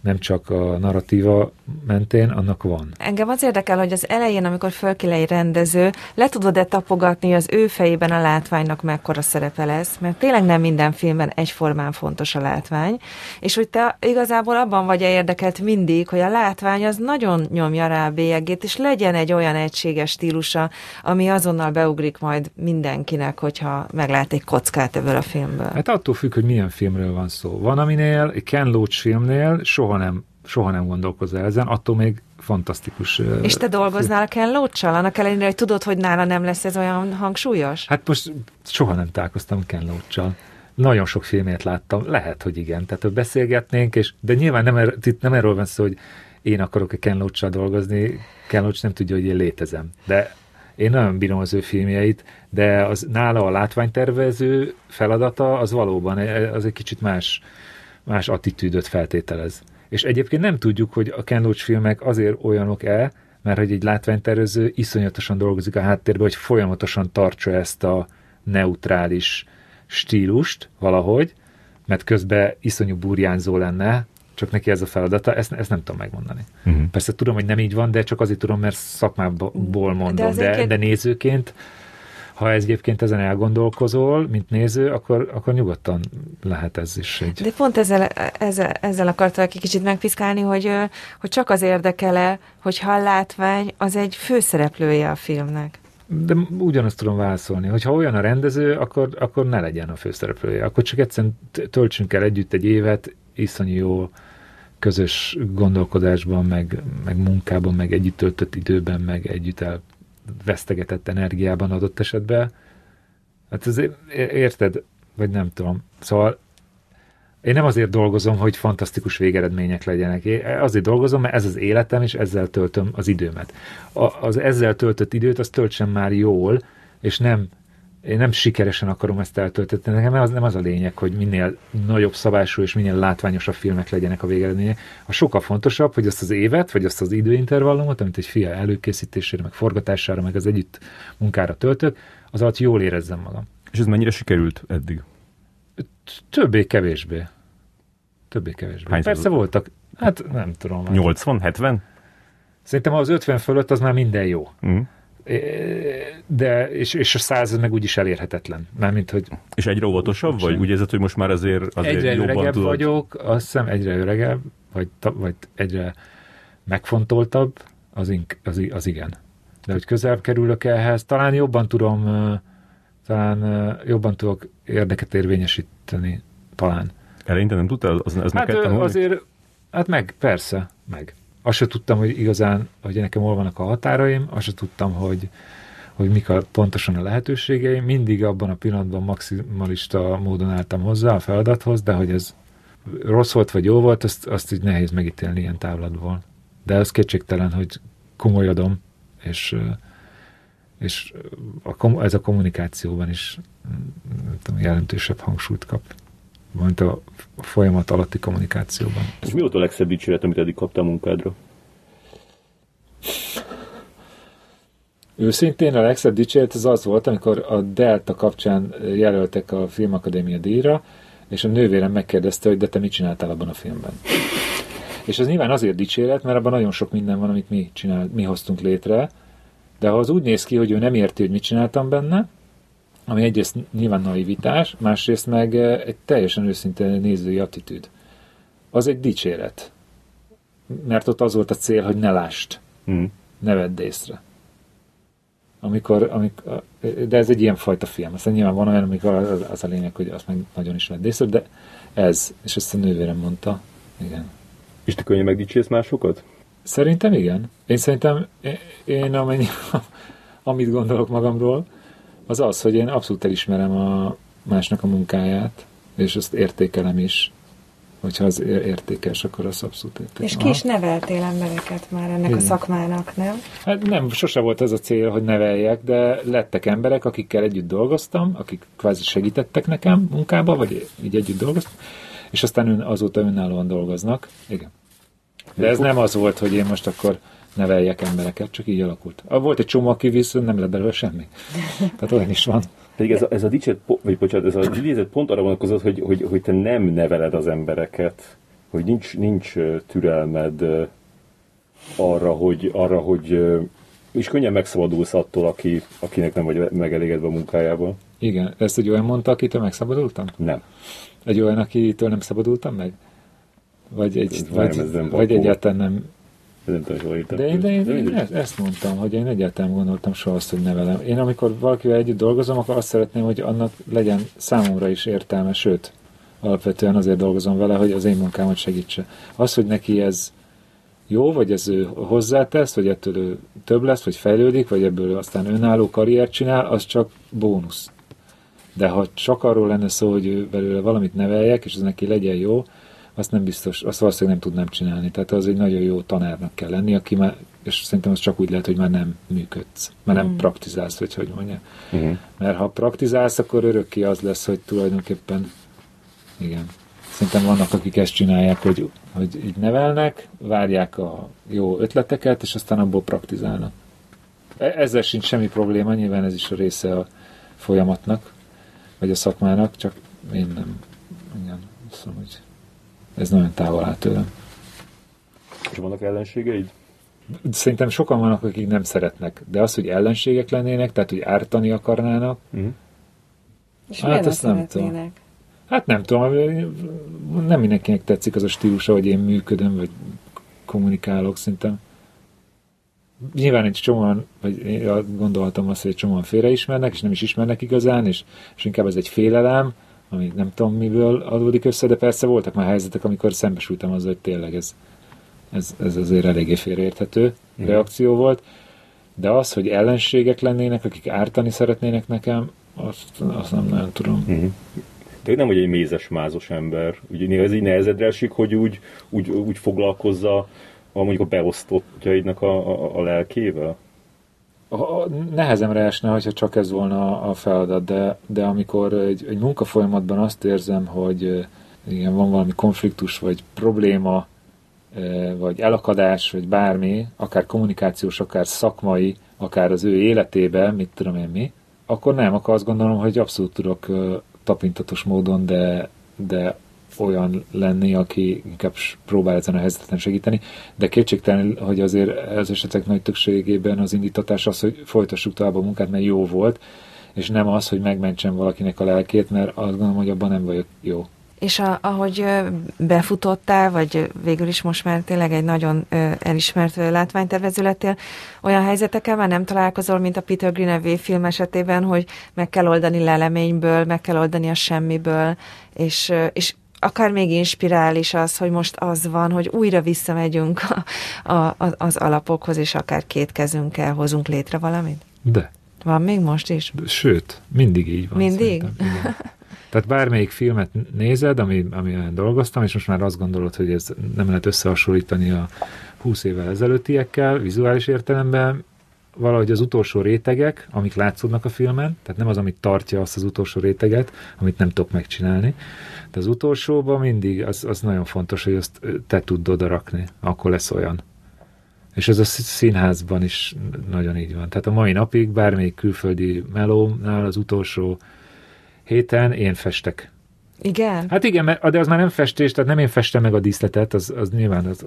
nem csak a narratíva mentén, annak van. Engem az érdekel, hogy az elején, amikor fölkél egy rendező, le tudod-e tapogatni az ő fejében a látványnak mekkora szerepe lesz, mert tényleg nem minden filmben egyformán fontos a látvány, és hogy te igazából abban vagy -e érdekelt mindig, hogy a látvány az nagyon nyomja rá a bélyegét, és legyen egy olyan egységes stílusa, ami azonnal beugrik majd mindenkinek, hogyha meglát egy kockát ebből a filmből. Hát attól függ, hogy milyen filmről van szó. Van, aminél, egy Ken Loach filmnél soha soha nem, soha nem gondolkozzál ezen, attól még fantasztikus. És te dolgoznál Ken Loach-sal? Annak ellenére, hogy tudod, hogy nála nem lesz ez olyan hangsúlyos? Hát most soha nem találkoztam Ken loach Nagyon sok filmét láttam, lehet, hogy igen. Tehát beszélgetnénk, és, de nyilván nem, er, nem erről van szó, hogy én akarok-e Ken loach dolgozni. Ken Loach nem tudja, hogy én létezem. De én nagyon bírom az ő filmjeit, de az nála a látványtervező feladata az valóban az egy kicsit más, más attitűdöt feltételez. És egyébként nem tudjuk, hogy a Ken Loach filmek azért olyanok-e, mert hogy egy látványtervező iszonyatosan dolgozik a háttérben, hogy folyamatosan tartsa ezt a neutrális stílust valahogy, mert közben iszonyú burjánzó lenne, csak neki ez a feladata, ezt, ezt nem tudom megmondani. Uh-huh. Persze tudom, hogy nem így van, de csak azért tudom, mert szakmából mondom, de, de, de nézőként ha ez egyébként ezen elgondolkozol, mint néző, akkor, akkor nyugodtan lehet ez is egy... De pont ezzel, ezzel, ezzel akartam egy kicsit megpiszkálni, hogy, hogy csak az érdekele, hogy ha a látvány az egy főszereplője a filmnek. De ugyanazt tudom válaszolni, hogy ha olyan a rendező, akkor, akkor ne legyen a főszereplője. Akkor csak egyszerűen töltsünk el együtt egy évet, iszonyú jó közös gondolkodásban, meg, meg munkában, meg együtt töltött időben, meg együtt elvesztegetett energiában adott esetben. Hát ez érted, vagy nem tudom. Szóval én nem azért dolgozom, hogy fantasztikus végeredmények legyenek. Én azért dolgozom, mert ez az életem, és ezzel töltöm az időmet. A, az ezzel töltött időt, azt töltsem már jól, és nem én nem sikeresen akarom ezt eltöltetni, nekem az nem az a lényeg, hogy minél nagyobb szabású és minél látványosabb filmek legyenek a végeredmények. A sokkal fontosabb, hogy azt az évet, vagy azt az időintervallumot, amit egy fia előkészítésére, meg forgatására, meg az együtt munkára töltök, az alatt jól érezzem magam. És ez mennyire sikerült eddig? Többé-kevésbé. Többé-kevésbé. Hány Persze voltak, hát nem tudom. 80, 70? Szerintem az 50 fölött az már minden jó. Mm de, és, és a száz meg úgyis elérhetetlen. Mármint, hogy és egyre óvatosabb vagy? Úgy érzed, hogy most már azért, azért egyre jobban öregebb tudod? vagyok, azt hiszem egyre öregebb, vagy, vagy egyre megfontoltabb, az, ink, az, az igen. De hogy közel kerülök ehhez, talán jobban tudom, talán jobban tudok érdeket érvényesíteni, talán. Eleinte nem tudtál? Az, ez hát neked azért, hát meg, persze, meg azt se tudtam, hogy igazán, hogy nekem hol vannak a határaim, azt se tudtam, hogy, hogy mik a, pontosan a lehetőségeim. Mindig abban a pillanatban maximalista módon álltam hozzá a feladathoz, de hogy ez rossz volt vagy jó volt, azt, azt így nehéz megítélni ilyen távlatból. De ez kétségtelen, hogy komolyodom, és, és a, ez a kommunikációban is tudom, jelentősebb hangsúlyt kap mint a folyamat alatti kommunikációban. És mi volt a legszebb dicséret, amit eddig kaptál munkádra? Őszintén a legszebb dicséret az az volt, amikor a Delta kapcsán jelöltek a Filmakadémia díjra, és a nővérem megkérdezte, hogy de te mit csináltál abban a filmben. És ez nyilván azért dicséret, mert abban nagyon sok minden van, amit mi, csinál, mi hoztunk létre, de ha az úgy néz ki, hogy ő nem érti, hogy mit csináltam benne, ami egyrészt nyilván naivitás, másrészt meg eh, egy teljesen őszinte nézői attitűd. Az egy dicséret. Mert ott az volt a cél, hogy ne lást. Mm. Ne vedd észre. Amikor, amikor, de ez egy ilyen fajta film. Aztán nyilván van olyan, amikor az, az a lényeg, hogy azt meg nagyon is vedd észre, de ez, és ezt a nővérem mondta, igen. És te könnyen megdicsérsz másokat? Szerintem igen. Én szerintem, én amennyi, amit gondolok magamról, az az, hogy én abszolút elismerem a másnak a munkáját, és azt értékelem is. Hogyha az értékes, akkor az abszolút értékel. És ki is neveltél embereket már ennek Igen. a szakmának, nem? Hát nem, sose volt ez a cél, hogy neveljek, de lettek emberek, akikkel együtt dolgoztam, akik kvázi segítettek nekem munkába, vagy így együtt dolgoztam, és aztán ön, azóta önállóan dolgoznak. Igen. De ez nem az volt, hogy én most akkor neveljek embereket, csak így alakult. Ah, volt egy csomó, aki viszont nem lett belőle semmi. Tehát olyan is van. Pedig ez a, ez a dicset, vagy bocsánat, ez a idézet pont arra vonatkozott, hogy, hogy, hogy te nem neveled az embereket, hogy nincs, nincs türelmed arra, hogy, arra, hogy és könnyen megszabadulsz attól, aki, akinek nem vagy megelégedve a munkájával. Igen, ezt egy olyan mondta, akitől megszabadultam? Nem. Egy olyan, akitől nem szabadultam meg? Vagy, egy, vagy, vagy egyáltalán nem nem tudom, De én, de én, én ezt, ezt mondtam, hogy én egyáltalán gondoltam soha azt, hogy nevelem. Én amikor valakivel együtt dolgozom, akkor azt szeretném, hogy annak legyen számomra is értelme, sőt, alapvetően azért dolgozom vele, hogy az én munkámat segítse. Az, hogy neki ez jó, vagy ez ő hozzátesz, vagy ettől ő több lesz, vagy fejlődik, vagy ebből aztán önálló karriert csinál, az csak bónusz. De ha csak arról lenne szó, hogy ő belőle valamit neveljek, és ez neki legyen jó, azt nem biztos, azt valószínűleg nem tudnám csinálni. Tehát az egy nagyon jó tanárnak kell lenni, aki már, és szerintem az csak úgy lehet, hogy már nem működsz, már nem mm. praktizálsz, vagy hogy mondja. Mm. Mert ha praktizálsz, akkor örökké az lesz, hogy tulajdonképpen igen. Szerintem vannak, akik ezt csinálják, hogy, hogy így nevelnek, várják a jó ötleteket, és aztán abból praktizálnak. E, ezzel sincs semmi probléma, nyilván ez is a része a folyamatnak, vagy a szakmának, csak én nem. Igen, szóval, hogy ez nagyon távol áll tőlem. És vannak ellenségeid? Szerintem sokan vannak, akik nem szeretnek, de az, hogy ellenségek lennének, tehát hogy ártani akarnának. És Hát azt nem szeretnének? hát nem tudom, nem mindenkinek tetszik az a stílus, hogy én működöm, vagy kommunikálok, szerintem. Nyilván egy csomóan, vagy én gondolhatom azt, hogy egy csomóan félreismernek, és nem is ismernek igazán, és, és inkább ez egy félelem, ami nem tudom miből adódik össze, de persze voltak már helyzetek, amikor szembesültem azzal, hogy tényleg ez, ez, ez azért eléggé félreérthető Mhm. reakció volt. De az, hogy ellenségek lennének, akik ártani szeretnének nekem, azt, azt nem nagyon tudom. De nem vagy egy mézes, mázos ember. Ugye ez így nehezedre esik, hogy úgy, úgy, úgy foglalkozza a, mondjuk a beosztottjaidnak a, a, a lelkével? A, nehezemre esne, hogyha csak ez volna a feladat, de, de amikor egy, egy munkafolyamatban azt érzem, hogy igen, van valami konfliktus, vagy probléma, vagy elakadás, vagy bármi, akár kommunikációs, akár szakmai, akár az ő életébe, mit tudom én mi, akkor nem, akkor azt gondolom, hogy abszolút tudok tapintatos módon, de, de olyan lenni, aki inkább próbál ezen a helyzeten segíteni, de kétségtelen, hogy azért az esetek nagy többségében az indítatás az, hogy folytassuk tovább a munkát, mert jó volt, és nem az, hogy megmentsem valakinek a lelkét, mert azt gondolom, hogy abban nem vagyok jó. És a, ahogy befutottál, vagy végül is most már tényleg egy nagyon elismert látványtervező lettél, olyan helyzetekkel már nem találkozol, mint a Peter Greenaway film esetében, hogy meg kell oldani leleményből, meg kell oldani a semmiből, és, és akár még inspirál is az, hogy most az van, hogy újra visszamegyünk a, a, a- az alapokhoz, és akár két kezünkkel hozunk létre valamit? De, Van még most is? sőt, mindig így van. Mindig? Tehát bármelyik filmet nézed, ami, amiben dolgoztam, és most már azt gondolod, hogy ez nem lehet összehasonlítani a 20 évvel ezelőttiekkel, vizuális értelemben, valahogy az utolsó rétegek, amik látszódnak a filmen, tehát nem az, amit tartja azt az utolsó réteget, amit nem tudok megcsinálni, de az utolsóban mindig az, az nagyon fontos, hogy azt te tudd oda rakni, akkor lesz olyan. És ez a szí- színházban is nagyon így van. Tehát a mai napig bármelyik külföldi melónál az utolsó héten én festek. Igen? Hát igen, de az már nem festés, tehát nem én festem meg a díszletet, az, az nyilván az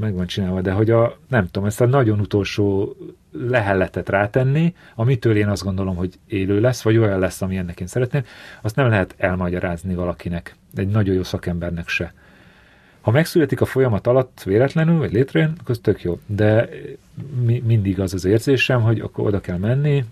meg van csinálva, de hogy a, nem tudom, ezt a nagyon utolsó lehelletet rátenni, amitől én azt gondolom, hogy élő lesz, vagy olyan lesz, ami ennek én szeretném, azt nem lehet elmagyarázni valakinek, egy nagyon jó szakembernek se. Ha megszületik a folyamat alatt véletlenül, vagy létrejön, akkor az tök jó. De mi, mindig az az érzésem, hogy akkor oda kell menni,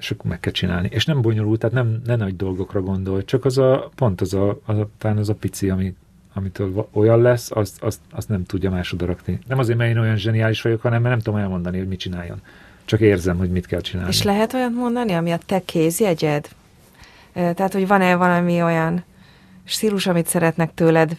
és akkor meg kell csinálni. És nem bonyolult, tehát nem, nem nagy dolgokra gondol, csak az a, pont az a, az a, talán az a pici, ami, amitől olyan lesz, azt, azt, azt nem tudja más oda rakni. Nem azért, mert én olyan zseniális vagyok, hanem mert nem tudom elmondani, hogy mit csináljon. Csak érzem, hogy mit kell csinálni. És lehet olyat mondani, ami a te kézjegyed? Tehát, hogy van-e valami olyan stílus, amit szeretnek tőled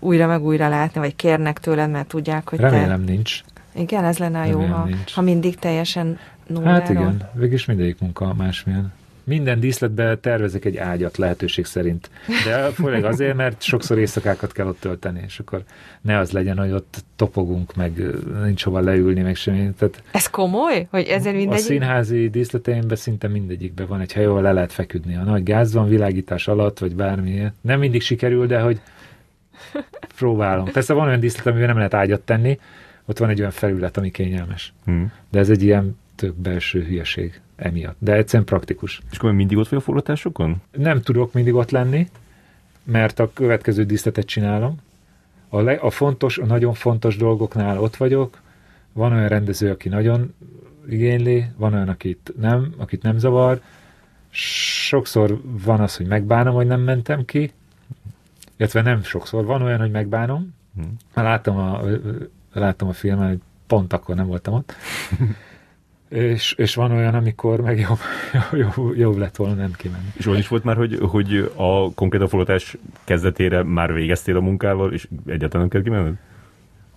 újra meg újra látni, vagy kérnek tőled, mert tudják, hogy Remélem nincs. te... Igen, ez lenne a jó, Remélem ha, nincs. ha mindig teljesen nulláról. Hát igen, végülis mindegyik munka másmilyen. Minden díszletbe tervezek egy ágyat lehetőség szerint. De főleg azért, mert sokszor éjszakákat kell ott tölteni, és akkor ne az legyen, hogy ott topogunk, meg nincs hova leülni, meg semmi. Tehát Ez komoly? Hogy ezért a mindegy? színházi díszleteimben szinte mindegyikben van egy hely, ahol le lehet feküdni. A nagy gáz van világítás alatt, vagy bármi. Nem mindig sikerül, de hogy próbálom. Persze van olyan díszlet, amiben nem lehet ágyat tenni, ott van egy olyan felület, ami kényelmes. Hm. De ez egy ilyen tök belső hülyeség emiatt. De egyszerűen praktikus. És akkor mindig ott vagy a forgatásokon? Nem tudok mindig ott lenni, mert a következő díszletet csinálom. A, le, a fontos, a nagyon fontos dolgoknál ott vagyok. Van olyan rendező, aki nagyon igényli, van olyan, akit nem, akit nem zavar. Sokszor van az, hogy megbánom, hogy nem mentem ki, illetve nem sokszor. Van olyan, hogy megbánom. Hm. Már láttam a, láttam a filmet, hogy pont akkor nem voltam ott. és, és van olyan, amikor meg jobb, jobb, jobb lett volna nem kimenni. És olyan is volt már, hogy, hogy a konkrét a forgatás kezdetére már végeztél a munkával, és egyáltalán nem kell kimenned?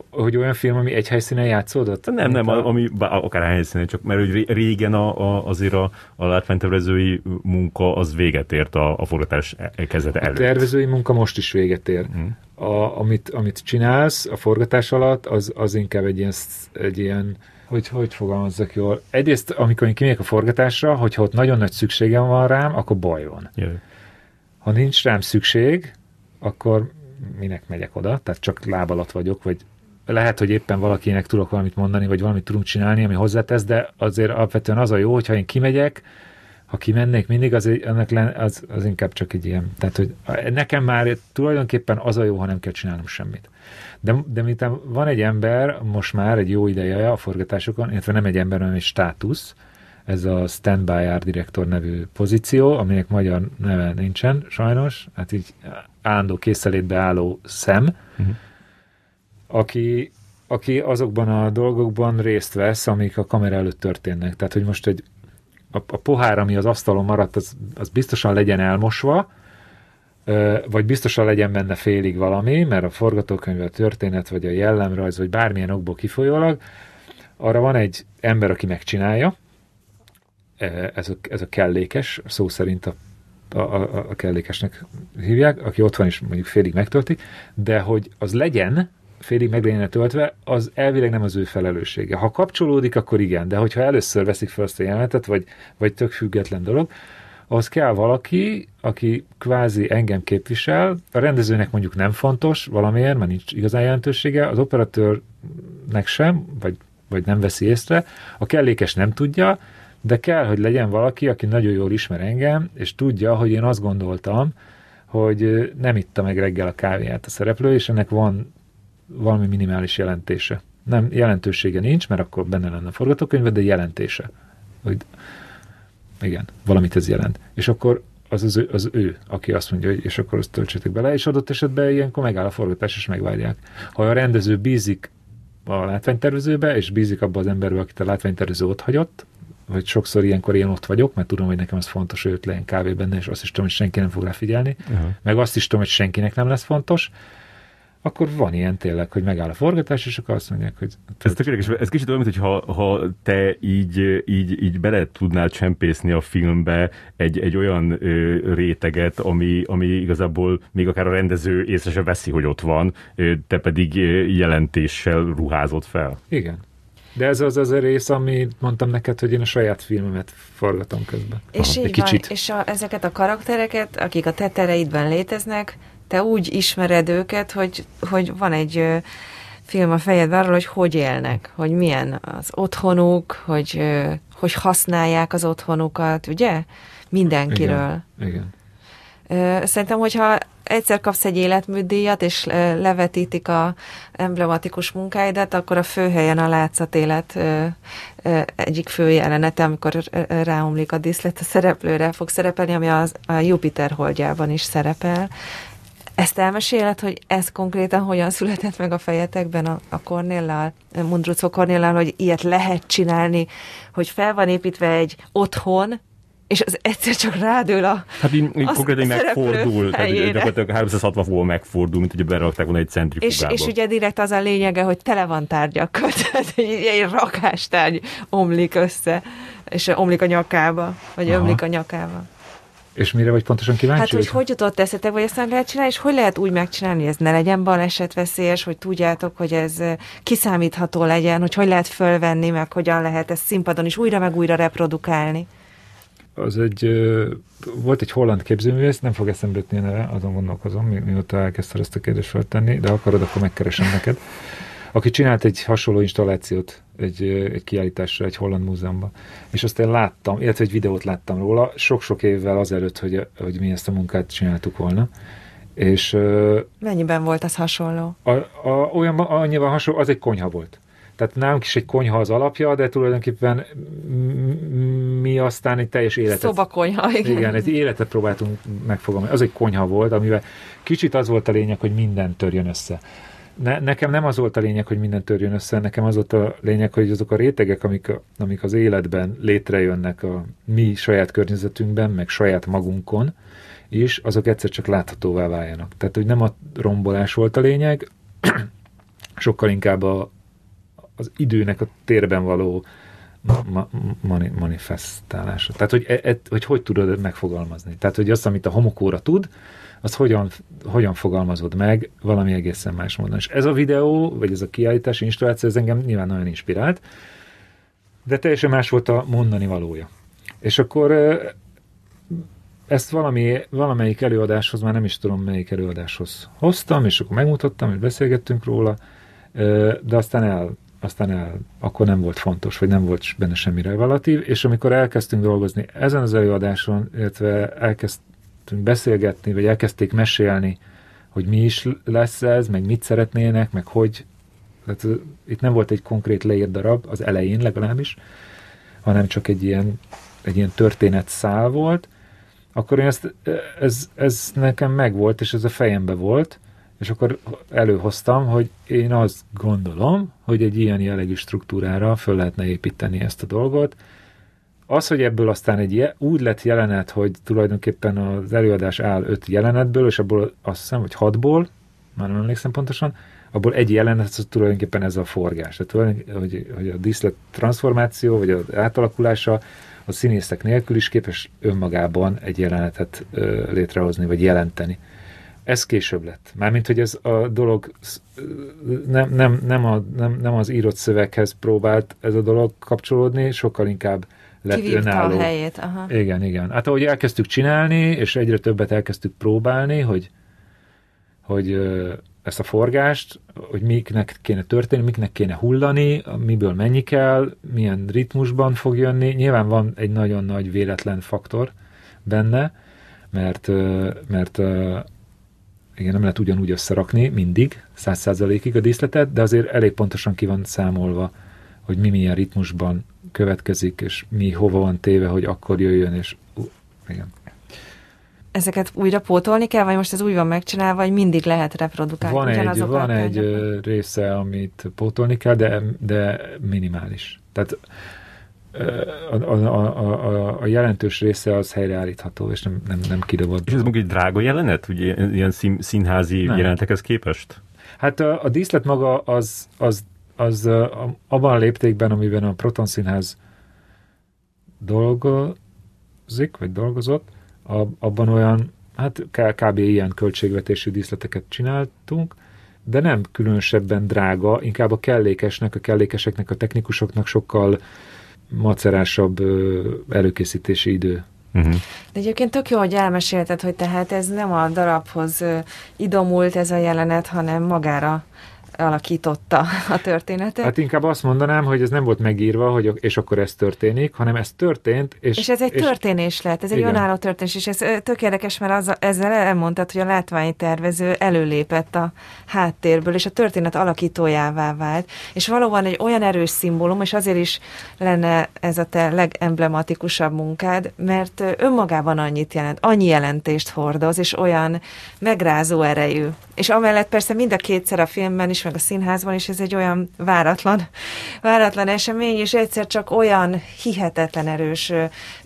Hogy olyan film, ami egy helyszínen játszódott? Nem, nem, a- ami akár helyszínen, csak mert hogy ré- régen a, a, azért a, a látványtervezői munka az véget ért a, a forgatás e- kezdete A előtt. tervezői munka most is véget ér. Hm. A, amit, amit csinálsz a forgatás alatt, az, az inkább egy ilyen, egy ilyen hogy, hogy fogalmazzak jól. Egyrészt, amikor én kimegyek a forgatásra, hogyha ott nagyon nagy szükségem van rám, akkor baj van. Jaj. Ha nincs rám szükség, akkor minek megyek oda, tehát csak láb alatt vagyok, vagy lehet, hogy éppen valakinek tudok valamit mondani, vagy valamit tudunk csinálni, ami hozzátesz, de azért alapvetően az a jó, hogyha én kimegyek, ha kimennék mindig, az, ennek len, az, az inkább csak egy ilyen, tehát hogy nekem már tulajdonképpen az a jó, ha nem kell csinálnom semmit. De, de miután van egy ember, most már egy jó ideje a forgatásokon, illetve nem egy ember, hanem egy státusz, ez a standby art director nevű pozíció, aminek magyar neve nincsen, sajnos, hát így állandó készelétbe álló szem, uh-huh. aki, aki azokban a dolgokban részt vesz, amik a kamera előtt történnek. Tehát, hogy most egy a, a pohár, ami az asztalon maradt, az, az biztosan legyen elmosva, vagy biztosan legyen benne félig valami, mert a forgatókönyv, a történet, vagy a jellemrajz, vagy bármilyen okból kifolyólag, arra van egy ember, aki megcsinálja, ez a, ez a kellékes, szó szerint a, a, a, kellékesnek hívják, aki ott van és mondjuk félig megtölti, de hogy az legyen, félig meg legyen töltve, az elvileg nem az ő felelőssége. Ha kapcsolódik, akkor igen, de hogyha először veszik fel azt a jelenetet, vagy, vagy tök független dolog, ahhoz kell valaki, aki kvázi engem képvisel, a rendezőnek mondjuk nem fontos valamiért, mert nincs igazán jelentősége, az operatőrnek sem, vagy, vagy nem veszi észre, a kellékes nem tudja, de kell, hogy legyen valaki, aki nagyon jól ismer engem, és tudja, hogy én azt gondoltam, hogy nem itta meg reggel a kávéját a szereplő, és ennek van valami minimális jelentése. Nem, jelentősége nincs, mert akkor benne lenne a forgatókönyve, de jelentése. Hogy igen, valamit ez jelent. És akkor az az ő, az ő, aki azt mondja, hogy és akkor azt töltsétek bele, és adott esetben ilyenkor megáll a forgatás, és megvárják. Ha a rendező bízik a látványtervezőbe, és bízik abba az emberbe, akit a látványtervező ott hagyott, vagy sokszor ilyenkor én ott vagyok, mert tudom, hogy nekem az fontos, hogy ott legyen kávé benne, és azt is tudom, hogy senki nem fog rá figyelni, uh-huh. meg azt is tudom, hogy senkinek nem lesz fontos, akkor van ilyen tényleg, hogy megáll a forgatás, és akkor azt mondják, hogy... Ez tökéletes, ez kicsit olyan, mintha ha te így, így, így bele tudnál csempészni a filmbe egy, egy olyan ö, réteget, ami, ami igazából még akár a rendező észre se veszi, hogy ott van, ö, te pedig jelentéssel ruházott fel. Igen. De ez az az a rész, amit mondtam neked, hogy én a saját filmemet forgatom közben. És Aha, így kicsit. van, és a, ezeket a karaktereket, akik a tetereidben léteznek, te úgy ismered őket, hogy, hogy van egy film a fejedben arról, hogy hogy élnek, hogy milyen az otthonuk, hogy, hogy használják az otthonukat, ugye? Mindenkiről. Igen. Igen. Szerintem, hogyha egyszer kapsz egy életműdíjat, és levetítik a emblematikus munkáidat, akkor a főhelyen a látszat élet egyik fő jelenete, amikor ráomlik a diszlet a szereplőre fog szerepelni, ami az, a Jupiter holdjában is szerepel, ezt elmeséled, hogy ez konkrétan hogyan született meg a fejetekben a, a Kornéllal, Mundrucó Kornéllal, hogy ilyet lehet csinálni, hogy fel van építve egy otthon, és az egyszer csak rádől a Hát így, így konkrétan megfordul, tehát gyakorlatilag 360 fokból megfordul, mint hogy berakták volna egy centrifugába. És, és ugye direkt az a lényege, hogy tele van tárgyakkal, tehát egy, egy rakástárgy omlik össze, és omlik a nyakába, vagy Aha. ömlik a nyakába. És mire vagy pontosan kíváncsi? Hát, hogy hogy jutott eszetek, vagy ezt lehet csinálni, és hogy lehet úgy megcsinálni, hogy ez ne legyen balesetveszélyes, hogy tudjátok, hogy ez kiszámítható legyen, hogy hogy lehet fölvenni, meg hogyan lehet ezt színpadon is újra meg újra reprodukálni. Az egy, volt egy holland képzőművész, nem fog eszembe jutni a neve, azon gondolkozom, mi, mióta elkezdted ezt a kérdést feltenni, de akarod, akkor megkeresem neked aki csinált egy hasonló installációt egy, egy kiállításra egy holland múzeumban. És azt én láttam, illetve egy videót láttam róla, sok-sok évvel azelőtt, hogy, hogy mi ezt a munkát csináltuk volna. És, Mennyiben volt ez hasonló? A, a, olyan, annyiban hasonló, az egy konyha volt. Tehát nálunk is egy konyha az alapja, de tulajdonképpen mi aztán egy teljes életet... Szobakonyha, igen. Igen, egy életet próbáltunk megfogalmazni. Az egy konyha volt, amivel kicsit az volt a lényeg, hogy minden törjön össze ne, nekem nem az volt a lényeg, hogy minden törjön össze, nekem az volt a lényeg, hogy azok a rétegek, amik, amik az életben létrejönnek a mi saját környezetünkben, meg saját magunkon is, azok egyszer csak láthatóvá váljanak. Tehát, hogy nem a rombolás volt a lényeg, sokkal inkább a, az időnek a térben való ma, mani, manifestálása. Tehát, hogy, e, e, hogy hogy tudod megfogalmazni. Tehát, hogy azt, amit a homokóra tud, az hogyan, hogyan fogalmazod meg valami egészen más módon. És ez a videó, vagy ez a kiállítás, installáció, ez engem nyilván nagyon inspirált, de teljesen más volt a mondani valója. És akkor ezt valami, valamelyik előadáshoz, már nem is tudom melyik előadáshoz hoztam, és akkor megmutattam, és beszélgettünk róla, de aztán el, aztán el, akkor nem volt fontos, vagy nem volt benne semmi relatív, és amikor elkezdtünk dolgozni ezen az előadáson, illetve elkezdtünk beszélgetni, vagy elkezdték mesélni, hogy mi is lesz ez, meg mit szeretnének, meg hogy, tehát itt nem volt egy konkrét leírt darab, az elején legalábbis, hanem csak egy ilyen, egy ilyen történet szál volt, akkor én ezt, ez, ez nekem megvolt, és ez a fejembe volt, és akkor előhoztam, hogy én azt gondolom, hogy egy ilyen jellegű struktúrára föl lehetne építeni ezt a dolgot. Az, hogy ebből aztán egy úgy lett jelenet, hogy tulajdonképpen az előadás áll öt jelenetből, és abból azt hiszem, hogy hatból, már nem emlékszem pontosan, abból egy jelenet az tulajdonképpen ez a forgás. Tehát, hogy, hogy a díszlet transformáció, vagy az átalakulása a színészek nélkül is képes önmagában egy jelenetet ö, létrehozni, vagy jelenteni. Ez később lett. Mármint, hogy ez a dolog nem, nem, nem, a, nem, nem az írott szöveghez próbált ez a dolog kapcsolódni, sokkal inkább lett Kivívta önálló. a helyét. Aha. Igen, igen. Hát ahogy elkezdtük csinálni, és egyre többet elkezdtük próbálni, hogy, hogy ezt a forgást, hogy miknek kéne történni, miknek kéne hullani, miből mennyi kell, milyen ritmusban fog jönni. Nyilván van egy nagyon nagy véletlen faktor benne, mert, mert igen, nem lehet ugyanúgy összerakni mindig, száz százalékig a díszletet, de azért elég pontosan ki van számolva, hogy mi milyen ritmusban következik, és mi hova van téve, hogy akkor jöjjön, és uh, igen ezeket újra pótolni kell, vagy most ez úgy van megcsinálva, vagy mindig lehet reprodukálni? Van egy, van egy része, amit pótolni kell, de, de minimális. Tehát a, a, a, a, a jelentős része az helyreállítható, és nem, nem, nem kidobott. És ez maga egy drága jelenet, ugye ilyen szín, színházi nem. jelenetekhez képest? Hát a, a díszlet maga az, az, az abban a léptékben, amiben a Proton Színház dolgozik, vagy dolgozott, abban olyan, hát kb. ilyen költségvetésű díszleteket csináltunk, de nem különösebben drága, inkább a kellékesnek, a kellékeseknek, a technikusoknak sokkal macerásabb előkészítési idő. Uh-huh. De egyébként tök jó, hogy elmesélted, hogy tehát ez nem a darabhoz idomult ez a jelenet, hanem magára alakította a történetet. Hát inkább azt mondanám, hogy ez nem volt megírva, hogy és akkor ez történik, hanem ez történt. És, és ez egy és, történés lett, ez egy igen. önálló történés, és ez tök érdekes, mert az, ezzel elmondtad, hogy a látványi tervező előlépett a háttérből, és a történet alakítójává vált, és valóban egy olyan erős szimbólum, és azért is lenne ez a te legemblematikusabb munkád, mert önmagában annyit jelent, annyi jelentést hordoz, és olyan megrázó erejű. És amellett persze mind a kétszer a filmben is meg a színházban is ez egy olyan váratlan, váratlan esemény, és egyszer csak olyan hihetetlen erős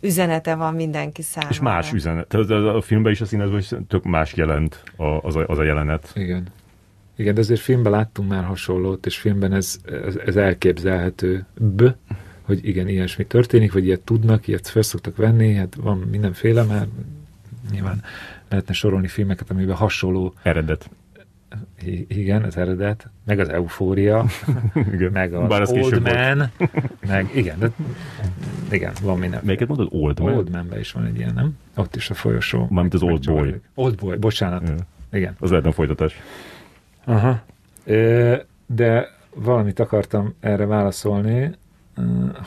üzenete van mindenki számára. És más üzenet. A filmben is, a színházban is tök más jelent az a, az a jelenet. Igen. Igen, de azért filmben láttunk már hasonlót, és filmben ez, ez, ez elképzelhető. B, hogy igen, ilyesmi történik, vagy ilyet tudnak, ilyet fel szoktak venni, hát van mindenféle, mert nyilván lehetne sorolni filmeket, amiben hasonló eredet igen, az eredet, meg az eufória, igen. meg az Bár az Old Man, volt. meg igen, de igen, van minden. Melyiket mondod? Old Man? Old Man is van egy ilyen, nem? Ott is a folyosó. Mármint az Old Boy. Old Boy, bocsánat. Ja. Igen. Az lehetne folytatás. Aha. De valamit akartam erre válaszolni,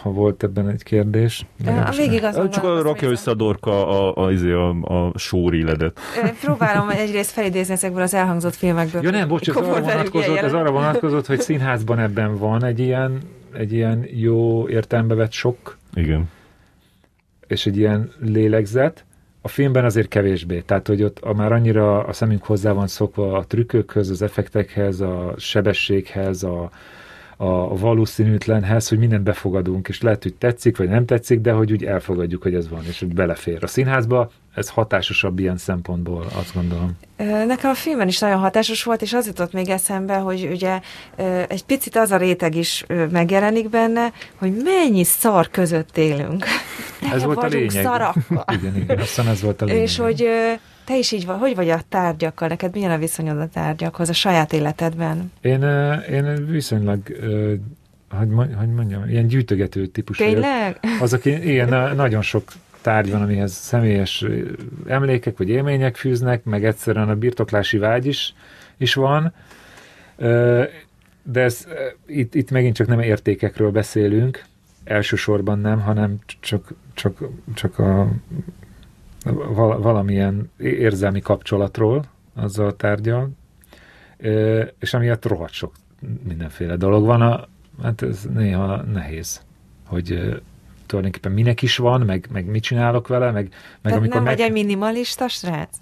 ha volt ebben egy kérdés. A végig azon Csak a rakja össze a dorka a, a, izé, a, a, a sóréledet. Próbálom egyrészt felidézni ezekből az elhangzott filmekből. Ja nem, bocs, ez arra, vonatkozott, ez arra vonatkozott, hogy színházban ebben van egy ilyen, egy ilyen jó értelembe vett sok. Igen. És egy ilyen lélegzet. A filmben azért kevésbé. Tehát, hogy ott a, már annyira a szemünk hozzá van szokva a trükkökhöz, az effektekhez, a sebességhez, a, a valószínűtlenhez, hogy mindent befogadunk, és lehet, hogy tetszik, vagy nem tetszik, de hogy úgy elfogadjuk, hogy ez van, és hogy belefér. A színházba ez hatásosabb ilyen szempontból, azt gondolom. Nekem a filmben is nagyon hatásos volt, és az jutott még eszembe, hogy ugye egy picit az a réteg is megjelenik benne, hogy mennyi szar között élünk. ez volt a lényeg. Szarakkal. igen, igen, aztán ez volt a lényeg. És hogy te is így vagy, hogy vagy a tárgyakkal? Neked milyen a viszonyod a tárgyakhoz a saját életedben? Én, én viszonylag hogy, hogy mondjam, ilyen gyűjtögető típus Tényleg? Azok ilyen nagyon sok tárgy van, amihez személyes emlékek vagy élmények fűznek, meg egyszerűen a birtoklási vágy is, is van. de ez, itt, itt megint csak nem értékekről beszélünk, elsősorban nem, hanem csak, csak, csak a, valamilyen érzelmi kapcsolatról azzal a tárgyal, és amiatt rohadt sok mindenféle dolog van, a, hát ez néha nehéz, hogy tulajdonképpen minek is van, meg, meg mit csinálok vele, meg, meg Tehát amikor nem meg... vagy egy minimalista srác?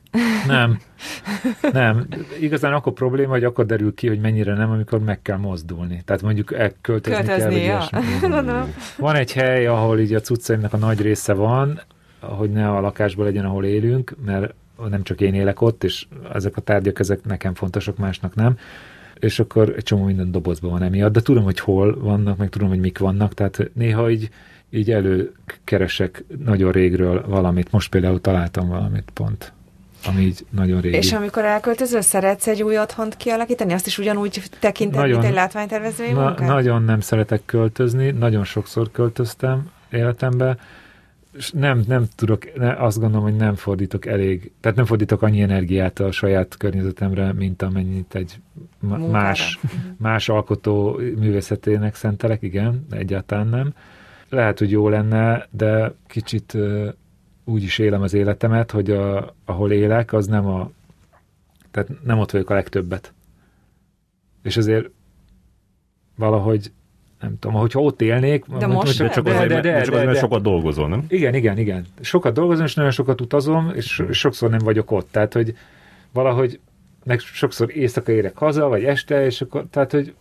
Nem, nem. Igazán akkor probléma, hogy akkor derül ki, hogy mennyire nem, amikor meg kell mozdulni. Tehát mondjuk költözni, Költözni kell, ja. Van egy hely, ahol így a cuccaimnak a nagy része van, hogy ne a lakásban legyen, ahol élünk, mert nem csak én élek ott, és ezek a tárgyak, ezek nekem fontosak, másnak nem és akkor egy csomó minden dobozban van emiatt, de tudom, hogy hol vannak, meg tudom, hogy mik vannak, tehát néha így, így előkeresek nagyon régről valamit. Most például találtam valamit pont ami így nagyon régi. És amikor elköltözöl, szeretsz egy új otthont kialakítani? Azt is ugyanúgy tekinted, nagyon, mint egy látványtervezői na, munkát? Nagyon nem szeretek költözni, nagyon sokszor költöztem életemben, és nem, nem tudok, ne, azt gondolom, hogy nem fordítok elég, tehát nem fordítok annyi energiát a saját környezetemre, mint amennyit egy más, más alkotó művészetének szentelek, igen, egyáltalán nem. Lehet, hogy jó lenne, de kicsit uh, úgy is élem az életemet, hogy a, ahol élek, az nem a, tehát nem ott vagyok a legtöbbet. És azért valahogy nem tudom, hogyha ott élnék... De most de csak azért, de, de, de, csak azért, mert sokat dolgozol, nem? Igen, igen, igen. Sokat dolgozom, és nagyon sokat utazom, és sokszor nem vagyok ott. Tehát, hogy valahogy meg sokszor éjszaka érek haza, vagy este, és akkor, tehát, hogy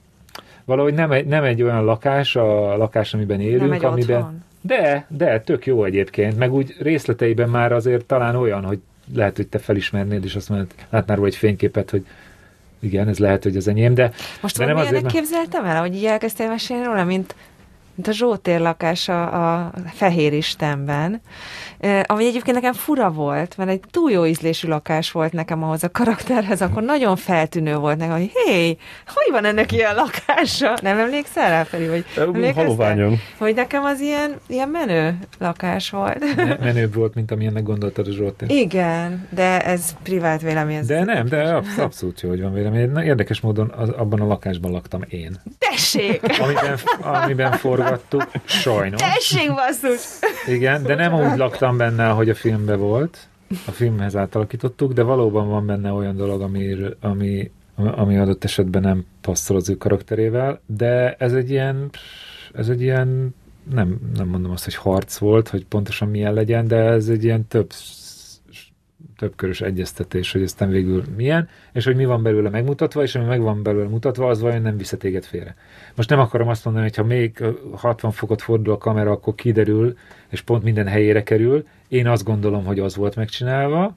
valahogy nem egy, nem egy olyan lakás, a lakás, amiben élünk, nem egy amiben... Otthon. De, de, tök jó egyébként, meg úgy részleteiben már azért talán olyan, hogy lehet, hogy te felismernéd, és azt mondod, látnál róla egy fényképet, hogy igen, ez lehet, hogy az enyém, de... Most de nem azért, képzeltem el, hogy így elkezdtél mesélni róla, mint mint a Zsótér lakása a Fehér Istenben, ami egyébként nekem fura volt, mert egy túl jó ízlésű lakás volt nekem ahhoz a karakterhez, akkor nagyon feltűnő volt nekem, hogy hé, hogy van ennek ilyen lakása? Nem emlékszel rá, Feri? Vagy Haloványon. Hogy nekem az ilyen, ilyen menő lakás volt. menőbb volt, mint amilyennek gondoltad a Zsótér. Igen, de ez privát vélemény. De nem, de absz- abszolút jó, hogy van vélemény. Érdekes módon az, abban a lakásban laktam én. Tessék! Amiben, amiben forgattuk, sajnos. Tessék, basszus! Igen, de nem úgy laktam benne, hogy a filmben volt, a filmhez átalakítottuk, de valóban van benne olyan dolog, ami, ami, ami adott esetben nem passzol az ő karakterével, de ez egy ilyen, ez egy ilyen nem, nem mondom azt, hogy harc volt, hogy pontosan milyen legyen, de ez egy ilyen több többkörös egyeztetés, hogy aztán végül milyen, és hogy mi van belőle megmutatva, és ami meg van belőle mutatva, az vajon nem vissza téged félre. Most nem akarom azt mondani, hogy ha még 60 fokot fordul a kamera, akkor kiderül, és pont minden helyére kerül. Én azt gondolom, hogy az volt megcsinálva,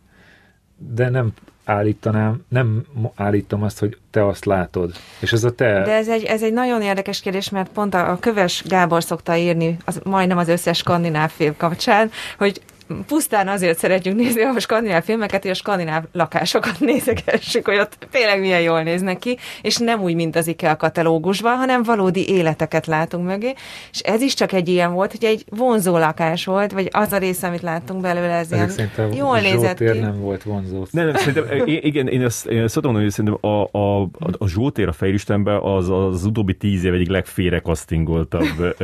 de nem állítanám, nem állítom azt, hogy te azt látod. És ez a te... De ez egy, ez egy nagyon érdekes kérdés, mert pont a, a Köves Gábor szokta írni, az, majdnem az összes skandináv film kapcsán, hogy pusztán azért szeretjük nézni a skandináv filmeket, hogy a skandináv lakásokat nézegessük, hogy ott tényleg milyen jól néznek ki, és nem úgy, mint az IKEA katalógusban, hanem valódi életeket látunk mögé, és ez is csak egy ilyen volt, hogy egy vonzó lakás volt, vagy az a része, amit láttunk belőle, ez ilyen jól nézett ki. nem volt vonzó. Nem, nem, szerintem, igen, én azt, én azt mondom, hogy szerintem a, a, a Zsótér a Fejlistenben az az utóbbi tíz év egyik legfélrekasztingoltabb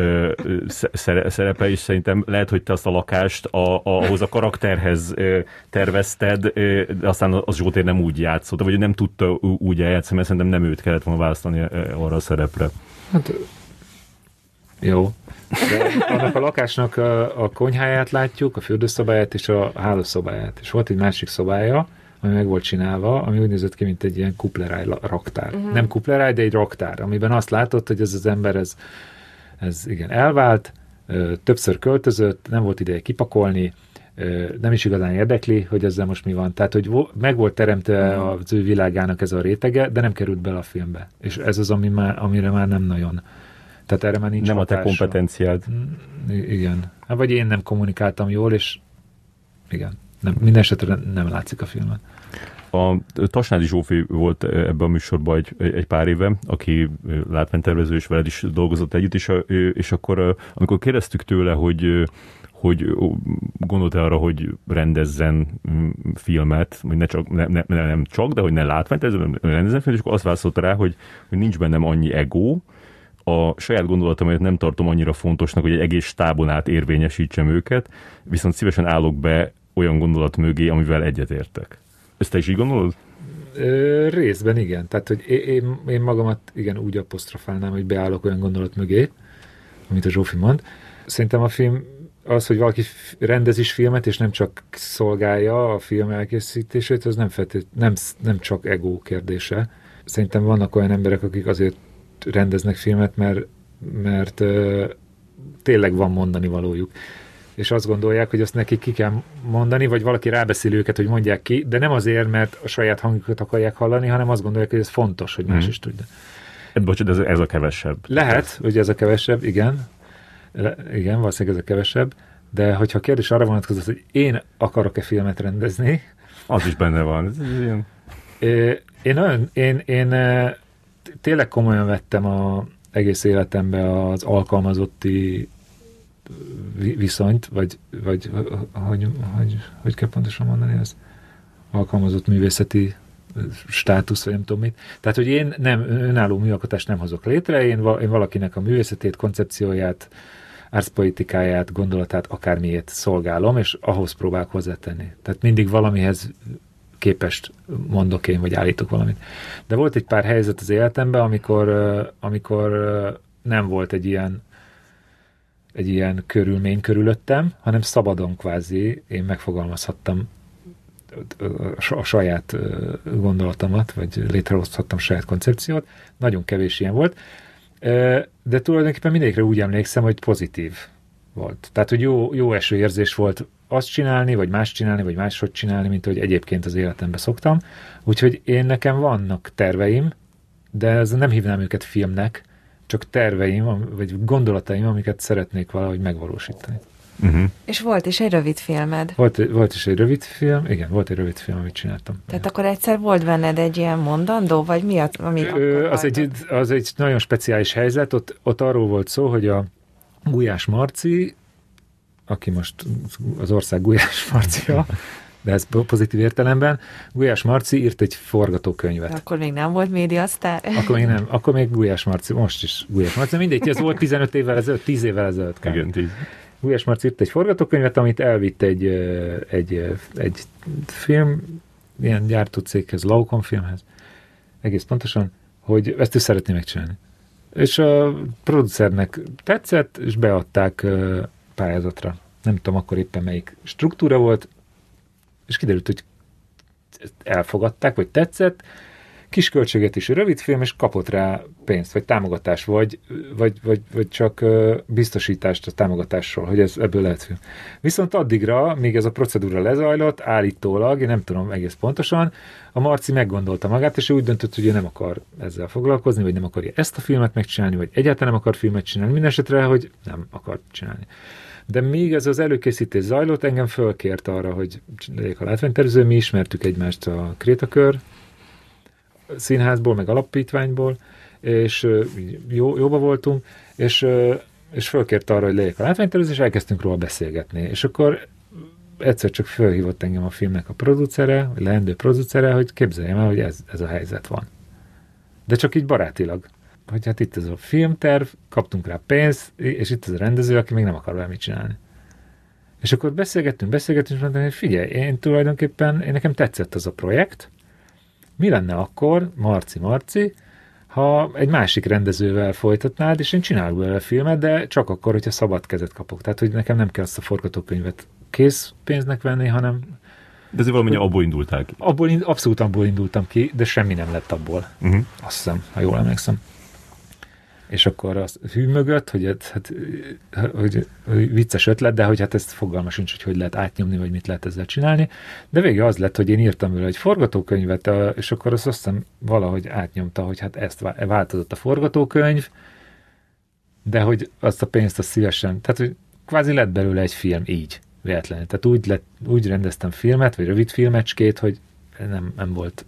szerepe, és szerintem lehet, hogy te azt a lakást a, ahhoz a karakterhez tervezted, de aztán az Zsótér nem úgy játszott, vagy nem tudta úgy eljátszani, mert szerintem nem őt kellett volna választani arra a szerepre. Hát jó. De annak a lakásnak a, a konyháját látjuk, a fürdőszobáját és a hálószobáját. És volt egy másik szobája, ami meg volt csinálva, ami úgy nézett ki, mint egy ilyen kupleráj raktár. Uh-huh. Nem kupleráj, de egy raktár, amiben azt látott, hogy ez az ember, ez, ez igen, elvált, többször költözött, nem volt ideje kipakolni, nem is igazán érdekli, hogy ezzel most mi van. Tehát, hogy meg volt teremtve mhm. az ő világának ez a rétege, de nem került bele a filmbe. És ez az, ami már, amire már nem nagyon. Tehát erre már nincs Nem hatása. a te kompetenciád. Mm, igen. Hát, vagy én nem kommunikáltam jól, és igen. Nem, minden esetre nem látszik a filmet. A Tasnádi Zsófi volt ebben a műsorban egy, egy pár éve, aki látványtervező, és veled is dolgozott együtt, és, és akkor amikor kérdeztük tőle, hogy hogy gondolta arra, hogy rendezzen mm, filmet, vagy ne csak, ne, ne, nem csak, de hogy ne látványt, ez rendezzen filmet, és akkor azt válaszolta rá, hogy, hogy nincs bennem annyi ego, a saját gondolatomat nem tartom annyira fontosnak, hogy egy egész stábon át érvényesítsem őket, viszont szívesen állok be olyan gondolat mögé, amivel egyetértek. Ezt te is így gondolod? Részben igen. Tehát, hogy én, én magamat igen úgy apostrofálnám, hogy beállok olyan gondolat mögé, amit a Zsófi mond. Szerintem a film az, hogy valaki rendez is filmet, és nem csak szolgálja a film elkészítését, az nem, feltét, nem, nem csak ego kérdése. Szerintem vannak olyan emberek, akik azért rendeznek filmet, mert, mert tényleg van mondani valójuk. És azt gondolják, hogy azt nekik ki kell mondani, vagy valaki rábeszél őket, hogy mondják ki, de nem azért, mert a saját hangjukat akarják hallani, hanem azt gondolják, hogy ez fontos, hogy más mm. is tudja. Bocsánat, ez, ez a kevesebb. Lehet, hogy ez a kevesebb, igen. Igen, valószínűleg ez a kevesebb, de hogyha a kérdés arra vonatkozott, hogy én akarok-e filmet rendezni, az is benne van. Ez ilyen... Én, nagyon, én, én tényleg komolyan vettem a egész életembe az alkalmazotti viszonyt, vagy, vagy hogy, hogy, hogy kell pontosan mondani ez? Alkalmazott művészeti státusz, vagy nem tudom mit. Tehát, hogy én nem önálló műalkotást nem hozok létre, én, én valakinek a művészetét, koncepcióját, árszpolitikáját, gondolatát, akármiért szolgálom, és ahhoz próbálok hozzátenni. Tehát mindig valamihez képest mondok én, vagy állítok valamit. De volt egy pár helyzet az életemben, amikor, amikor nem volt egy ilyen egy ilyen körülmény körülöttem, hanem szabadon kvázi én megfogalmazhattam a saját gondolatomat, vagy létrehozhattam saját koncepciót. Nagyon kevés ilyen volt. De tulajdonképpen mindegyikre úgy emlékszem, hogy pozitív volt. Tehát, hogy jó, jó eső érzés volt azt csinálni, vagy más csinálni, vagy máshogy csinálni, mint hogy egyébként az életemben szoktam. Úgyhogy én nekem vannak terveim, de ez nem hívnám őket filmnek, csak terveim, vagy gondolataim, amiket szeretnék valahogy megvalósítani. Uh-huh. És volt is egy rövid filmed. Volt, volt is egy rövid film, igen, volt egy rövid film, amit csináltam. Tehát igen. akkor egyszer volt benned egy ilyen mondandó, vagy mi az, ami Ö, az, egy, az egy nagyon speciális helyzet, ott, ott arról volt szó, hogy a Gulyás Marci, aki most az ország Gulyás Marcia, de ez pozitív értelemben. Gulyás Marci írt egy forgatókönyvet. Akkor még nem volt médiasztár? Akkor még nem, akkor még Gulyás Marci, most is Gulyás Marci, mindegy, ez volt 15 évvel ezelőtt, 10 évvel ezelőtt. Igen, 10. Gulyás Marci írt egy forgatókönyvet, amit elvitt egy, egy, egy film, ilyen gyártócéghez, Laukon filmhez, egész pontosan, hogy ezt ő szeretné megcsinálni. És a producernek tetszett, és beadták pályázatra. Nem tudom akkor éppen melyik struktúra volt, és kiderült, hogy elfogadták, vagy tetszett, kis költségvetésű rövid film, és kapott rá pénzt, vagy támogatást, vagy, vagy, vagy, vagy csak biztosítást a támogatásról, hogy ez ebből lehet film. Viszont addigra, míg ez a procedúra lezajlott, állítólag, én nem tudom egész pontosan, a Marci meggondolta magát, és ő úgy döntött, hogy ő nem akar ezzel foglalkozni, vagy nem akarja ezt a filmet megcsinálni, vagy egyáltalán nem akar filmet csinálni, mindesetre, hogy nem akar csinálni. De még ez az előkészítés zajlott, engem fölkért arra, hogy legyek a látványtervező, mi ismertük egymást a Krétakör színházból, meg alapítványból, és jó, jóba voltunk, és, és fölkért arra, hogy legyek a látványtervező, és elkezdtünk róla beszélgetni. És akkor egyszer csak fölhívott engem a filmnek a producere, vagy leendő producere, hogy képzeljem el, hogy ez, ez a helyzet van. De csak így barátilag hogy hát itt ez a filmterv, kaptunk rá pénzt, és itt ez a rendező, aki még nem akar valamit csinálni. És akkor beszélgettünk, beszélgettünk, és mondtam, hogy figyelj, én tulajdonképpen, én nekem tetszett az a projekt, mi lenne akkor, Marci Marci, ha egy másik rendezővel folytatnád, és én csinálok belőle filmet, de csak akkor, hogyha szabad kezet kapok. Tehát, hogy nekem nem kell azt a forgatókönyvet kész pénznek venni, hanem... De azért valamennyi abból indultál ki. Abból, abszolút abból indultam ki, de semmi nem lett abból. Uh-huh. Azt hiszem, ha jól emlékszem és akkor az hű mögött, hogy, hát, hogy, hogy vicces ötlet, de hogy hát ezt fogalma sincs, hogy hogy lehet átnyomni, vagy mit lehet ezzel csinálni. De végül az lett, hogy én írtam vele egy forgatókönyvet, és akkor azt aztán valahogy átnyomta, hogy hát ezt változott a forgatókönyv, de hogy azt a pénzt azt szívesen, tehát hogy kvázi lett belőle egy film így, véletlenül. Tehát úgy, lett, úgy rendeztem filmet, vagy rövid filmecskét, hogy nem, nem volt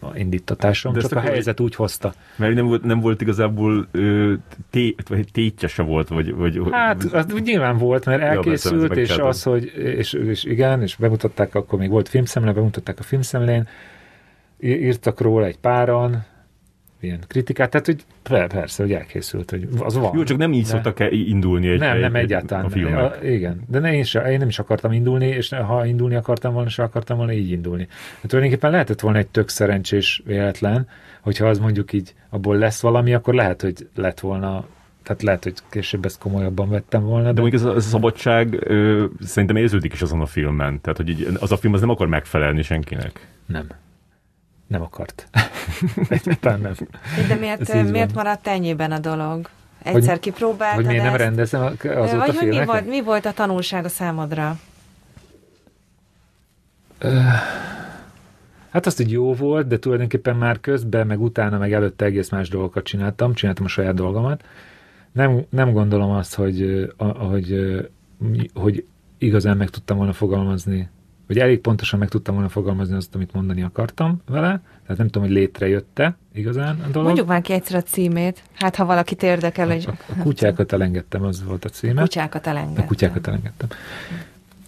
a indítatásom, De csak a helyzet úgy hozta. Mert nem volt, nem volt igazából ö, té, vagy tétje se volt, vagy... vagy Hát, az úgy nyilván volt, mert elkészült, ezt és az, hogy, és, és igen, és bemutatták, akkor még volt filmszemle, bemutatták a filmszemlén, írtak róla egy páran, ilyen kritikát, tehát, hogy per- persze, hogy elkészült, hogy az van. Jó, csak nem így De- szoktak -e indulni egy, nem, nem egy- egyáltalán. a filmek. A, igen, de ne, én, se, én nem is akartam indulni, és ha indulni akartam volna, se akartam volna így indulni. Hát tulajdonképpen lehetett volna egy tök szerencsés véletlen, hogyha az mondjuk így abból lesz valami, akkor lehet, hogy lett volna, tehát lehet, hogy később ezt komolyabban vettem volna, De de, mondjuk ez a, ez a szabadság ö, szerintem érződik is azon a filmen. Tehát, hogy így, az a film az nem akar megfelelni senkinek. nem. Nem akart. Egyáltalán nem. De miért, miért maradt ennyiben a dolog? Egyszer Hogy- kipróbáltad Hogy miért nem ezt? rendezem azóta Vagy hogy mi volt, mi volt a tanulság a számodra? Hát azt, hogy jó volt, de tulajdonképpen már közben, meg utána, meg előtte egész más dolgokat csináltam, csináltam a saját dolgomat. Nem, nem gondolom azt, hogy, a- hogy, hogy igazán meg tudtam volna fogalmazni, vagy elég pontosan meg tudtam volna fogalmazni azt, amit mondani akartam vele. Tehát nem tudom, hogy létrejött-e igazán a dolog. Mondjuk már ki egyszer a címét, hát ha valakit érdekel, hogy a, a kutyákat elengedtem, az volt a címe. kutyákat elengedtem. A kutyákat elengedtem.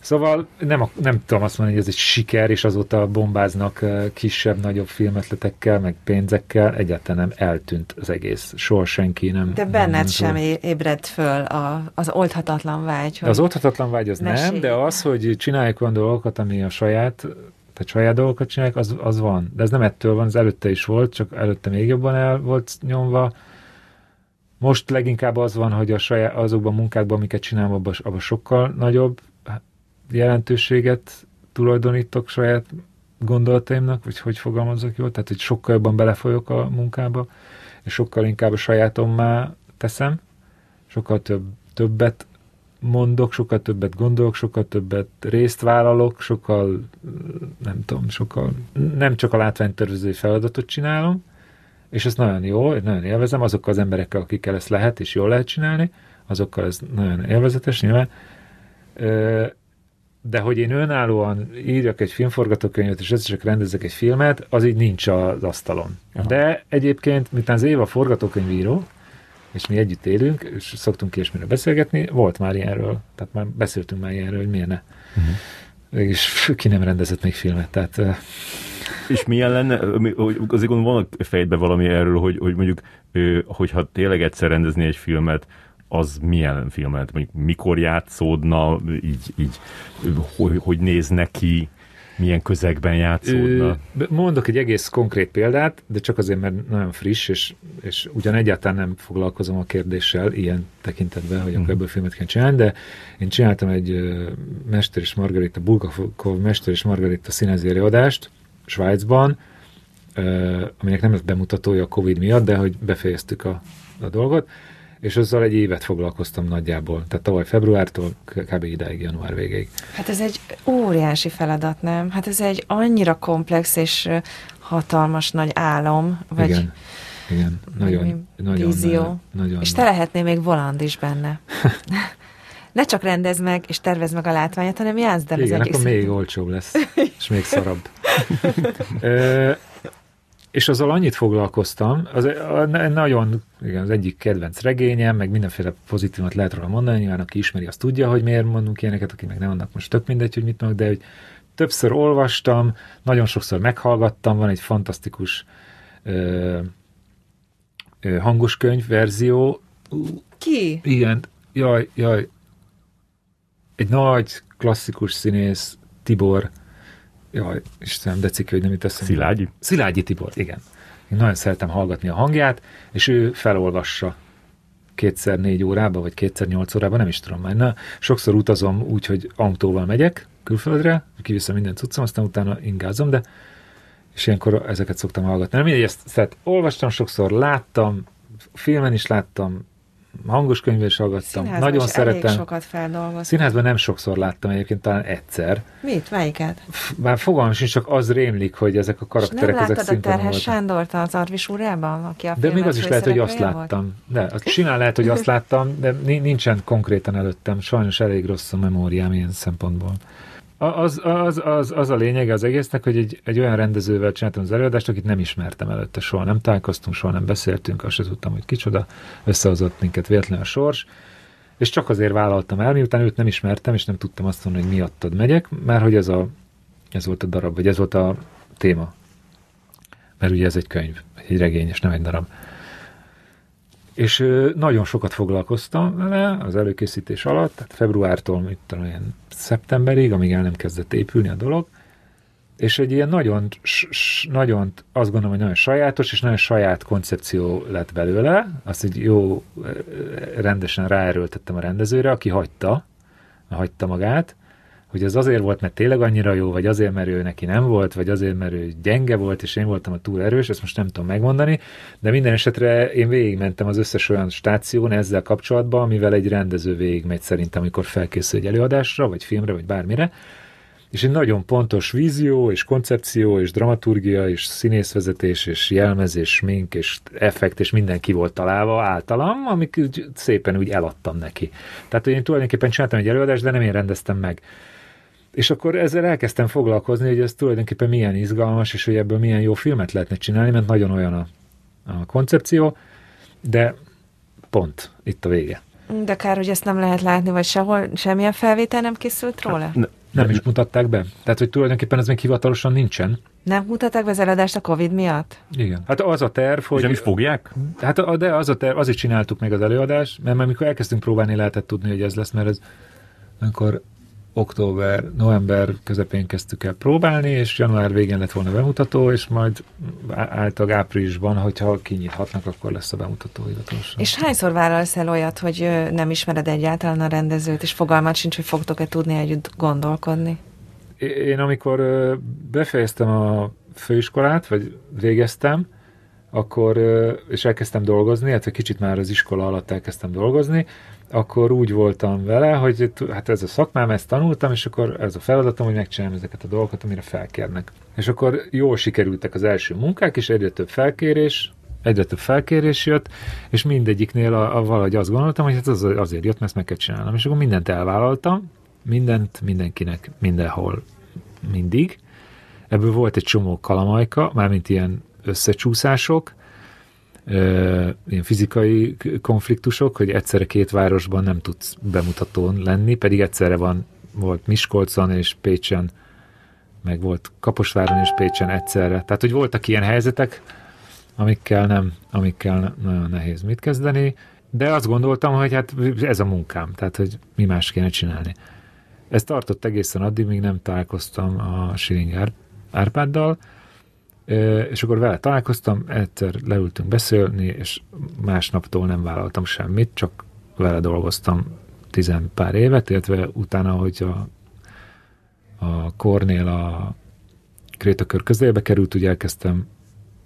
Szóval nem, nem tudom azt mondani, hogy ez egy siker, és azóta bombáznak kisebb-nagyobb filmetletekkel, meg pénzekkel. Egyáltalán nem eltűnt az egész. Soha senki nem. De benned nem sem ébredt föl a, az oldhatatlan vágy, hogy az oldhatatlan vágy az Mesélj. nem, de az, hogy csináljuk olyan dolgokat, ami a saját, tehát saját dolgokat csinálják, az, az van. De ez nem ettől van, az előtte is volt, csak előtte még jobban el volt nyomva. Most leginkább az van, hogy a saját, azokban a munkákban, amiket csinálom, abban, abban sokkal nagyobb jelentőséget tulajdonítok saját gondolataimnak, vagy hogy fogalmazok jól, tehát hogy sokkal jobban belefolyok a munkába, és sokkal inkább a sajátommá teszem, sokkal több, többet mondok, sokkal többet gondolok, sokkal többet részt vállalok, sokkal, nem tudom, sokkal, nem csak a látványtervezői feladatot csinálom, és ez nagyon jó, nagyon élvezem, azokkal az emberekkel, akikkel ezt lehet, és jól lehet csinálni, azokkal ez nagyon élvezetes nyilván. De hogy én önállóan írjak egy filmforgatókönyvet, és csak rendezek egy filmet, az így nincs az asztalon. Aha. De egyébként, miután az Éva forgatókönyvíró, és mi együtt élünk, és szoktunk ilyesmiről beszélgetni, volt már ilyenről, tehát már beszéltünk már ilyenről, hogy miért ne. Uh-huh. És ki nem rendezett még filmet, tehát És milyen lenne, azért gondolom van a fejedben valami erről, hogy, hogy mondjuk, hogyha tényleg egyszer rendezni egy filmet, az milyen filmet, mondjuk mikor játszódna, így, így hogy, hogy néz neki, milyen közegben játszódna. Ö, Mondok egy egész konkrét példát, de csak azért, mert nagyon friss, és, és ugyan egyáltalán nem foglalkozom a kérdéssel ilyen tekintetben, hogy akkor Mhm. ebből filmet kell csinálni, de én csináltam egy Mester és Margarita, Bulgakov Mester és Margarita színházi előadást Svájcban, aminek nem lett bemutatója a Covid miatt, de hogy befejeztük a, a dolgot, és azzal egy évet foglalkoztam nagyjából. Tehát tavaly februártól kb. idáig, január végéig. Hát ez egy óriási feladat, nem? Hát ez egy annyira komplex és hatalmas nagy álom, vagy igen, igen, nagyon, nagyon, vízió. nagyon, és te lehetnél még voland is benne. ne csak rendezd meg, és tervezd meg a látványát, hanem játszd el Igen, az akkor egész. még olcsóbb lesz, és még szarabb. És azzal annyit foglalkoztam, az a, a, nagyon, igen, az egyik kedvenc regényem, meg mindenféle pozitívat lehet róla mondani, nyilván aki ismeri, az tudja, hogy miért mondunk ilyeneket, aki meg nem annak most tök mindegy, hogy mit mondok, de hogy többször olvastam, nagyon sokszor meghallgattam, van egy fantasztikus ö, ö, hangos könyv verzió, Ki? igen, jaj, jaj. Egy nagy klasszikus színész, Tibor, jaj, Istenem, de ciki, hogy nem jut eszembe. Szilágyi? Szilágyi Tibor, igen. Én nagyon szeretem hallgatni a hangját, és ő felolvassa kétszer négy órába, vagy kétszer nyolc órába, nem is tudom már. Na, sokszor utazom úgy, hogy autóval megyek külföldre, kiviszem minden cuccom, aztán utána ingázom, de és ilyenkor ezeket szoktam hallgatni. Nem mindegy, ezt tehát olvastam sokszor, láttam, filmen is láttam, hangos könyvben is hallgattam. Színházban Nagyon is szeretem. sokat feldolgoz. Színházban nem sokszor láttam egyébként, talán egyszer. Mit? Melyiket? Már fogalmam sincs, csak az rémlik, hogy ezek a nem karakterek, ezek láttad a Terhes. Sándort az Arvis úrában, aki a De még az is lehet, hogy azt volt? láttam. De az simán lehet, hogy azt láttam, de ni- nincsen konkrétan előttem. Sajnos elég rossz a memóriám ilyen szempontból. Az, az, az, az a lényege az egésznek, hogy egy, egy olyan rendezővel csináltam az előadást, akit nem ismertem előtte, soha nem találkoztunk, soha nem beszéltünk, azt sem tudtam, hogy kicsoda, összehozott minket véletlenül a sors, és csak azért vállaltam el, miután őt nem ismertem, és nem tudtam azt mondani, hogy miattad megyek, mert hogy ez, a, ez volt a darab, vagy ez volt a téma. Mert ugye ez egy könyv, egy regény, és nem egy darab. És nagyon sokat foglalkoztam vele az előkészítés alatt, tehát februártól, mit tudom, ilyen szeptemberig, amíg el nem kezdett épülni a dolog, és egy ilyen nagyon, nagyon, azt gondolom, hogy nagyon sajátos, és nagyon saját koncepció lett belőle, azt egy jó, rendesen ráerőltettem a rendezőre, aki hagyta, hagyta magát, hogy ez azért volt, mert tényleg annyira jó, vagy azért, mert ő neki nem volt, vagy azért, mert ő gyenge volt, és én voltam a túl erős, ezt most nem tudom megmondani, de minden esetre én végigmentem az összes olyan stáción ezzel kapcsolatban, amivel egy rendező végigmegy szerintem, amikor felkészül egy előadásra, vagy filmre, vagy bármire, és egy nagyon pontos vízió, és koncepció, és dramaturgia, és színészvezetés, és jelmezés, mink, és effekt, és minden ki volt találva általam, amik szépen úgy eladtam neki. Tehát, én tulajdonképpen csináltam egy előadást, de nem én rendeztem meg. És akkor ezzel elkezdtem foglalkozni, hogy ez tulajdonképpen milyen izgalmas, és hogy ebből milyen jó filmet lehetne csinálni, mert nagyon olyan a, a koncepció, de pont itt a vége. De kár, hogy ezt nem lehet látni, vagy sehol, semmilyen felvétel nem készült róla? Hát, ne, nem is mutatták be. Tehát, hogy tulajdonképpen ez még hivatalosan nincsen. Nem mutatták be az eladást a Covid miatt? Igen. Hát az a terv, hogy... És nem is fogják? Hát de az a terv, azért csináltuk meg az előadást, mert amikor elkezdtünk próbálni, lehetett tudni, hogy ez lesz, mert ez amikor október, november közepén kezdtük el próbálni, és január végén lett volna bemutató, és majd általában áprilisban, hogyha kinyithatnak, akkor lesz a bemutató hivatalosan. És hányszor vállalsz el olyat, hogy nem ismered egyáltalán a rendezőt, és fogalmat sincs, hogy fogtok-e tudni együtt gondolkodni? Én amikor befejeztem a főiskolát, vagy végeztem, akkor, és elkezdtem dolgozni, hát kicsit már az iskola alatt elkezdtem dolgozni, akkor úgy voltam vele, hogy hát ez a szakmám, ezt tanultam, és akkor ez a feladatom, hogy megcsinálom ezeket a dolgokat, amire felkérnek. És akkor jól sikerültek az első munkák, és egyre több felkérés, egyre több felkérés jött, és mindegyiknél a, a valahogy azt gondoltam, hogy hát az azért jött, mert ezt meg kell csinálnom. És akkor mindent elvállaltam, mindent mindenkinek, mindenhol, mindig. Ebből volt egy csomó kalamajka, mármint ilyen összecsúszások, ilyen fizikai konfliktusok, hogy egyszerre két városban nem tudsz bemutatón lenni, pedig egyszerre van, volt Miskolcon és Pécsen, meg volt Kaposváron és Pécsen egyszerre. Tehát, hogy voltak ilyen helyzetek, amikkel nem, amikkel nagyon nehéz mit kezdeni, de azt gondoltam, hogy hát ez a munkám, tehát, hogy mi más kéne csinálni. Ez tartott egészen addig, míg nem találkoztam a Siring Árpáddal, és akkor vele találkoztam, egyszer leültünk beszélni, és másnaptól nem vállaltam semmit, csak vele dolgoztam tizen pár évet, illetve utána, hogy a, a Kornél a Krétakör közelébe került, ugye elkezdtem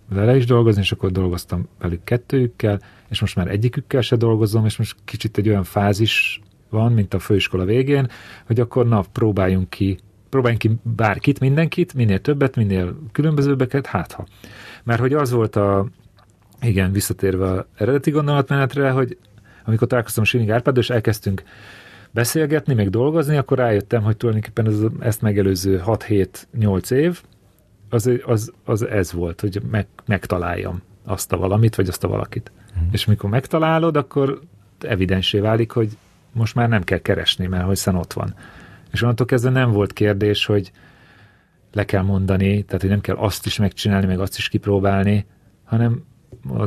vele is dolgozni, és akkor dolgoztam velük kettőjükkel, és most már egyikükkel se dolgozom, és most kicsit egy olyan fázis van, mint a főiskola végén, hogy akkor na, próbáljunk ki próbáljunk ki bárkit, mindenkit, minél többet, minél különbözőbbeket, hát ha. Mert hogy az volt a, igen, visszatérve a eredeti gondolatmenetre, hogy amikor találkoztam Sining Árpád, és elkezdtünk beszélgetni, meg dolgozni, akkor rájöttem, hogy tulajdonképpen ez, ezt megelőző 6-7-8 év, az, az, az ez volt, hogy meg, megtaláljam azt a valamit, vagy azt a valakit. Mm. És mikor megtalálod, akkor evidensé válik, hogy most már nem kell keresni, mert hiszen ott van. És onnantól kezdve nem volt kérdés, hogy le kell mondani, tehát hogy nem kell azt is megcsinálni, meg azt is kipróbálni, hanem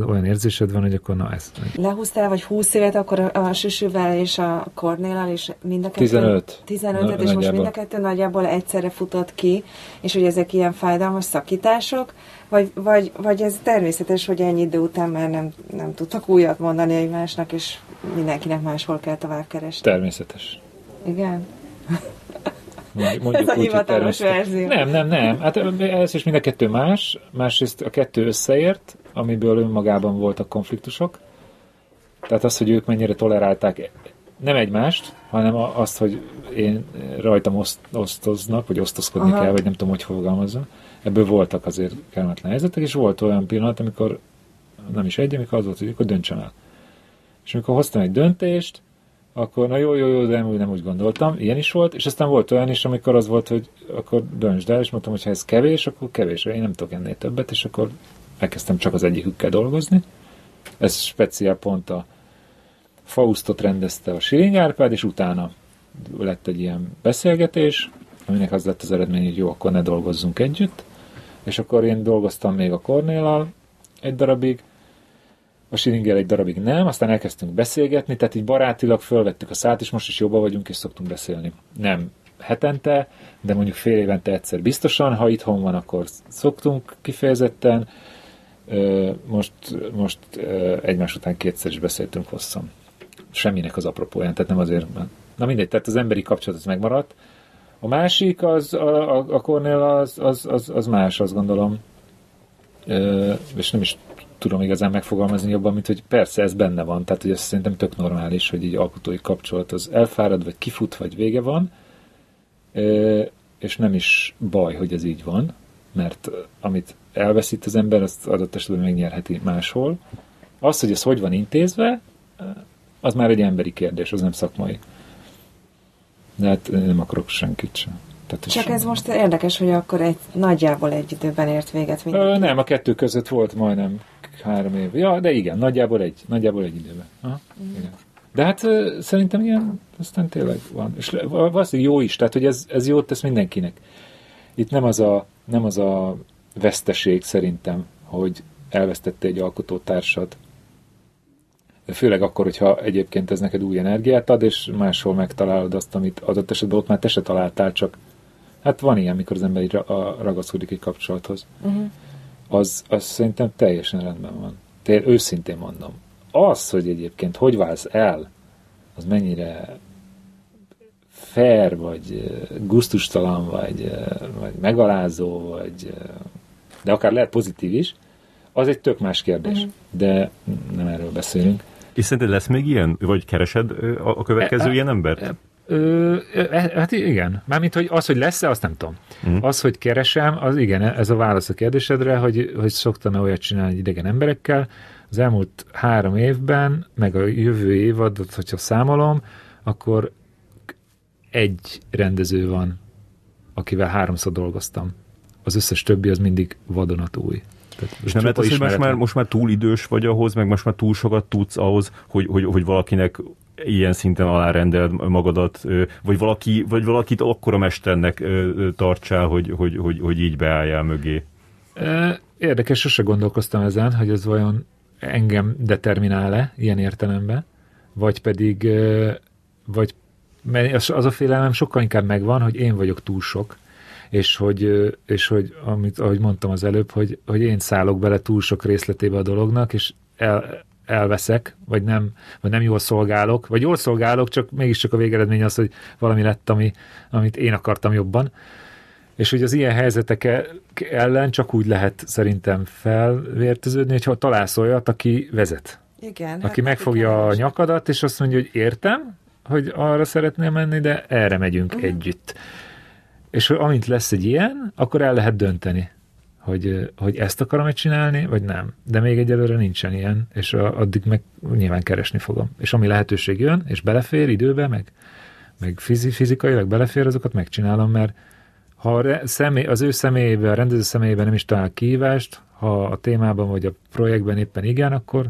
olyan érzésed van, hogy akkor na ez. Lehúztál vagy 20 évet akkor a Süsűvel és a Kornélal, és mind a kettő... 15. 15 és most mind a kettő nagyjából egyszerre futott ki, és hogy ezek ilyen fájdalmas szakítások, vagy, vagy, vagy ez természetes, hogy ennyi idő után már nem, nem tudtak újat mondani egymásnak, és mindenkinek máshol kell tovább keresni. Természetes. Igen. Mondjuk Ez a hivatalos verzió. Nem, nem, nem. Hát ez is mind a kettő más. Másrészt a kettő összeért, amiből önmagában voltak konfliktusok. Tehát az, hogy ők mennyire tolerálták nem egymást, hanem azt, hogy én rajtam oszt, osztoznak, vagy osztozkodni Aha. kell, vagy nem tudom, hogy fogalmazza. Ebből voltak azért kellemetlen helyzetek, és volt olyan pillanat, amikor nem is egy, amikor az volt, hogy akkor döntsem el. És amikor hoztam egy döntést, akkor na jó, jó, jó, de nem, úgy gondoltam. Ilyen is volt, és aztán volt olyan is, amikor az volt, hogy akkor döntsd el, és mondtam, hogy ha ez kevés, akkor kevés, én nem tudok ennél többet, és akkor elkezdtem csak az egyikükkel dolgozni. Ez speciál pont a Faustot rendezte a Siling Árpád, és utána lett egy ilyen beszélgetés, aminek az lett az eredmény, hogy jó, akkor ne dolgozzunk együtt. És akkor én dolgoztam még a Kornélal egy darabig, a Schillinger egy darabig nem, aztán elkezdtünk beszélgetni, tehát így barátilag fölvettük a szát, és most is jobban vagyunk, és szoktunk beszélni. Nem hetente, de mondjuk fél évente egyszer biztosan, ha itthon van, akkor szoktunk kifejezetten. Most, most egymás után kétszer is beszéltünk hosszan. Semminek az apropóján, tehát nem azért, na mindegy, tehát az emberi kapcsolat az megmaradt. A másik, az, a, a, a Cornél az, az, az, az más, azt gondolom. És nem is tudom igazán megfogalmazni jobban, mint hogy persze ez benne van, tehát hogy ez szerintem tök normális, hogy egy alkotói kapcsolat az elfárad, vagy kifut, vagy vége van, és nem is baj, hogy ez így van, mert amit elveszít az ember, azt adott esetben megnyerheti máshol. Az, hogy ez hogy van intézve, az már egy emberi kérdés, az nem szakmai. De hát nem akarok senkit sem. Tehát Csak ez most érdekes, hogy akkor egy, nagyjából egy időben ért véget mindenki. Nem, a kettő között volt majdnem három év. Ja, de igen, nagyjából egy, nagyjából egy időben. Aha, mm. igen. De hát szerintem ilyen, aztán tényleg van. És valószínűleg jó is, tehát hogy ez, ez jót tesz mindenkinek. Itt nem az a, nem az a veszteség szerintem, hogy elvesztette egy alkotótársad. Főleg akkor, hogyha egyébként ez neked új energiát ad, és máshol megtalálod azt, amit adott esetben ott már te se találtál, csak hát van ilyen, mikor az ember így ragaszkodik egy kapcsolathoz. Uh-huh az, az szerintem teljesen rendben van. Tényleg őszintén mondom. Az, hogy egyébként hogy válsz el, az mennyire fair, vagy guztustalan, vagy, vagy megalázó, vagy de akár lehet pozitív is, az egy tök más kérdés. Uh-huh. De nem erről beszélünk. És szerinted lesz még ilyen? Vagy keresed a következő e, e ilyen embert? E, Ö, e, hát igen. Mármint, hogy az, hogy lesz-e, azt nem tudom. Mm. Az, hogy keresem, az igen, ez a válasz a kérdésedre, hogy, hogy szoktam-e olyat csinálni idegen emberekkel. Az elmúlt három évben, meg a jövő évadot, hogyha számolom, akkor egy rendező van, akivel háromszor dolgoztam. Az összes többi az mindig vadonatúj. Tehát és nem lehet az, hogy most már, most már túl idős vagy ahhoz, meg most már túl sokat tudsz ahhoz, hogy, hogy, hogy valakinek ilyen szinten alárendeld magadat, vagy, valaki, vagy valakit akkora mesternek tartsál, hogy, hogy, hogy, hogy így beálljál mögé? Érdekes, sose gondolkoztam ezen, hogy ez vajon engem determinál-e ilyen értelemben, vagy pedig vagy mert az a félelmem sokkal inkább megvan, hogy én vagyok túl sok, és hogy, és hogy amit, ahogy mondtam az előbb, hogy, hogy én szállok bele túl sok részletébe a dolognak, és el, elveszek, vagy nem, vagy nem jól szolgálok, vagy jól szolgálok, csak mégiscsak a végeredmény az, hogy valami lett, ami, amit én akartam jobban. És hogy az ilyen helyzetek ellen csak úgy lehet szerintem felvérteződni, hogyha találsz olyat, aki vezet. Igen. Aki hát megfogja igen. a nyakadat, és azt mondja, hogy értem, hogy arra szeretnél menni, de erre megyünk uh-huh. együtt. És amint lesz egy ilyen, akkor el lehet dönteni hogy, hogy ezt akarom egy csinálni, vagy nem. De még egyelőre nincsen ilyen, és addig meg nyilván keresni fogom. És ami lehetőség jön, és belefér időbe, meg, meg fizikailag belefér, azokat megcsinálom, mert ha a személy, az ő személyében, a rendező személyében nem is talál kihívást, ha a témában vagy a projektben éppen igen, akkor,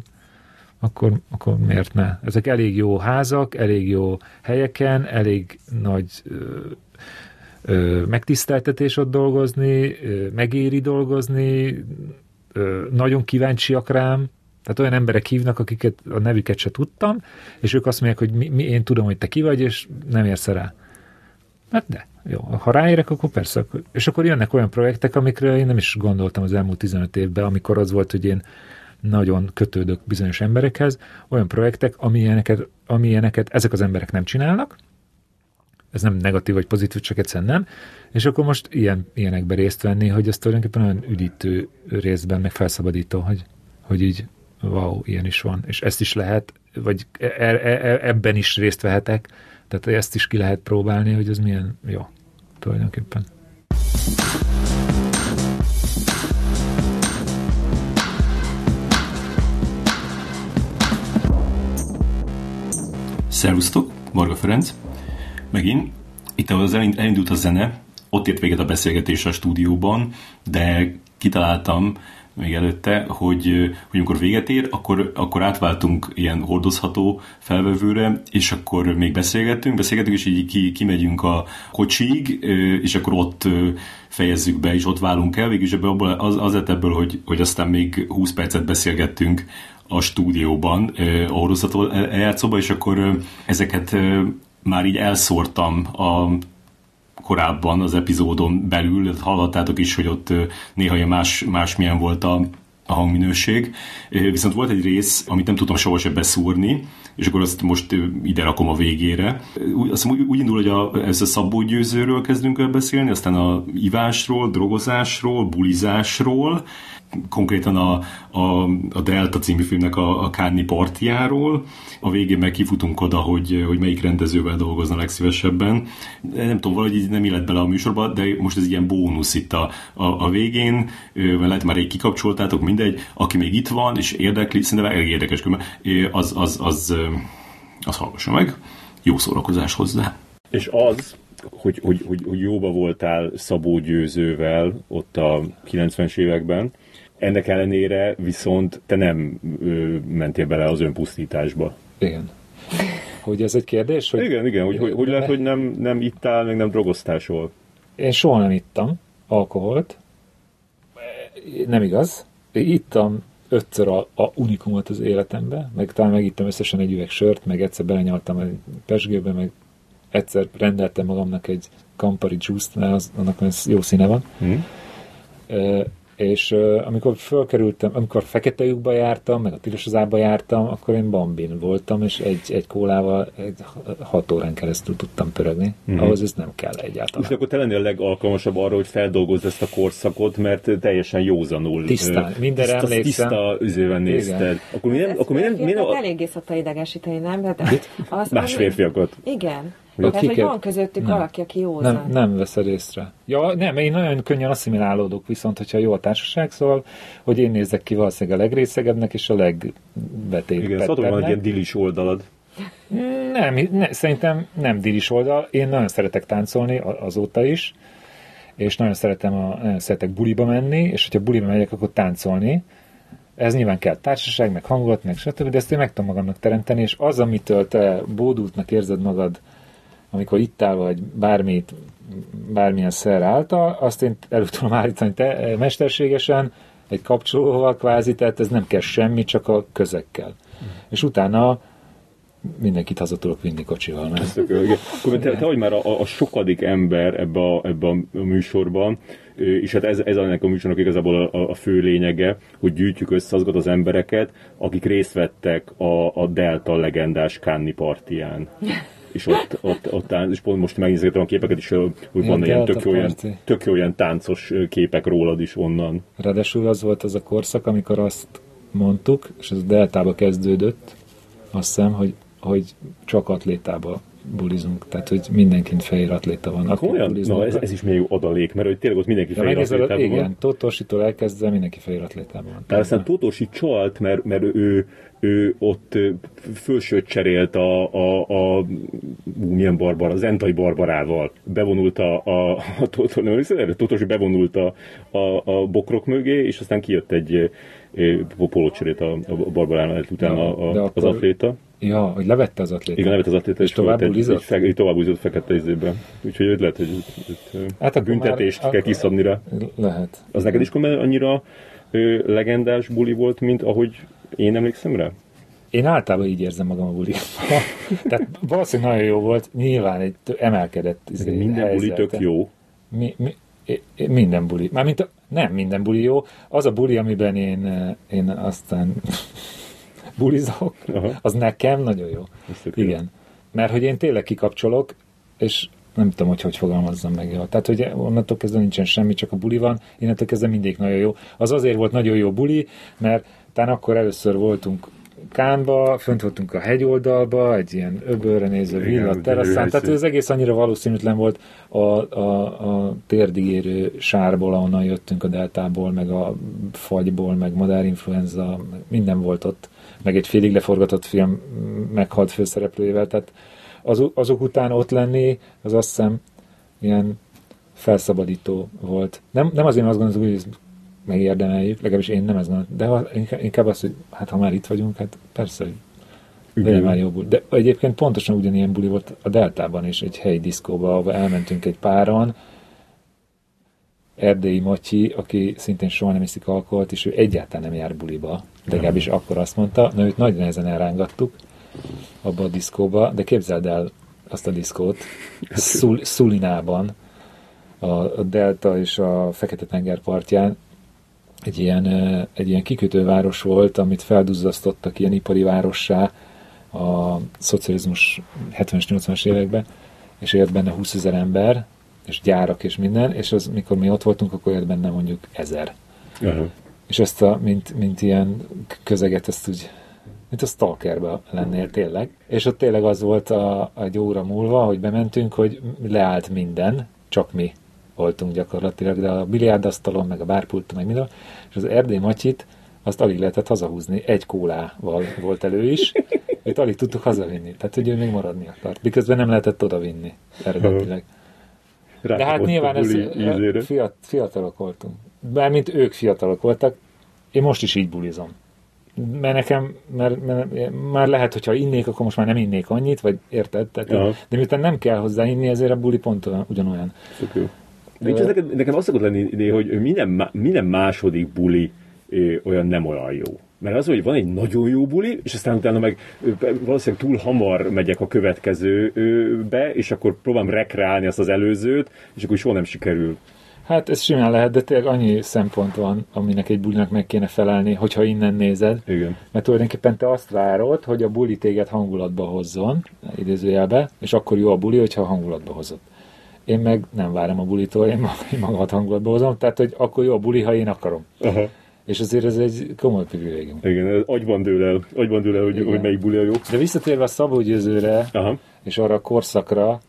akkor, akkor miért ne? Ezek elég jó házak, elég jó helyeken, elég nagy ö, megtiszteltetés ott dolgozni, megéri dolgozni, nagyon kíváncsiak rám, tehát olyan emberek hívnak, akiket a nevüket se tudtam, és ők azt mondják, hogy mi, mi, én tudom, hogy te ki vagy, és nem érsz rá. Hát de, jó, ha ráérek, akkor persze. És akkor jönnek olyan projektek, amikre én nem is gondoltam az elmúlt 15 évben, amikor az volt, hogy én nagyon kötődök bizonyos emberekhez, olyan projektek, amilyeneket, amilyeneket ezek az emberek nem csinálnak, ez nem negatív vagy pozitív, csak egyszerűen nem, és akkor most ilyen, ilyenekben részt venni, hogy ez tulajdonképpen olyan üdítő részben, meg felszabadító, hogy, hogy így wow, ilyen is van, és ezt is lehet, vagy e, e, e, ebben is részt vehetek, tehát ezt is ki lehet próbálni, hogy ez milyen jó tulajdonképpen. Szervusztok, Varga Ferenc. Megint, itt az elindult a zene, ott ért véget a beszélgetés a stúdióban, de kitaláltam még előtte, hogy, hogy amikor véget ér, akkor, akkor átváltunk ilyen hordozható felvevőre, és akkor még beszélgettünk, beszélgettünk, és így ki, kimegyünk a kocsig, és akkor ott fejezzük be, és ott válunk el. Végülis ebből az, az lett ebből, hogy, hogy aztán még 20 percet beszélgettünk a stúdióban, a hordozható eljátszóban, és akkor ezeket már így elszórtam a korábban az epizódon belül, hallottátok is, hogy ott néha más, másmilyen volt a, a hangminőség. Viszont volt egy rész, amit nem tudtam soha sem beszúrni, és akkor azt most ide rakom a végére. Azt úgy, úgy indul, hogy a, ez a Szabó Győzőről kezdünk el beszélni, aztán a ivásról, drogozásról, bulizásról, konkrétan a, a, a Delta című filmnek a, a Kárni partiáról. A végén meg kifutunk oda, hogy, hogy melyik rendezővel dolgozna legszívesebben. Nem tudom, valahogy így nem illet bele a műsorba, de most ez ilyen bónusz itt a, a, a végén, mert lehet már egy kikapcsoltátok, mindegy, aki még itt van, és érdekli, szerintem elég érdekes, az, az, az, az hallgassa meg. Jó szórakozás hozzá. És az, hogy, hogy, hogy, hogy jóba voltál Szabó Győzővel ott a 90-es években, ennek ellenére viszont te nem ö, mentél bele az önpusztításba. Igen. Hogy ez egy kérdés? Hogy... Igen, igen, hogy, hogy, hogy lehet, hogy nem, nem ittál, meg nem drogoztásol. Én soha nem ittam alkoholt. Nem igaz. Én ittam ötször a, a unikumot az életembe, meg talán megittem összesen egy üveg sört, meg egyszer belenyaltam egy pesgőbe, meg egyszer rendeltem magamnak egy Campari juice mert az, annak jó színe van. Hmm és uh, amikor fölkerültem, amikor fekete lyukba jártam, meg a tilosozába jártam, akkor én bambin voltam, és egy, egy kólával egy hat órán keresztül tudtam pörögni. Mm-hmm. Ahhoz ez nem kell egyáltalán. És akkor te lennél a legalkalmasabb arra, hogy feldolgozz ezt a korszakot, mert teljesen józanul. Tisztán, mindenre tiszta, emlékszem. Tiszta üzőben nézted. Akkor mi nem, akkor mi nem, mi nem, eléggé szokta idegesíteni, nem? De az, Más férfiakat. Igen. Hogy Tehát, hogy van közöttük nem. valaki, aki jó Nem, nem veszed észre. Ja, nem, én nagyon könnyen asszimilálódok, viszont hogyha jó a társaság, szóval, hogy én nézek ki valószínűleg a legrészegebbnek és a legbetétebb. Igen, szóval van egy ilyen dilis oldalad. Nem, ne, szerintem nem dilis oldal. Én nagyon szeretek táncolni azóta is, és nagyon szeretem a, nagyon szeretek buliba menni, és hogyha buliba megyek, akkor táncolni. Ez nyilván kell társaság, meg hangulat, meg stb., de ezt én meg tudom magamnak teremteni, és az, amitől te bódultnak érzed magad amikor itt áll, vagy bármit, bármilyen szer által, azt én elő tudom állítani te, eh, mesterségesen, egy kapcsolóval kvázi, tehát ez nem kell semmi, csak a közekkel. Mm. És utána mindenkit haza tudok vinni kocsival. Mert... Akkor te, te vagy már a, a sokadik ember ebbe a, ebbe a műsorban, és hát ez, ez ennek a műsornak igazából a, a fő lényege, hogy gyűjtjük össze azokat az embereket, akik részt vettek a, a Delta legendás Kanni partiján és ott, ott, ott tánc, és pont most megnézgetem a képeket, és hogy van ilyen tök jó, ilyen, tök jó ilyen táncos képek rólad is onnan. Ráadásul az volt az a korszak, amikor azt mondtuk, és ez a deltába kezdődött, azt hiszem, hogy, hogy csak atlétába bulizunk, tehát hogy mindenkint fehér atléta van. Aki olyan, na ez, ez, is még adalék, mert hogy tényleg ott mindenki fehér atlétában van. Igen, Totositól elkezdve mindenki fehér atlétában van. Tehát aztán Totosi csalt, mert, mert ő, ő ott fölsőt cserélt a, a, a milyen barbar, az Entai barbarával. Bevonult a, a, a, a Totosi bevonult a, a, a bokrok mögé, és aztán kijött egy polócserét a, a barbaránál utána a, a, az atléta. Ja, hogy levette az atlétát. Igen, levette az atlétát, és, és tovább bulizott? Egy, egy, egy tovább bulizott fekete izébe. Úgyhogy hogy lehet, hogy hát a büntetést már, kell kiszabni rá. Lehet. Az neked is annyira ö, legendás buli volt, mint ahogy én emlékszem rá? Én általában így érzem magam a buli. Tehát valószínűleg nagyon jó volt, nyilván egy emelkedett izé, Minden helyzet. buli tök jó. Mi, mi, minden buli. Mármint a, nem minden buli jó. Az a buli, amiben én, én aztán bulizok, Aha. az nekem nagyon jó. Igen. Mert hogy én tényleg kikapcsolok, és nem tudom, hogy hogy fogalmazzam meg. Jól. Tehát, hogy onnantól kezdve nincsen semmi, csak a buli van, innentől kezdve mindig nagyon jó. Az azért volt nagyon jó buli, mert talán akkor először voltunk Kánba, fönt voltunk a hegyoldalba, egy ilyen öbölre néző villa teraszán, tehát az egész annyira valószínűtlen volt. A, a, a térdig érő sárból, ahonnan jöttünk a deltából, meg a fagyból, meg madárinfluenza, minden volt ott. Meg egy félig leforgatott film meghalt főszereplőjével, tehát az, azok után ott lenni, az azt hiszem ilyen felszabadító volt. Nem, nem azért azt gondolom, hogy ezt megérdemeljük, legalábbis én nem ezt gondolom, de ha, inkább az, hogy hát ha már itt vagyunk, hát persze, hogy legyen már jó buli. De egyébként pontosan ugyanilyen buli volt a Deltában is, egy helyi diszkóba, ahol elmentünk egy páron, Erdélyi Matyi, aki szintén soha nem iszik alkoholt, és ő egyáltalán nem jár buliba, de legalábbis akkor azt mondta, na őt nagy nehezen elrángattuk abba a diszkóba, de képzeld el azt a diszkót Szul, Szulinában, a, a Delta és a Fekete-tenger partján, egy ilyen, egy ilyen kikötőváros volt, amit felduzzasztottak ilyen ipari várossá a szocializmus 70-es, 80-as években, és élt benne 20 ezer ember, és gyárak és minden, és az, mikor mi ott voltunk, akkor élt benne mondjuk ezer. Uh-huh. És ezt a, mint, mint ilyen közeget, ezt úgy, mint a stalkerbe lennél tényleg. És ott tényleg az volt a, egy óra múlva, hogy bementünk, hogy leállt minden, csak mi voltunk gyakorlatilag, de a biliárdasztalon, meg a bárpulton, meg minden, és az Erdély Matyit azt alig lehetett hazahúzni, egy kólával volt elő is, őt alig tudtuk hazavinni, tehát hogy ő még maradni akart, miközben nem lehetett odavinni eredetileg. De hát nyilván ez fiat, fiatalok voltunk. Bármint ők fiatalok voltak, én most is így bulizom. Mert nekem, mert, mert, már lehet, hogyha innék, akkor most már nem innék annyit, vagy érted? Tehát, de miután nem kell hozzá inni, ezért a buli pont ugyanolyan. Tök Nincs ez nekem, nekem azt szokott lenni, hogy minden, minden második buli olyan nem olyan jó. Mert az, hogy van egy nagyon jó buli, és aztán utána meg valószínűleg túl hamar megyek a következőbe, és akkor próbálom rekreálni azt az előzőt, és akkor soha nem sikerül. Hát ez simán lehet, de tényleg annyi szempont van, aminek egy bulinak meg kéne felelni, hogyha innen nézed. Igen. Mert tulajdonképpen te azt várod, hogy a buli téged hangulatba hozzon, idézőjelbe, és akkor jó a buli, hogyha hangulatba hozott. Én meg nem várom a bulitól, én magamat hangulatba hozom, tehát hogy akkor jó a buli, ha én akarom. Aha. És azért ez egy komoly privilégium. Igen, agyban dől el, agyban dől el hogy, hogy melyik buli a jó. De visszatérve a Szabó Győzőre, Aha. és arra a korszakra,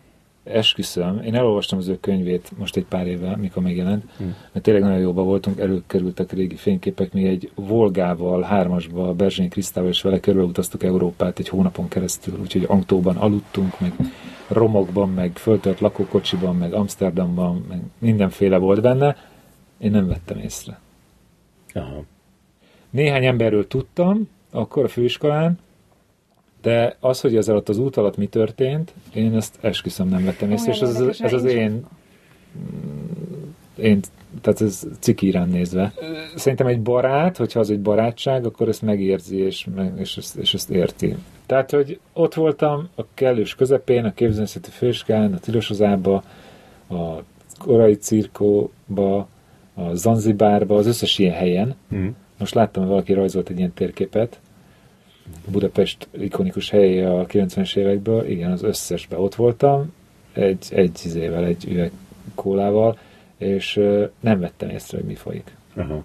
esküszöm, én elolvastam az ő könyvét most egy pár évvel, mikor megjelent, hmm. mert tényleg nagyon jóban voltunk, előkerültek régi fényképek, mi egy Volgával, hármasba, Berzsény Krisztával és vele körülutaztuk Európát egy hónapon keresztül, úgyhogy Antóban aludtunk, meg romokban, meg föltört lakókocsiban, meg Amsterdamban, meg mindenféle volt benne, én nem vettem észre. Aha. Néhány emberről tudtam, akkor a főiskolán, de az, hogy ez alatt az út alatt mi történt, én ezt esküszöm nem vettem észre, és ez, ez, ez az én, én tehát ez cikírán nézve. Szerintem egy barát, hogyha az egy barátság, akkor ezt megérzi, és, és, ezt, és ezt érti. Tehát, hogy ott voltam a kellős közepén, a képzőnyszeti főskán, a Tilosozába, a korai cirkóba, a Zanzibárba, az összes ilyen helyen. Mm. Most láttam, hogy valaki rajzolt egy ilyen térképet, Budapest ikonikus helye a 90-es évekből, igen, az összesbe ott voltam, egy, egy izével, egy üveg kólával, és nem vettem észre, hogy mi folyik. Aha.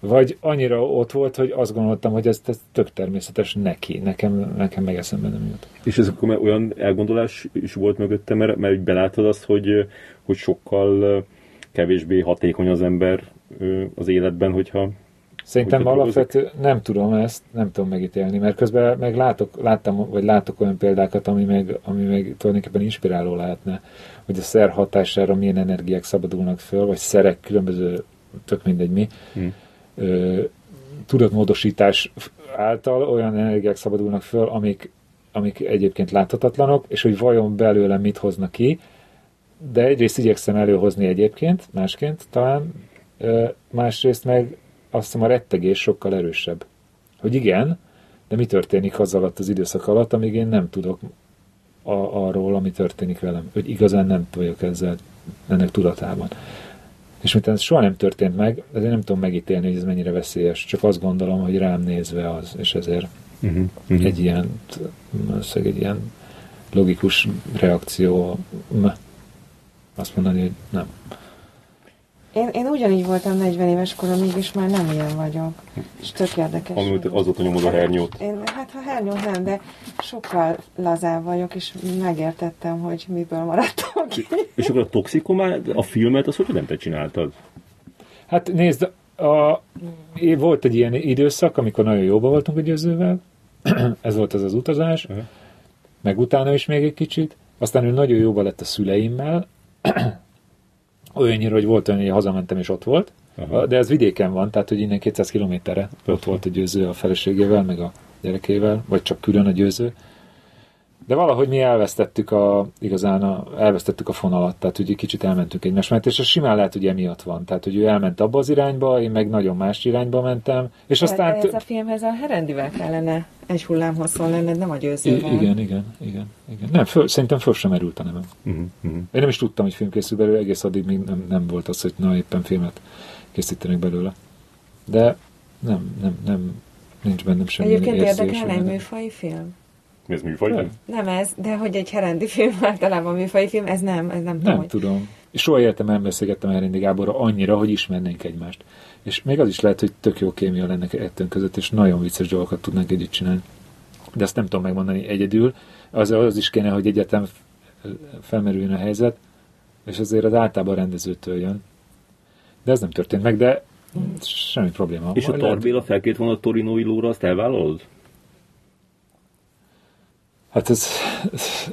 Vagy annyira ott volt, hogy azt gondoltam, hogy ez, ez tök természetes neki, nekem, nekem meg eszembe nem jut. És ez akkor olyan elgondolás is volt mögöttem, mert, mert belátod azt, hogy, hogy sokkal kevésbé hatékony az ember az életben, hogyha Szerintem alapvető, nem tudom ezt, nem tudom megítélni, mert közben meg látok, láttam, vagy látok olyan példákat, ami meg, ami meg tulajdonképpen inspiráló lehetne, hogy a szer hatására milyen energiák szabadulnak föl, vagy szerek különböző, tök mindegy mi, hmm. ö, tudatmódosítás által olyan energiák szabadulnak föl, amik, amik egyébként láthatatlanok, és hogy vajon belőle mit hoznak ki, de egyrészt igyekszem előhozni egyébként, másként talán, másrészt meg azt hiszem a rettegés sokkal erősebb. Hogy igen, de mi történik az alatt az időszak alatt, amíg én nem tudok a, arról, ami történik velem. Hogy igazán nem vagyok ezzel ennek tudatában. És mint ez soha nem történt meg, ezért nem tudom megítélni, hogy ez mennyire veszélyes. Csak azt gondolom, hogy rám nézve az, és ezért uh-huh, uh-huh. egy ilyen, egy ilyen logikus reakció azt mondani, hogy nem. Én, én ugyanígy voltam 40 éves koromig, és már nem ilyen vagyok. És tök érdekes. Amit azóta nyomod a hernyót. Én, hát ha hernyót nem, de sokkal lazább vagyok, és megértettem, hogy miből maradtam ki. És akkor a toxikomát, a filmet, azt hogy nem te csináltad? Hát nézd, a, volt egy ilyen időszak, amikor nagyon jóba voltunk a győzővel, ez volt az az utazás, uh-huh. meg utána is még egy kicsit, aztán ő nagyon jóba lett a szüleimmel, olyannyira, hogy volt olyan, hogy hazamentem és ott volt, Aha. de ez vidéken van, tehát hogy innen 200 kilométerre ott volt a győző a feleségével, meg a gyerekével, vagy csak külön a győző. De valahogy mi elvesztettük a, igazán a, elvesztettük a fonalat, tehát hogy egy kicsit elmentünk egymás mellett, és ez simán lehet, hogy emiatt van. Tehát, hogy ő elment abba az irányba, én meg nagyon más irányba mentem, és aztán... ez a filmhez a Herendivel kellene egy hullám hosszon lenned, nem a győzővel. I- igen, igen, igen, igen. Nem, föl, szerintem föl sem merült a nevem. Uh-huh, uh-huh. Én nem is tudtam, hogy film készül belőle, egész addig még nem, nem volt az, hogy na éppen filmet készítenek belőle. De nem, nem, nem, nincs bennem semmi Egyébként érdekelne egy nem- műfai film? Ez műfaj? Nem. Nem ez, de hogy egy Herendi film általában műfai film, ez nem, ez nem, tudom, Nem hogy... tudom. És soha életemben nem beszélgettem Herendi Gáborra annyira, hogy ismernénk egymást. És még az is lehet, hogy tök jó kémia lenne ettőnk között, és nagyon vicces dolgokat tudnánk együtt csinálni. De ezt nem tudom megmondani egyedül. Az, az is kéne, hogy egyetem felmerüljön a helyzet, és azért az általában rendezőtől jön. De ez nem történt meg, de semmi probléma. És a Lehet- Tarbéla felkét volna a Torinói lóra, azt elvállalod? Hát ez, ez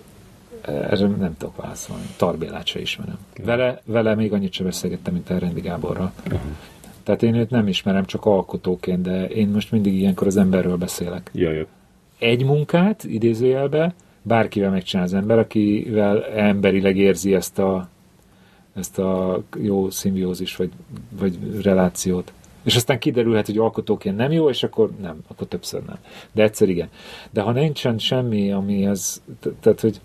erre nem tudok válaszolni. Tarbélát se ismerem. Vele, vele még annyit sem beszélgettem, mint a Rendi Gáborral. Tehát én őt nem ismerem, csak alkotóként, de én most mindig ilyenkor az emberről beszélek. Jaj. Egy munkát, idézőjelbe, bárkivel megcsinál az ember, akivel emberileg érzi ezt a, ezt a jó szimbiózis, vagy, vagy relációt. És aztán kiderülhet, hogy alkotóként nem jó, és akkor nem, akkor többször nem. De egyszer igen. De ha nincsen semmi, ami az, tehát, hogy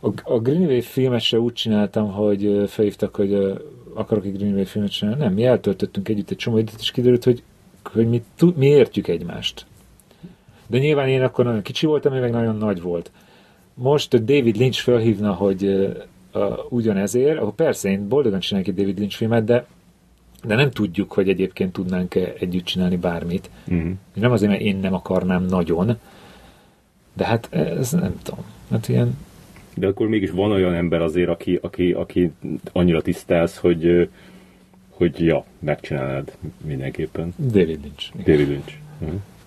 a, a Greenway filmet se úgy csináltam, hogy felhívtak, hogy akarok egy Greenway filmet csinálni. Nem, mi eltöltöttünk együtt egy csomó időt, és kiderült, hogy, hogy mi, mi értjük egymást. De nyilván én akkor nagyon kicsi voltam, ő meg nagyon nagy volt. Most David Lynch felhívna, hogy ö, ugyanezért, akkor persze én boldogan csinálok egy David Lynch filmet, de de nem tudjuk, hogy egyébként tudnánk együtt csinálni bármit. Uh-huh. Nem azért, mert én nem akarnám nagyon, de hát ez nem tudom. Hát ilyen, De akkor mégis van olyan ember azért, aki, aki, aki annyira tisztelsz, hogy, hogy ja, megcsinálnád mindenképpen. David Lynch. David Lynch. Uh-huh.